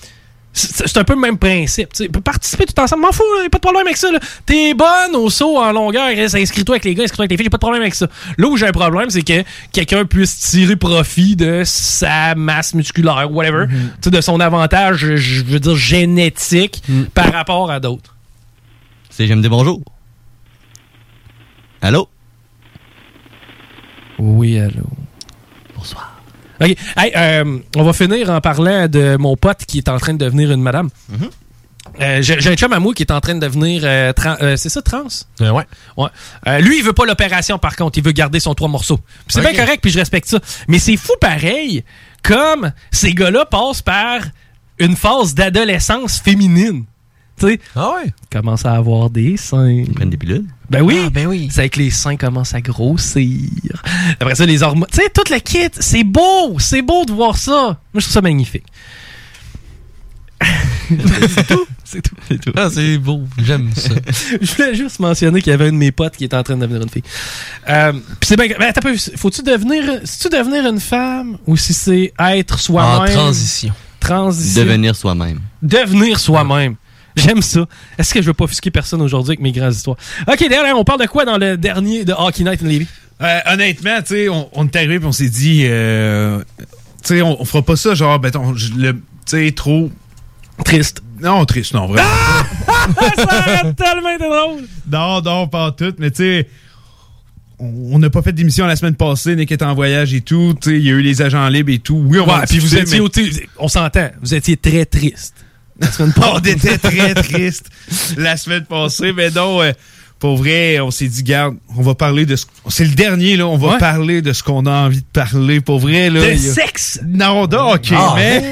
c'est un peu le même principe. tu. Participer tout ensemble, m'en fous, là, y a pas de problème avec ça. T'es bonne au saut en longueur, inscris-toi avec les gars, inscris-toi avec les filles, j'ai pas de problème avec ça. Là où j'ai un problème, c'est que quelqu'un puisse tirer profit de sa masse musculaire, whatever, tu sais, de son avantage, je- veux dire, génétique par rapport à d'autres. C'est J'aime des bonjours. Allô? Oui, allô. Bonsoir. OK. Hey, euh, on va finir en parlant de mon pote qui est en train de devenir une madame. Euh, J'ai un chum à moi qui est en train de devenir. euh, tran- euh, c'est ça, trans? ouais. ouais. Euh, lui, il veut pas l'opération, par contre. Il veut garder son trois morceaux. C'est bien correct, puis je respecte ça. Mais c'est fou pareil, comme ces gars-là passent par une phase d'adolescence féminine. Tu sais? Ah ouais? Commencent à avoir des seins. Ils prennent des pilules? Ben oui. ben oui. C'est avec les seins commencent à grossir. Après ça, les hormones. Tu sais, toute le kit. C'est beau. C'est beau de voir ça. Moi, je trouve ça magnifique. c'est tout? C'est tout. C'est tout. Ah, c'est beau. J'aime ça. je voulais juste mentionner qu'il y avait un de mes potes qui était en train de devenir une fille. Euh, Puis c'est bien. Ben, peu. Faut-tu devenir. Si tu devenir une femme ou si c'est être soi-même? En transition. Transition. Devenir soi-même. Devenir soi-même. J'aime ça. Est-ce que je veux pas offusquer personne aujourd'hui avec mes grandes histoires? Ok, derrière, on parle de quoi dans le dernier de Hockey Night in Levy? Euh, honnêtement, tu sais, on, on est arrivé et on s'est dit, euh, tu sais, on, on fera pas ça, genre, ben, tu sais, trop. Triste. Non, triste, non, vraiment. ça arrête tellement été drôle! Non, non, pas tout, mais tu sais, on n'a pas fait d'émission la semaine passée, Nick était en voyage et tout, tu sais, il y a eu les agents libres et tout. Oui, on va Ouais, puis vous étiez mais- on s'entend, vous étiez très triste. La semaine on était très triste la semaine passée, mais non, euh, pour vrai, on s'est dit, garde, on va parler de ce. C'est le dernier, là, on va Ouais. parler de ce qu'on a envie de parler. Pour vrai, là. De a- sexe? Non, de hockey, Ah. mais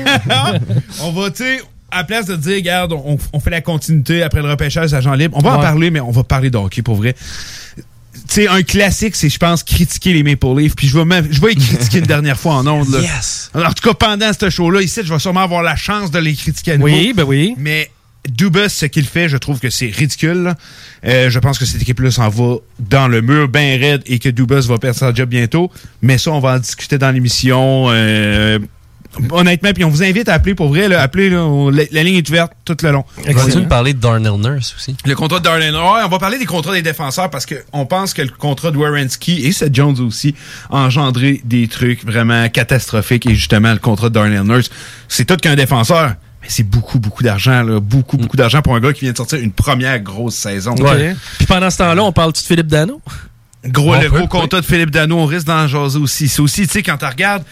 on va, tu sais, à la place de dire, regarde, on, on fait la continuité après le repêchage agent libre, on va en parler, mais on va parler de hockey, pour vrai. Tu sais, un classique, c'est, je pense, critiquer les Maple Leafs, puis je vais même, je vais les critiquer une dernière fois en ondes, là. Yes. En tout cas, pendant ce show-là, ici, je vais sûrement avoir la chance de les critiquer à nouveau. Oui, ben oui. Mais Dubas, ce qu'il fait, je trouve que c'est ridicule. Euh, je pense que cette équipe-là s'en va dans le mur bien raide et que Dubas va perdre son job bientôt. Mais ça, on va en discuter dans l'émission. euh, honnêtement, puis on vous invite à appeler pour vrai. Là, on- la, la ligne est ouverte tout le long. Vas-tu nous parler de Darnell Nurse aussi? Le contrat de Darlene Ouais, on va parler des contrats des défenseurs parce qu'on pense que le contrat de Wierenski et Seth Jones aussi a engendré des trucs vraiment catastrophiques. Et justement, le contrat de Darnell Nurse, c'est tout qu'un défenseur. Mais c'est beaucoup, beaucoup d'argent, là. Beaucoup, beaucoup d'argent pour un gars qui vient de sortir une première grosse saison. Ok. Puis pendant ce temps-là, on parle-tu de Philippe Dano? Gros, On le peut, gros contrat de Philippe Dano, on risque d'en jaser aussi. C'est aussi, tu sais, quand tu regardes.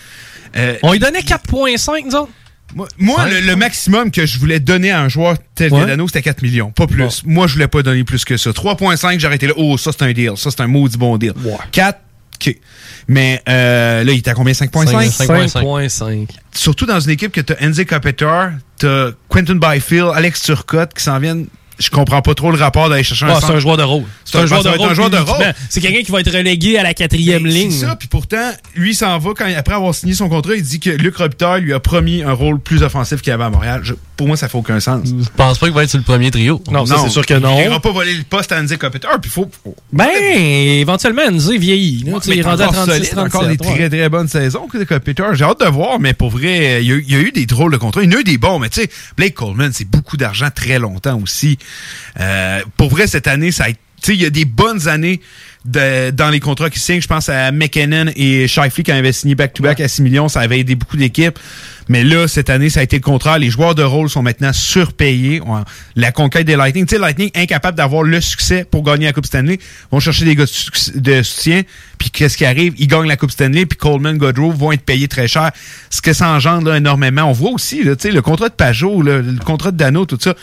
Euh, On lui donnait 4,5, nous autres? Moi, moi, le, le maximum que je voulais donner à un joueur tel Ouais. que Dano, c'était 4 millions, pas plus. Moi, je voulais pas donner plus que ça. 3.5, j'ai arrêté là. Oh, ça, c'est un deal. Ça, c'est un maudit bon deal. 4, OK. Mais euh, là, il était à combien? 5.5? 5,5. Surtout dans une équipe que t'as Enze Kopitar, t'as Quentin Byfield, Alex Turcotte qui s'en viennent. Je comprends pas trop le rapport d'aller chercher un c'est un joueur de rôle. C'est un, joueur de rôle. un joueur de uniquement. rôle. C'est quelqu'un qui va être relégué à la quatrième Ben, ligne. C'est ça, puis pourtant, lui s'en va quand après avoir signé son contrat, il dit que Luc Robitaille lui a promis un rôle plus offensif qu'il avait à Montréal. Je- pour moi, ça fait aucun sens. Je pense pas qu'il va être sur le premier trio. Non, c'est sûr que non. Il n'ira pas voler le poste à Andy Kopitar, puis faut. faut- Ben, éventuellement, Nzé vieillit. mais il est rendu à encore 36, solide, 37. encore des ouais. très très bonnes saisons que Kopitar. J'ai hâte de voir, mais pour vrai, il y, a, il y a eu des drôles de contrats. Il y en a eu des bons, mais tu sais, Blake Coleman, c'est beaucoup d'argent très longtemps aussi. Euh, pour vrai, cette année, ça a été- tu sais, il y a des bonnes années de- dans les contrats qui signent. Je pense à McKinnon et Shifley qui avaient signé back-to-back à 6 millions. Ça avait aidé beaucoup d'équipes. Mais là, cette année, ça a été le contraire. Les joueurs de rôle sont maintenant surpayés. La conquête des Lightning. Tu sais, Lightning, incapable d'avoir le succès pour gagner la Coupe Stanley, vont chercher des gars de, soutien. Puis qu'est-ce qui arrive? Ils gagnent la Coupe Stanley. Puis Coleman, Godrow vont être payés très cher. Ce que ça engendre là, énormément. On voit aussi, tu sais, le contrat de Pajot, là, le contrat de Dano, tout ça.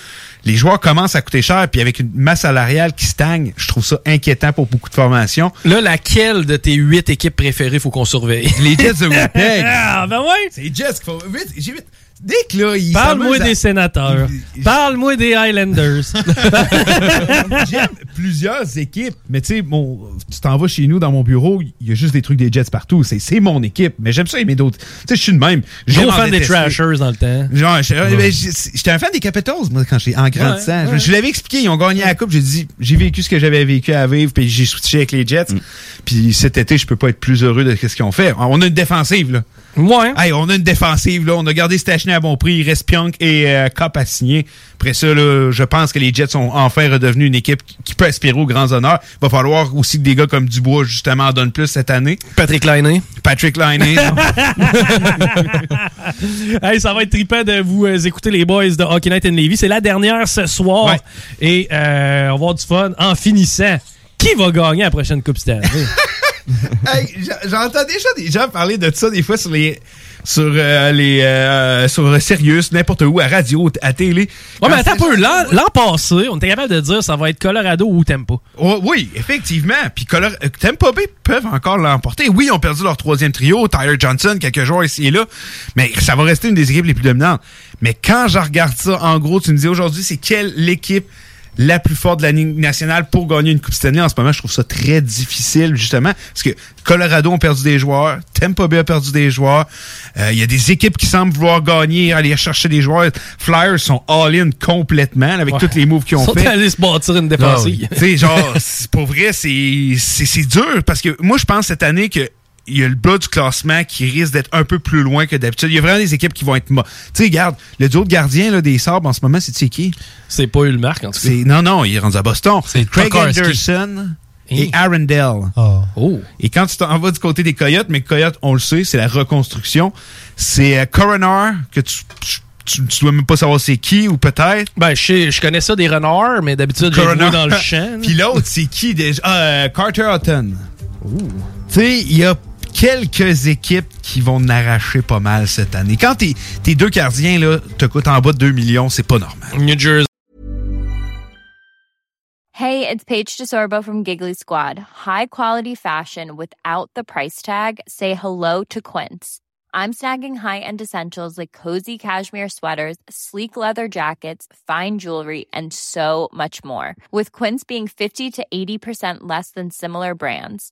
Les joueurs commencent à coûter cher. Puis avec une masse salariale qui stagne, je trouve ça inquiétant pour beaucoup de formations. Là, laquelle de tes huit équipes préférées faut qu'on surveille? Les Jets de Winnipeg. ah, ben ouais! C'est les Jets qu'il faut. Vite, j'ai vite. Dès que là, ils Parle-moi à- des sénateurs. Parle-moi des Highlanders. J'aime plusieurs équipes, mais tu sais, tu t'en vas chez nous dans mon bureau, il y a juste des trucs des Jets partout. C'est mon équipe, mais j'aime ça aimer d'autres. Tu sais, je suis de même. Gros fan des. Trashers dans le temps. Genre, j'étais un fan des Capitals, moi, quand j'étais en grandissant. Ouais, Je- Je l'avais expliqué, ils ont gagné la Coupe. J'ai dit, j'ai vécu ce que j'avais vécu à vivre, puis j'ai switché avec les Jets. Puis cet été, je peux pas être plus heureux de ce qu'ils ont fait. On a une défensive, là. Ouais. Hey, on a une défensive, là. On a gardé Stachny à bon prix. Il reste Pionk et euh, Cop à signer. Après ça, là, je pense que les Jets sont enfin redevenus une équipe qui- peut aspirer aux grands honneurs. Il va falloir aussi que des gars comme Dubois, justement, en donnent plus cette année. Patrick Lainé. Patrick Lainé. hey, ça va être trippant de vous euh, écouter les boys de Hockey Night in Levy. C'est la dernière ce soir. Ouais. Et euh, on va avoir du fun en finissant. Qui va gagner la prochaine Coupe Stanley? Hey, J'entends déjà des gens parler de ça des fois sur les sur euh, les euh, sur Sirius, n'importe où, à radio, à télé. Ouais, mais attends un peu. L'an l'an passé, on était capable de dire ça va être Colorado ou Tampa. Oh, oui, effectivement. Puis Color- euh, Tampa Bay peuvent encore l'emporter. Oui, ils ont perdu leur troisième trio, Tyler Johnson, quelques joueurs ici et là, mais ça va rester une des équipes les plus dominantes. Mais quand je regarde ça, en gros, tu me dis aujourd'hui, c'est quelle l'équipe la plus forte de la Ligue nationale pour gagner une Coupe Stanley en ce moment, je trouve ça très difficile, justement, parce que Colorado ont perdu des joueurs, Tampa Bay a perdu des joueurs, Euh, il y a des équipes qui semblent vouloir gagner, aller chercher des joueurs. Flyers sont all-in complètement, avec Ouais. tous les moves qu'ils ont Ils sont fait. allés se bâtir une défensive. Tu sais, genre, c'est- pour vrai, c'est dur parce que moi, je pense cette année que il y a le bas du classement qui risque d'être un peu plus loin que d'habitude. Il y a vraiment des équipes qui vont être... Tu sais, regarde, le duo de gardien là, des Sabres en ce moment, c'est qui? C'est pas Ulmark, en tout cas. C'est- Non, non, il est rendu à Boston. C'est Craig Tokarski. Anderson et Hein? Arundel. Oh. Et quand tu t'en vas du côté des Coyotes, mais Coyotes, on le sait, c'est la reconstruction. C'est euh, Coroner, que tu, tu, tu- tu dois même pas savoir c'est qui, ou peut-être. Ben, je, je connais ça des renards, mais d'habitude, j'ai dans le champ. Puis l'autre, c'est qui déjà? Ah, euh, Carter Hutton. Tu sais, il y a quelques équipes qui vont en arracher pas mal cette année. Quand tes, tes deux gardiens là, te coûtent en bas de 2 millions, c'est pas normal. New Jersey. Hey, it's Paige DeSorbo from Giggly Squad. High quality fashion without the price tag. Say hello to Quince. I'm snagging high-end essentials like cozy cashmere sweaters, sleek leather jackets, fine jewelry, and so much more. With Quince being 50 to 80% less than similar brands.